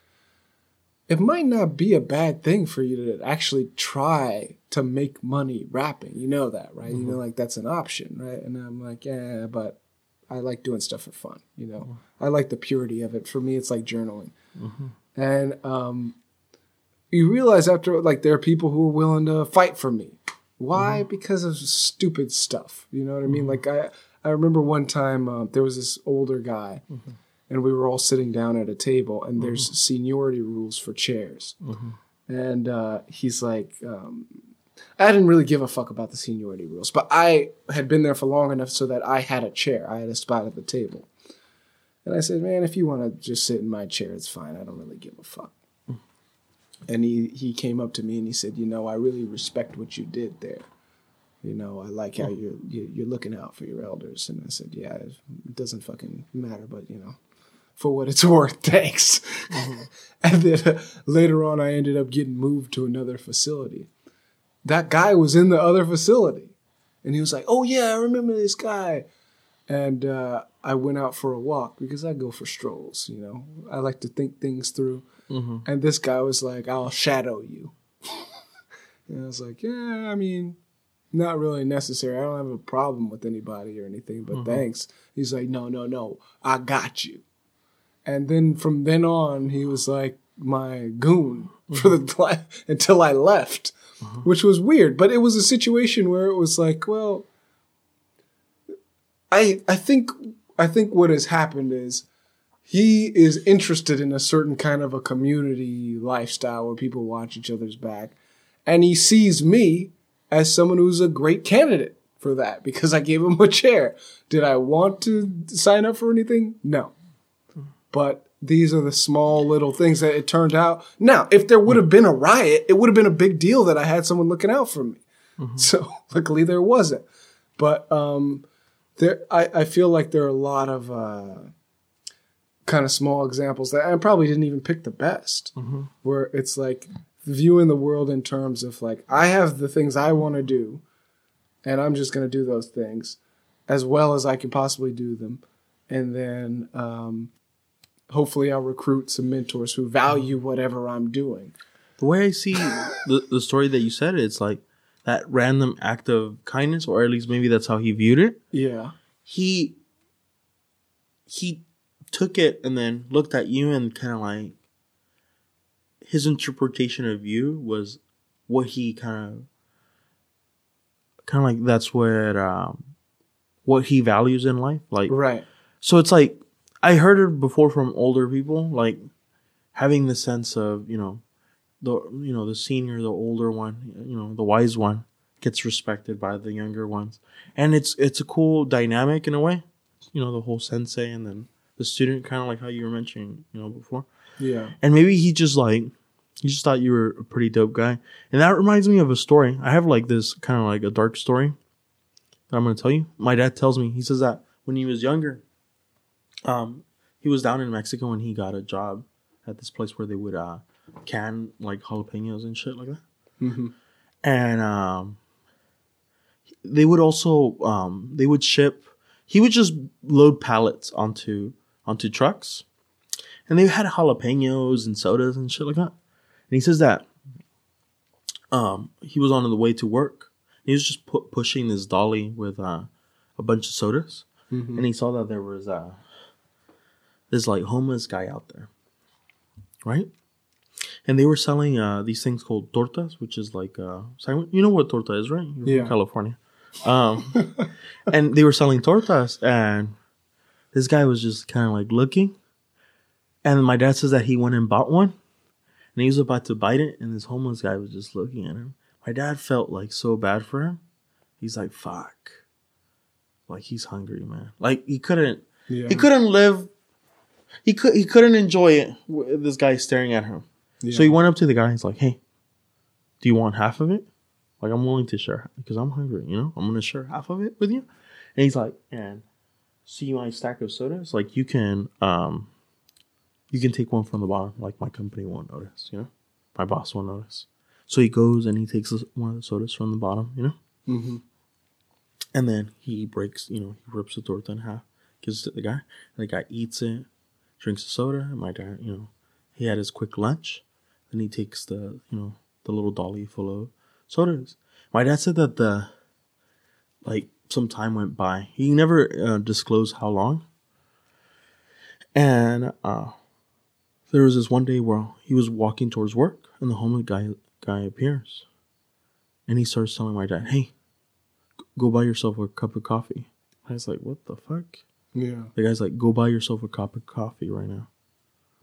it might not be a bad thing for you to actually try to make money rapping. You know that, right? You know, mm-hmm. like that's an option, right? And I'm like, yeah, but I like doing stuff for fun. You know, mm-hmm. I like the purity of it. For me, it's like journaling, and um, you realize after like there are people who are willing to fight for me. Why? Because of stupid stuff. You know what I mean? Like I, I remember one time uh, there was this older guy, and we were all sitting down at a table, and there's seniority rules for chairs, and uh, he's like, um, I didn't really give a fuck about the seniority rules, but I had been there for long enough so that I had a chair, I had a spot at the table, and I said, man, if you want to just sit in my chair, it's fine. I don't really give a fuck and he he came up to me and he said, "You know, I really respect what you did there. You know, I like how you're you- you're looking out for your elders." And I said, "Yeah, it doesn't fucking matter, but you know, for what it's worth, thanks." and then uh, later on, I ended up getting moved to another facility. That guy was in the other facility, and he was like, "Oh yeah, I remember this guy." And uh, I went out for a walk because I go for strolls. You know, I like to think things through. Mm-hmm. And this guy was like, I'll shadow you. and I was like, yeah, I mean, not really necessary. I don't have a problem with anybody or anything, but mm-hmm. thanks. He's like, no, no, no, I got you. and then from then on, he was like my goon for the mm-hmm. until I left, which was weird. But it was a situation where it was like, well, I I think I think what has happened is he is interested in a certain kind of a community lifestyle where people watch each other's back, and he sees me as someone who's a great candidate for that because I gave him a chair. Did I want to sign up for anything? No. But these are the small little things that it turned out. Now, if there would have been a riot, it would have been a big deal that I had someone looking out for me. So luckily there wasn't. But um, there, I, I feel like there are a lot of uh, kind of small examples that I probably didn't even pick the best, where it's like viewing the world in terms of like I have the things I want to do, and I'm just going to do those things as well as I can possibly do them, and then um, hopefully I'll recruit some mentors who value whatever I'm doing. The way I see the, the story that you said, it's like that random act of kindness, or at least maybe that's how he viewed it. Yeah, He he took it and then looked at you and kind of like his interpretation of you was what he kind of kind of like that's what um what he values in life like right. so it's like I heard it before from older people, like having the sense of you know the you know the senior, the older one, you know the wise one gets respected by the younger ones, and it's it's a cool dynamic in a way. You know the whole sensei and then the student, kind of like how you were mentioning, you know before, Yeah. and maybe he just like he just thought you were a pretty dope guy, and that reminds me of a story. I have like this kind of like a dark story that I'm gonna tell you. My dad tells me he says that when he was younger um he was down in Mexico and he got a job at this place where they would uh can like jalapenos and shit like that. hmm And um they would also um they would ship he would just load pallets onto onto trucks. And they had jalapenos and sodas and shit like that. And he says that um he was on the way to work. He was just pu- pushing this dolly with uh, a bunch of sodas hmm and he saw that there was uh this like homeless guy out there right and they were selling uh these things called tortas which is like uh you know what torta is right You're Yeah. california um and they were selling tortas and this guy was just kind of like looking. And my dad says that he went and bought one. And he was about to bite it and this homeless guy was just looking at him. My dad felt like so bad for him. He's like fuck. Like he's hungry man. Like he couldn't Yeah. he couldn't live he could he couldn't enjoy it with this guy staring at him. Yeah. so he went up to the guy and he's like hey do you want half of it? Like i'm willing to share because i'm hungry you know? I'm gonna share half of it with you. And he's like and see my stack of sodas like you can um you can take one from the bottom like my company won't notice you know my boss won't notice so he goes and he takes one of the sodas from the bottom you know hmm and then he breaks, you know, he rips the torta in half, gives it to the guy. And the guy eats it, drinks the soda. And my dad, you know, he had his quick lunch. Then he takes the, you know, the little dolly full of sodas. My dad said that the, like, some time went by. He never uh, disclosed how long. And uh, there was this one day where he was walking towards work, and the homeless guy guy appears, and he starts telling my dad, "Hey, go buy yourself a cup of coffee. I was like, what the fuck? Yeah. The guy's like, go buy yourself a cup of coffee right now.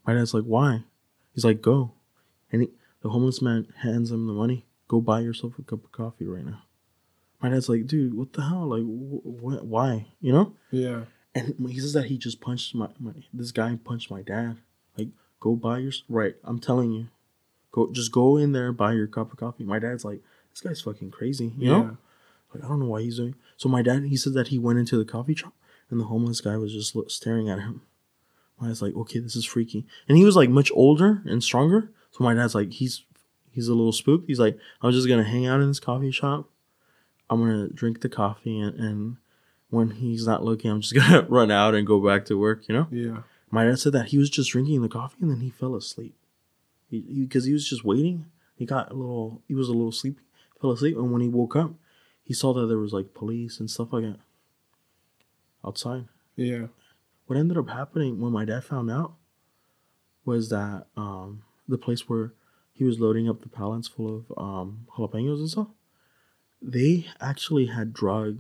My dad's like, why? He's like, go. And he, the homeless man hands him the money. Go buy yourself a cup of coffee right now. My dad's like, dude, what the hell? Like, wh- wh- why? You know? Yeah. And he says that he just punched my, my this guy punched my dad. Like, go buy your right. I'm telling you, go just go in there buy your cup of coffee. My dad's like, this guy's fucking crazy. You know? Like I don't know why he's doing. So my dad, he said that he went into the coffee shop and the homeless guy was just staring at him. My dad's like, okay, this is freaky, and he was like much older and stronger. So my dad's like, he's he's a little spooked. He's like, I'm just gonna hang out in this coffee shop. I'm gonna drink the coffee, and, and when he's not looking, I'm just gonna run out and go back to work. You know. Yeah. My dad said that he was just drinking the coffee and then he fell asleep. Because he, because he was just waiting. He got a little, he was a little sleepy, fell asleep. And when he woke up, he saw that there was like police and stuff like that outside. Yeah. What ended up happening when my dad found out, was that um, the place where he was loading up the pallets full of um, jalapenos and stuff. They actually had drug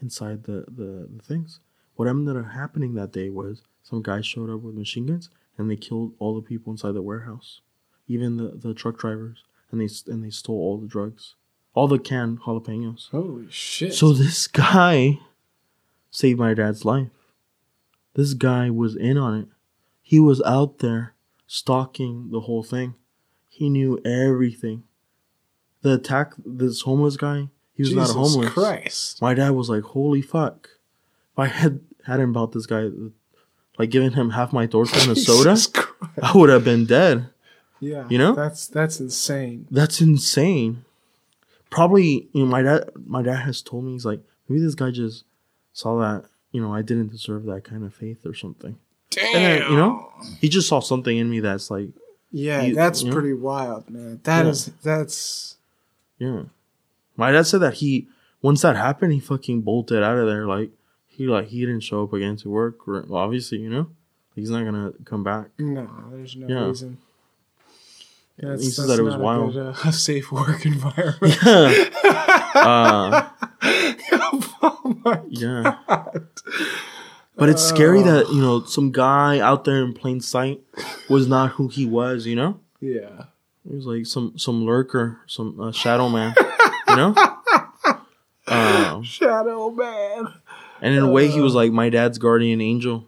inside the, the, the things. What ended up happening that day was some guys showed up with machine guns and they killed all the people inside the warehouse, even the, the truck drivers, and they and they stole all the drugs, all the canned jalapenos. Holy shit! So this guy saved my dad's life. This guy was in on it. He was out there stalking the whole thing. He knew everything. The attack, this homeless guy, he was Jesus not homeless. Christ! My dad was like, "Holy fuck!" If I had hadn't bought this guy, like giving him half my Thorfinn a soda, Christ. I would have been dead. Yeah, You know? that's that's insane. That's insane. Probably, you know, my dad. My dad has told me he's like, maybe this guy just saw that, you know, I didn't deserve that kind of faith or something. Damn. And then, you know, he just saw something in me that's like, Yeah, that's you know? pretty wild, man. That Yeah. is that's yeah. My dad said that he once that happened, he fucking bolted out of there. Like he like he didn't show up again to work. Well, obviously, you know, he's not gonna come back. no. There's no Yeah. reason. That's, he said that's that it was wild. A, good, uh, safe work environment. uh, oh my Yeah. But it's scary that, you know, some guy out there in plain sight was not who he was, you know? Yeah. He was like some some lurker, some uh, shadow man, you know? Um, Shadow man. and in a way, he was like my dad's guardian angel,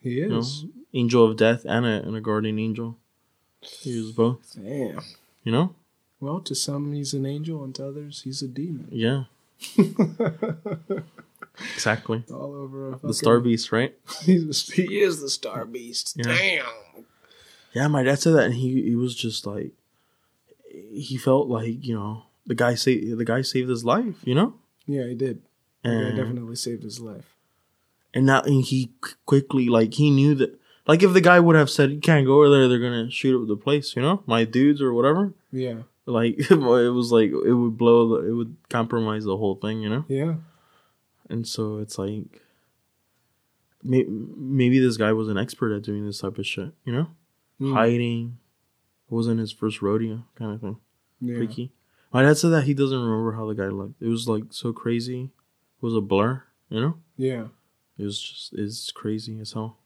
He you know? is. Angel of death and a, and a guardian angel. He was both, Damn. you know? Well, to some he's an angel, and to others he's a demon. Yeah. exactly. All over a The star beast, right? He's he is the star beast. Yeah. Damn. Yeah, my dad said that, and he he was just like, he felt like you know the guy saved the guy saved his life, you know, Yeah, he did. And definitely saved his life. and now and he quickly like he knew that like if the guy would have said you can't go over there, they're gonna shoot up the place, you know, my dudes or whatever. Yeah. Like it was like it would blow, the, it would compromise the whole thing, you know, Yeah. and so it's like. may- Maybe this guy was an expert at doing this type of shit, you know, Mm. hiding. Wasn't his first rodeo, kind of thing. Yeah. freaky. My dad said that he doesn't remember how the guy looked. It was like so crazy. It was a blur, you know? Yeah. It was just it's crazy as hell.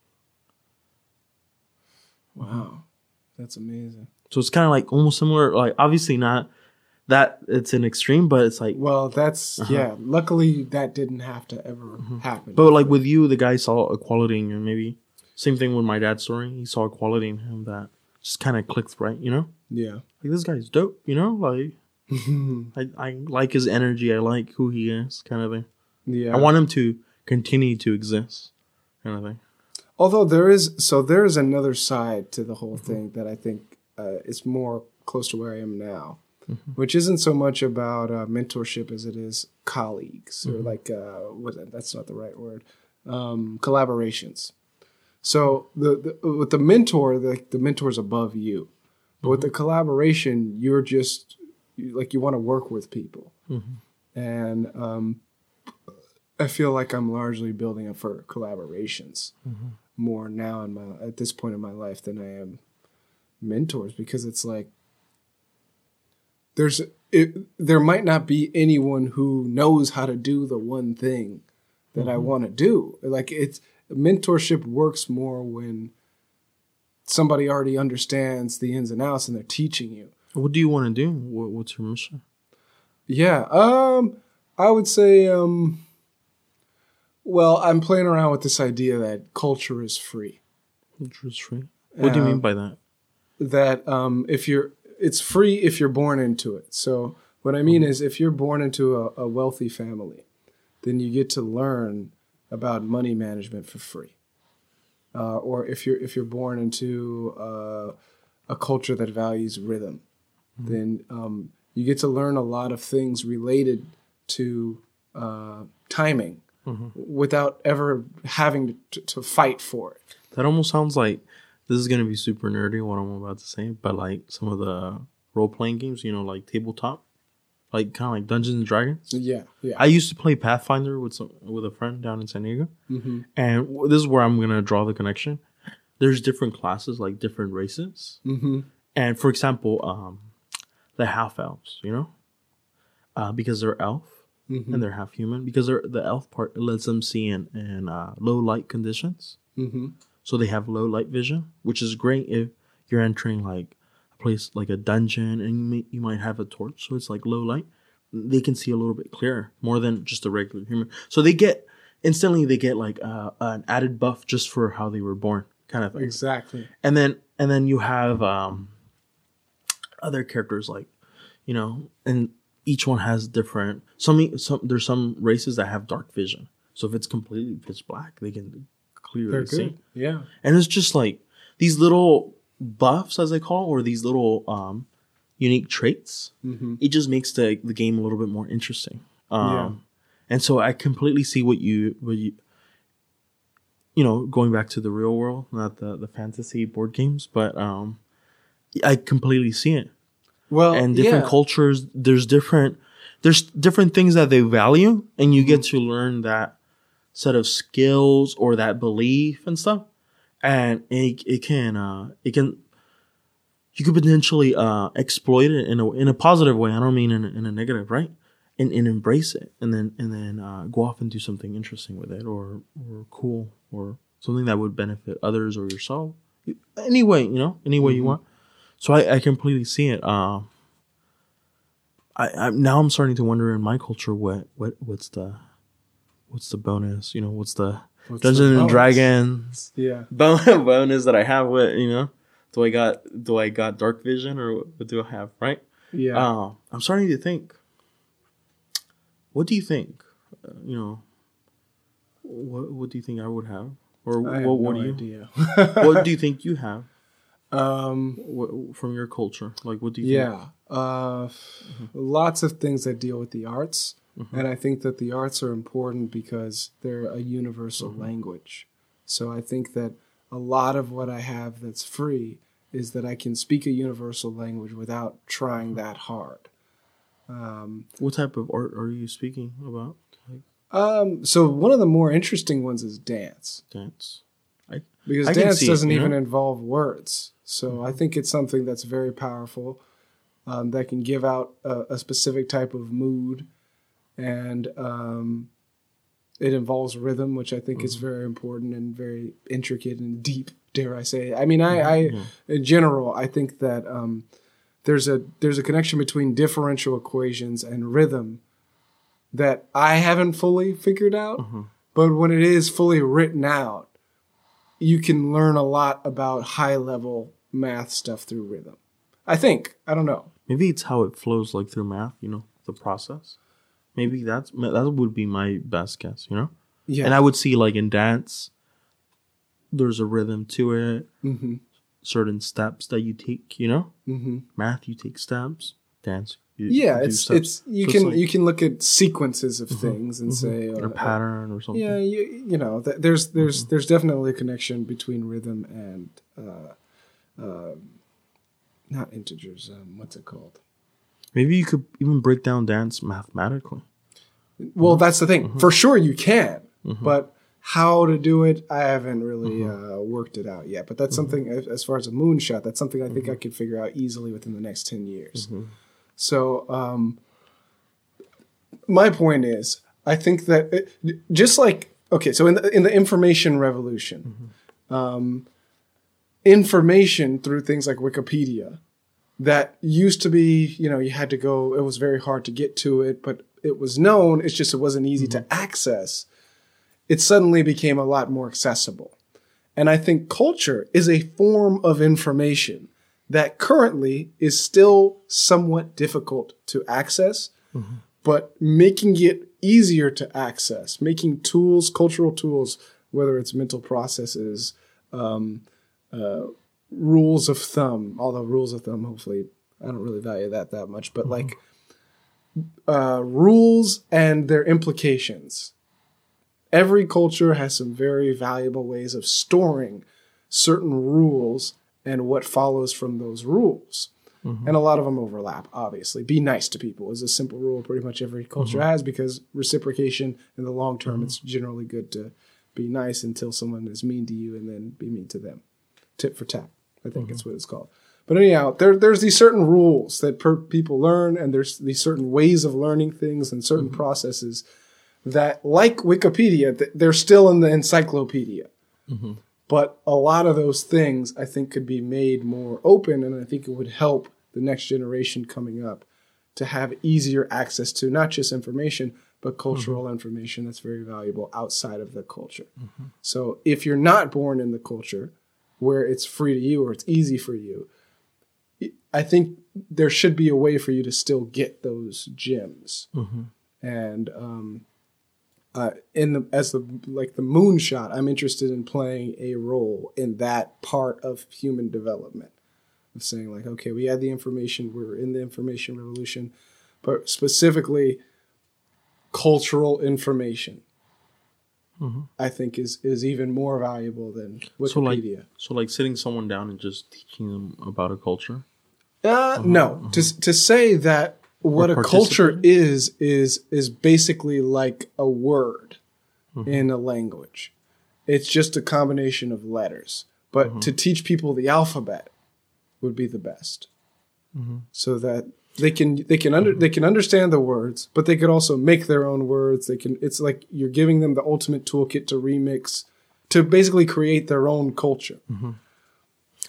Wow. That's amazing. So it's kinda like almost similar, like obviously not that it's an extreme, but it's like Well, that's Uh-huh. yeah. Luckily, that didn't have to ever happen. but like with you, the guy saw a quality in you, maybe same thing with my dad's story. He saw a quality in him that just kinda clicked right, you know? yeah. Like this guy's dope, you know? Like I, I like his energy, I like who he is, kind of thing. yeah. I want him to continue to exist, kind of thing. Although there is, so there is another side to the Mm-hmm. whole thing that I think uh, is more close to where I am now, Mm-hmm. which isn't so much about uh, mentorship as it is colleagues or Mm-hmm. like uh, what? That's not the right word. Um, collaborations. So the, the with the mentor, the, the mentor's above you, but with the Mm-hmm. collaboration, you're just like you want to work with people, Mm-hmm. and um, I feel like I'm largely building up for collaborations Mm-hmm. more now in my at this point in my life than I am mentors because it's like there's it, there might not be anyone who knows how to do the one thing that I want to do. Like it's mentorship works more when somebody already understands the ins and outs and they're teaching you. What do you want to do? What, what's your mission? Yeah. Um I would say um well, I'm playing around with this idea that culture is free. Interest free. What do you mean by that? That um if you're it's free if you're born into it. So what I mean is if you're born into a, a wealthy family, then you get to learn about money management for free. Uh, or if you're if you're born into uh, a culture that values rhythm, then um, you get to learn a lot of things related to uh, timing without ever having to, to fight for it. That almost sounds like this is gonna be super nerdy. What I'm about to say, but like some of the role playing games, you know, like tabletop, like kind of like Dungeons and Dragons. Yeah, yeah. I used to play Pathfinder with some with a friend down in San Diego, hmm and w- this is where I'm gonna draw the connection. there's different classes, like different races. Mm-hmm. And for example, um, the half elves, you know, uh, because they're elf Mm-hmm. and they're half human, because they're the elf part lets them see in, in uh, low light conditions. Mm-hmm. So they have low light vision, which is great if you're entering like place like a dungeon and you, may, you might have a torch, so it's like low light. They can see a little bit clearer, more than just a regular human. So they get instantly they get like uh, an added buff just for how they were born, kind of thing. Exactly. And then and then you have um, other characters like you know, and each one has different. Some some there's some races that have dark vision. So if it's completely pitch black, they can clearly see. Yeah. and it's just like these little buffs as they call or these little um unique traits Mm-hmm. it just makes the the game a little bit more interesting um Yeah. and so i completely see what you what you you know going back to the real world not the the fantasy board games but um i completely see it Well, and different yeah. cultures there's different there's different things that they value and you Mm-hmm. get to learn that set of skills or that belief and stuff and it, it can uh it can you could potentially uh exploit it in a in a positive way i don't mean in a, in a negative right and, and embrace it and then and then uh, go off and do something interesting with it or or cool or something that would benefit others or yourself any way you know any way you want so I, I completely see it. Uh, I, I now I'm starting to wonder in my culture what what what's the what's the bonus? You know, what's the What's Dungeons and? Dragons Yeah. bon- bonus that I have? What you know? Do I got do I got dark vision or what, what do I have? Right? Yeah. Uh, I'm starting to think. What do you think? Uh, you know, what what do you think I would have, or I have what what no do you what do you think you have um. what, from your culture? Like, what do you think? Yeah. Uh, Lots of things that deal with the arts. And I think that the arts are important because they're a universal language. So I think that a lot of what I have that's free is that I can speak a universal language without trying that hard. Um, What type of art are you speaking about? Like um, so one of the more interesting ones is dance. dance. because I dance doesn't you even know? involve words. So I think it's something that's very powerful um, that can give out a, a specific type of mood, and um, it involves rhythm, which I think is very important and very intricate and deep. Dare I say? I mean, I, I in general, I think that um, there's a there's a connection between differential equations and rhythm that I haven't fully figured out. But when it is fully written out, you can learn a lot about high level math stuff through rhythm. I think. I don't know. Maybe it's how it flows, like through math. You know, the process. Maybe that's that would be my best guess. You know, Yeah. and I would see like in dance, there's a rhythm to it. mm-hmm. Certain steps that you take. You know, Mm-hmm. math you take steps. Dance. You Yeah, it's steps. it's you So can like- Mm-hmm. you can look at sequences of things and say or uh, a pattern or something. Yeah, you you know, th- there's there's Mm-hmm. there's definitely a connection between rhythm and uh, uh, not integers. Um, what's it called? Maybe you could even break down dance mathematically. Well, that's the thing. Mm-hmm. For sure, you can, but how to do it, I haven't really uh, worked it out yet. But that's something, as, far as a moonshot, that's something I think I could figure out easily within the next ten years. So, um, my point is, I think that it, just like okay, so in the in the information revolution, um, information through things like Wikipedia that used to be, you know, you had to go, it was very hard to get to it, but it was known, it's just it wasn't easy to access. It suddenly became a lot more accessible. And I think culture is a form of information that currently is still somewhat difficult to access, but making it easier to access, making tools, cultural tools, whether it's mental processes, um, uh, rules of thumb, although rules of thumb, hopefully, I don't really value that that much, but like mm-hmm. uh, rules and their implications. Every culture has some very valuable ways of storing certain rules and what follows from those rules. Mm-hmm. And a lot of them overlap, obviously. Be nice to people is a simple rule pretty much every culture mm-hmm. has because reciprocation in the long term, it's generally good to be nice until someone is mean to you and then be mean to them. Tip for tat. I think it's what it's called. But anyhow, there there's these certain rules that per, people learn, and there's these certain ways of learning things and certain mm-hmm. processes that, like Wikipedia, th- they're still in the encyclopedia. Mm-hmm. But a lot of those things I think could be made more open, and I think it would help the next generation coming up to have easier access to not just information, but mm-hmm. cultural information that's very valuable outside of the culture. So if you're not born in the culture where it's free to you or it's easy for you, I think there should be a way for you to still get those gems. And um, uh, in the as the like the moonshot, I'm interested in playing a role in that part of human development. Of saying like, okay, we had the information, we're in the information revolution, but specifically cultural information. Mm-hmm. I think is is even more valuable than So like, Wikipedia. so like sitting someone down and just teaching them about a culture. Uh, uh-huh, no, uh-huh. to to say that what a culture is is is basically like a word mm-hmm. in a language. It's just a combination of letters. But mm-hmm. to teach people the alphabet would be the best, so that they can they can under they can understand the words, but they could also make their own words. They can. It's like you're giving them the ultimate toolkit to remix, to basically create their own culture.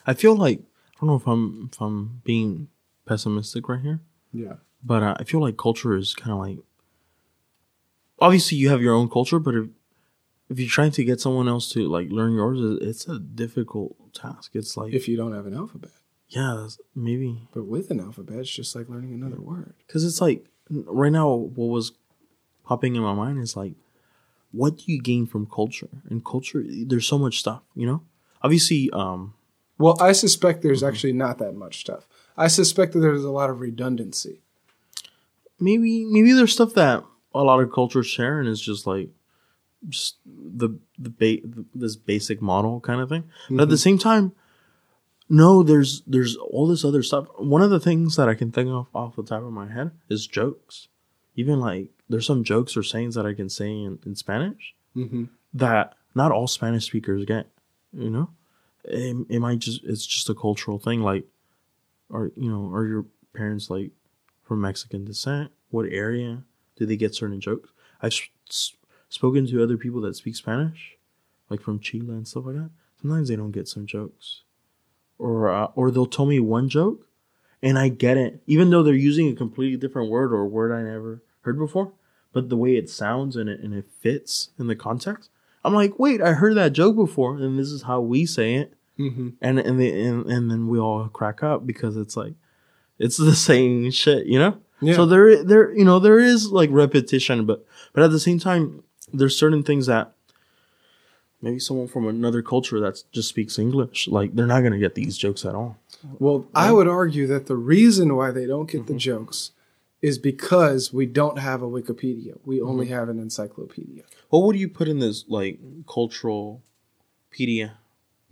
I feel like I don't know if I'm if I'm being pessimistic right here, Yeah. but uh, I feel like culture is kind of like obviously you have your own culture, but if if you're trying to get someone else to like learn yours, it's a difficult task. It's like If you don't have an alphabet. Yeah, maybe. But with an alphabet, it's just like learning another word. because it's like right now what was popping in my mind is like what do you gain from culture? And culture there's so much stuff you know? Obviously um Well, I suspect there's actually not that much stuff. I suspect that there's a lot of redundancy. maybe maybe there's stuff that a lot of cultures share and it's just like just the the ba- this basic model kind of thing. But at the same time no there's there's all this other stuff. One of the things that i can think of off the top of my head is jokes. Even like there's some jokes or sayings that i can say in, in spanish Mm-hmm. that not all spanish speakers get you know? It, it might just it's just a cultural thing like are you know are your parents like from mexican descent? What area do they get certain jokes? I've s- s- spoken to other people that speak spanish like from chile and stuff like that. Sometimes they don't get some jokes or uh, or they'll tell me one joke and i get it even though they're using a completely different word or a word i never heard before but the way it sounds and it and it fits in the context i'm like wait i heard that joke before and this is how we say it Mm-hmm. and and they, and, and then we all crack up because it's like it's the same shit, you know. Yeah. So there there you know there is like repetition, but but at the same time, there's certain things that maybe someone from another culture that just speaks English, like they're not gonna get these jokes at all. Well, I would argue that the reason why they don't get the jokes is because we don't have a Wikipedia. We only have an encyclopedia. What would you put in this like cultural pedia?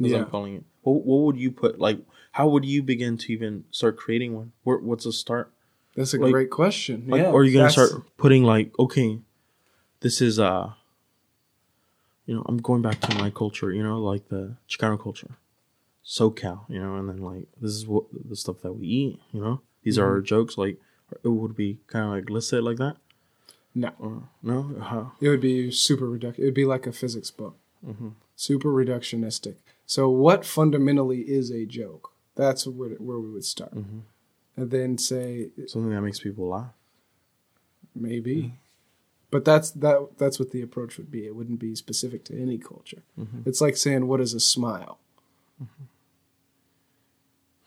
As Yeah. I'm calling it. What, what would you put like? How would you begin to even start creating one? Where, what's a start? That's a Like- great question. Like, yeah, or are you gonna start putting like, okay, this is uh, you know, I'm going back to my culture, you know, like the Chicano culture, SoCal, you know, and then like this is what the stuff that we eat, you know, these are our mm-hmm. jokes. Like, it would be kind of like let's listed like that, No, or no? How? it would be super reduc. It would be like a physics book, mm-hmm. super reductionistic. So, what fundamentally is a joke? That's where, where we would start, mm-hmm. and then say Something that makes people laugh. maybe, but that's that. That's what the approach would be. It wouldn't be specific to any culture. It's like saying, "What is a smile?"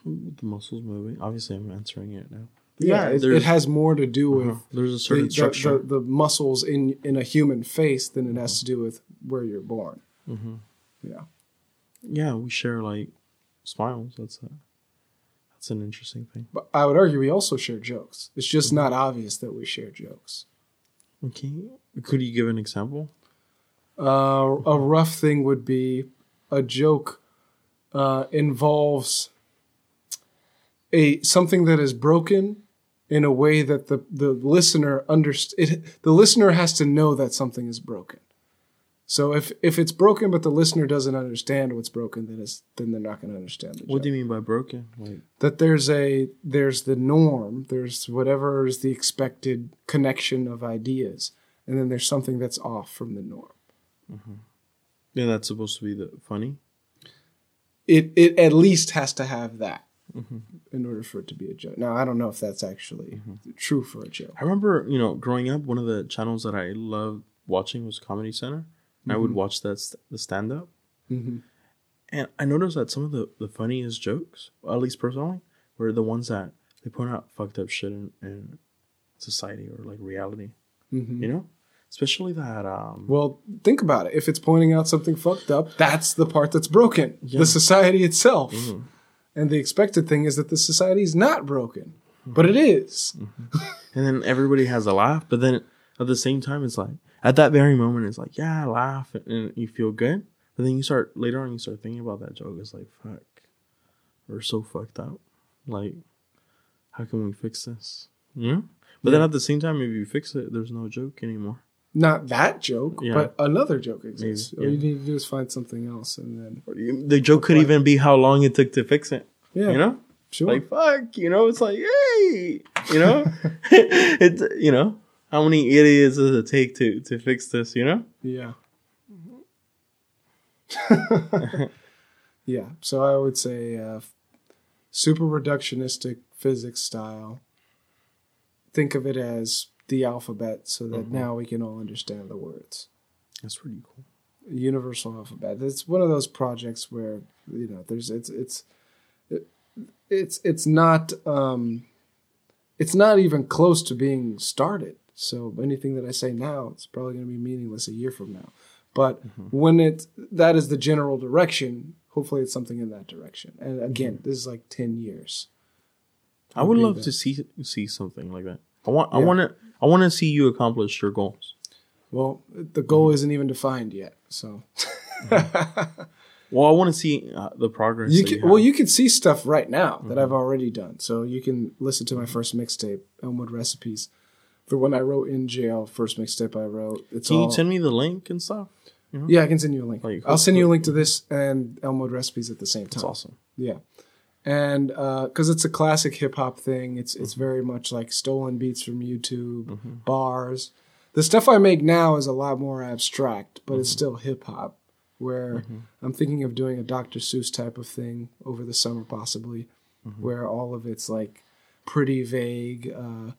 The muscles moving. Obviously, I'm answering it now. Yeah, it, it has more to do with uh-huh, there's a the, certain the, structure. the, the muscles in in a human face than it has to do with where you're born. Mm-hmm. Yeah, yeah, we share like smiles. That's a that's an interesting thing. but I would argue we also share jokes. It's just not obvious that we share jokes. Okay, could you give an example? Uh, a rough thing would be a joke uh, involves a something that is broken in a way that the the listener underst- it, the listener has to know that something is broken. So if if it's broken, but the listener doesn't understand what's broken, then it's then they're not going to understand the What joke. do you mean by broken? Like, that there's a there's the norm, there's whatever is the expected connection of ideas, and then there's something that's off from the norm. And that's supposed to be the funny. It it at least has to have that Mm-hmm. in order for it to be a joke. Now I don't know if that's actually true for a joke. I remember, you know, growing up, one of the channels that I loved watching was Comedy Central, and I would watch that st- the stand up, Mhm. and I noticed that some of the the funniest jokes, at least personally, were the ones that they point out fucked up shit in, in society or like reality. Mhm. You know, especially that. um Well, think about it. If it's pointing out something fucked up, that's the part that's broken. Yeah. The society itself. Mhm. And the expected thing is that the society is not broken, but it is. And then everybody has a laugh, but then at the same time, it's like at that very moment, it's like yeah, laugh and you feel good. But then you start later on, you start thinking about that joke. It's like fuck, we're so fucked up. Like, how can we fix this? Yeah. But then at the same time, if you fix it, there's no joke anymore. Not that joke, Yeah. but another joke exists. Maybe, All yeah. you need to do is find something else, and then The joke could even be how long it took to fix it. yeah, You know, sure. like fuck. You know, it's like hey, you know, it's you know, how many idiots does it take to to fix this? You know. Yeah. yeah. So I would say uh, super reductionistic physics style. Think of it as the alphabet so that now we can all understand the words. That's pretty cool. Universal alphabet. It's one of those projects where you know there's it's it's it, it's it's not um it's not even close to being started. So anything that I say now, it's probably going to be meaningless a year from now. But mm-hmm. when it that is the general direction, hopefully it's something in that direction. And again, mm-hmm. this is like ten years. I would love that. to see see something like that. I want I want to I want to see you accomplish your goals. Well, the goal mm-hmm. isn't even defined yet. So Well, I want to see uh, the progress. you can, have. well, you can see stuff right now that I've already done. So you can listen to my first mixtape, Elmwood Recipes, for when I wrote in jail. First mixtape I wrote. It's Can all, you send me the link and stuff? Yeah, I can send you a link. Oh, I'll send you a link to this and Elmwood Recipes at the same That's time. awesome. Yeah, and uh, because it's a classic hip hop thing, it's it's mm-hmm. very much like stolen beats from YouTube, mm-hmm. bars. The stuff I make now is a lot more abstract, but it's mm-hmm. still hip hop. Where I'm thinking of doing a Dr. Seuss type of thing over the summer, possibly, where all of it's like pretty vague. Uh,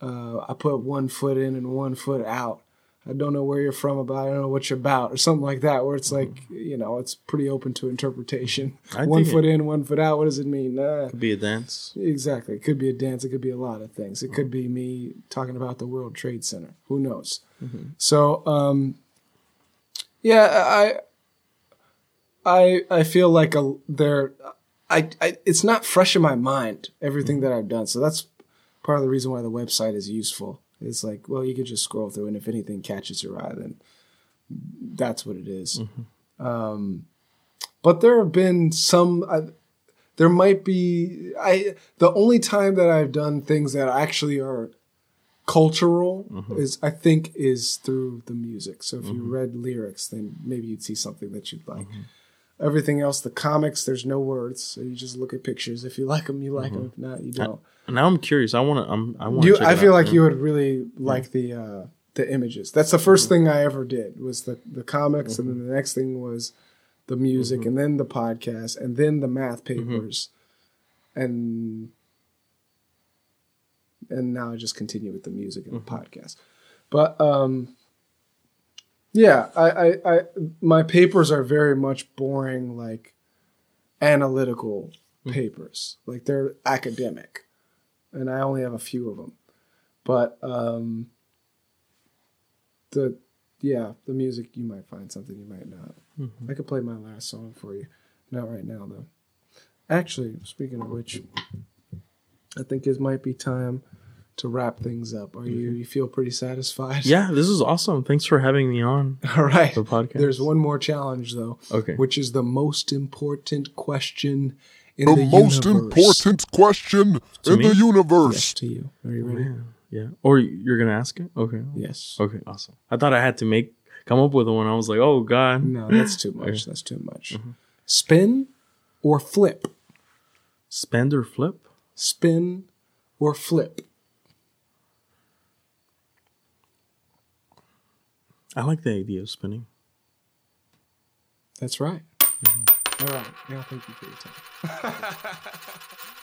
uh, I put one foot in and one foot out. I don't know where you're from about. I don't know what you're about, or something like that. Where it's mm-hmm. like, you know, it's pretty open to interpretation. I one foot in, one foot out. What does it mean? Nah, Could be a dance. exactly. It could be a dance. It could be a lot of things. It could mm-hmm. be me talking about the World Trade Center. Who knows? Mm-hmm. So, um, yeah, I, I, I feel like a there. I, I, it's not fresh in my mind everything that I've done. So that's part of the reason why the website is useful. It's like, well, you could just scroll through, and if anything catches your eye, then that's what it is. Mm-hmm. Um, but there have been some. I, there might be. I the only time that I've done things that actually are cultural mm-hmm. is I think is through the music. So if you mm-hmm. read lyrics, then maybe you'd see something that you'd like. Everything else, the comics, there's no words, so you just look at pictures. If you like them, you like them. If not, you don't. Now I'm curious. I want to. I'm. I want. You, I feel like you would really like the uh, the images. That's the 1st mm-hmm. thing I ever did was the the comics, and then mm-hmm. the next thing was the music, mm-hmm. and then the podcast, and then the math papers, and and now I just continue with the music and the podcast. But um, yeah, I, I, I my papers are very much boring, like analytical papers. Like they're academic, and I only have a few of them. But um, the yeah, the music you might find something you might not. I could play my last song for you. Not right now though. Actually, speaking of which, I think it might be time to wrap things up. Are you you feel pretty satisfied? Yeah, this is awesome. Thanks for having me on All right. the podcast. There's one more challenge though. Okay. Which is the most important question in The, the, most universe. important question in me? the universe. Yes, to you. Are you ready? Yeah. Yeah. Or you're gonna ask it? Okay. Yes. Okay. Awesome. I thought I had to make come up with one. I was like, oh god. No, that's too much. That's too much. Mm-hmm. Spin or flip? Spend or flip? Spin or flip? I like the idea of spinning. That's right. Mm-hmm. All right. Now, thank you for your time.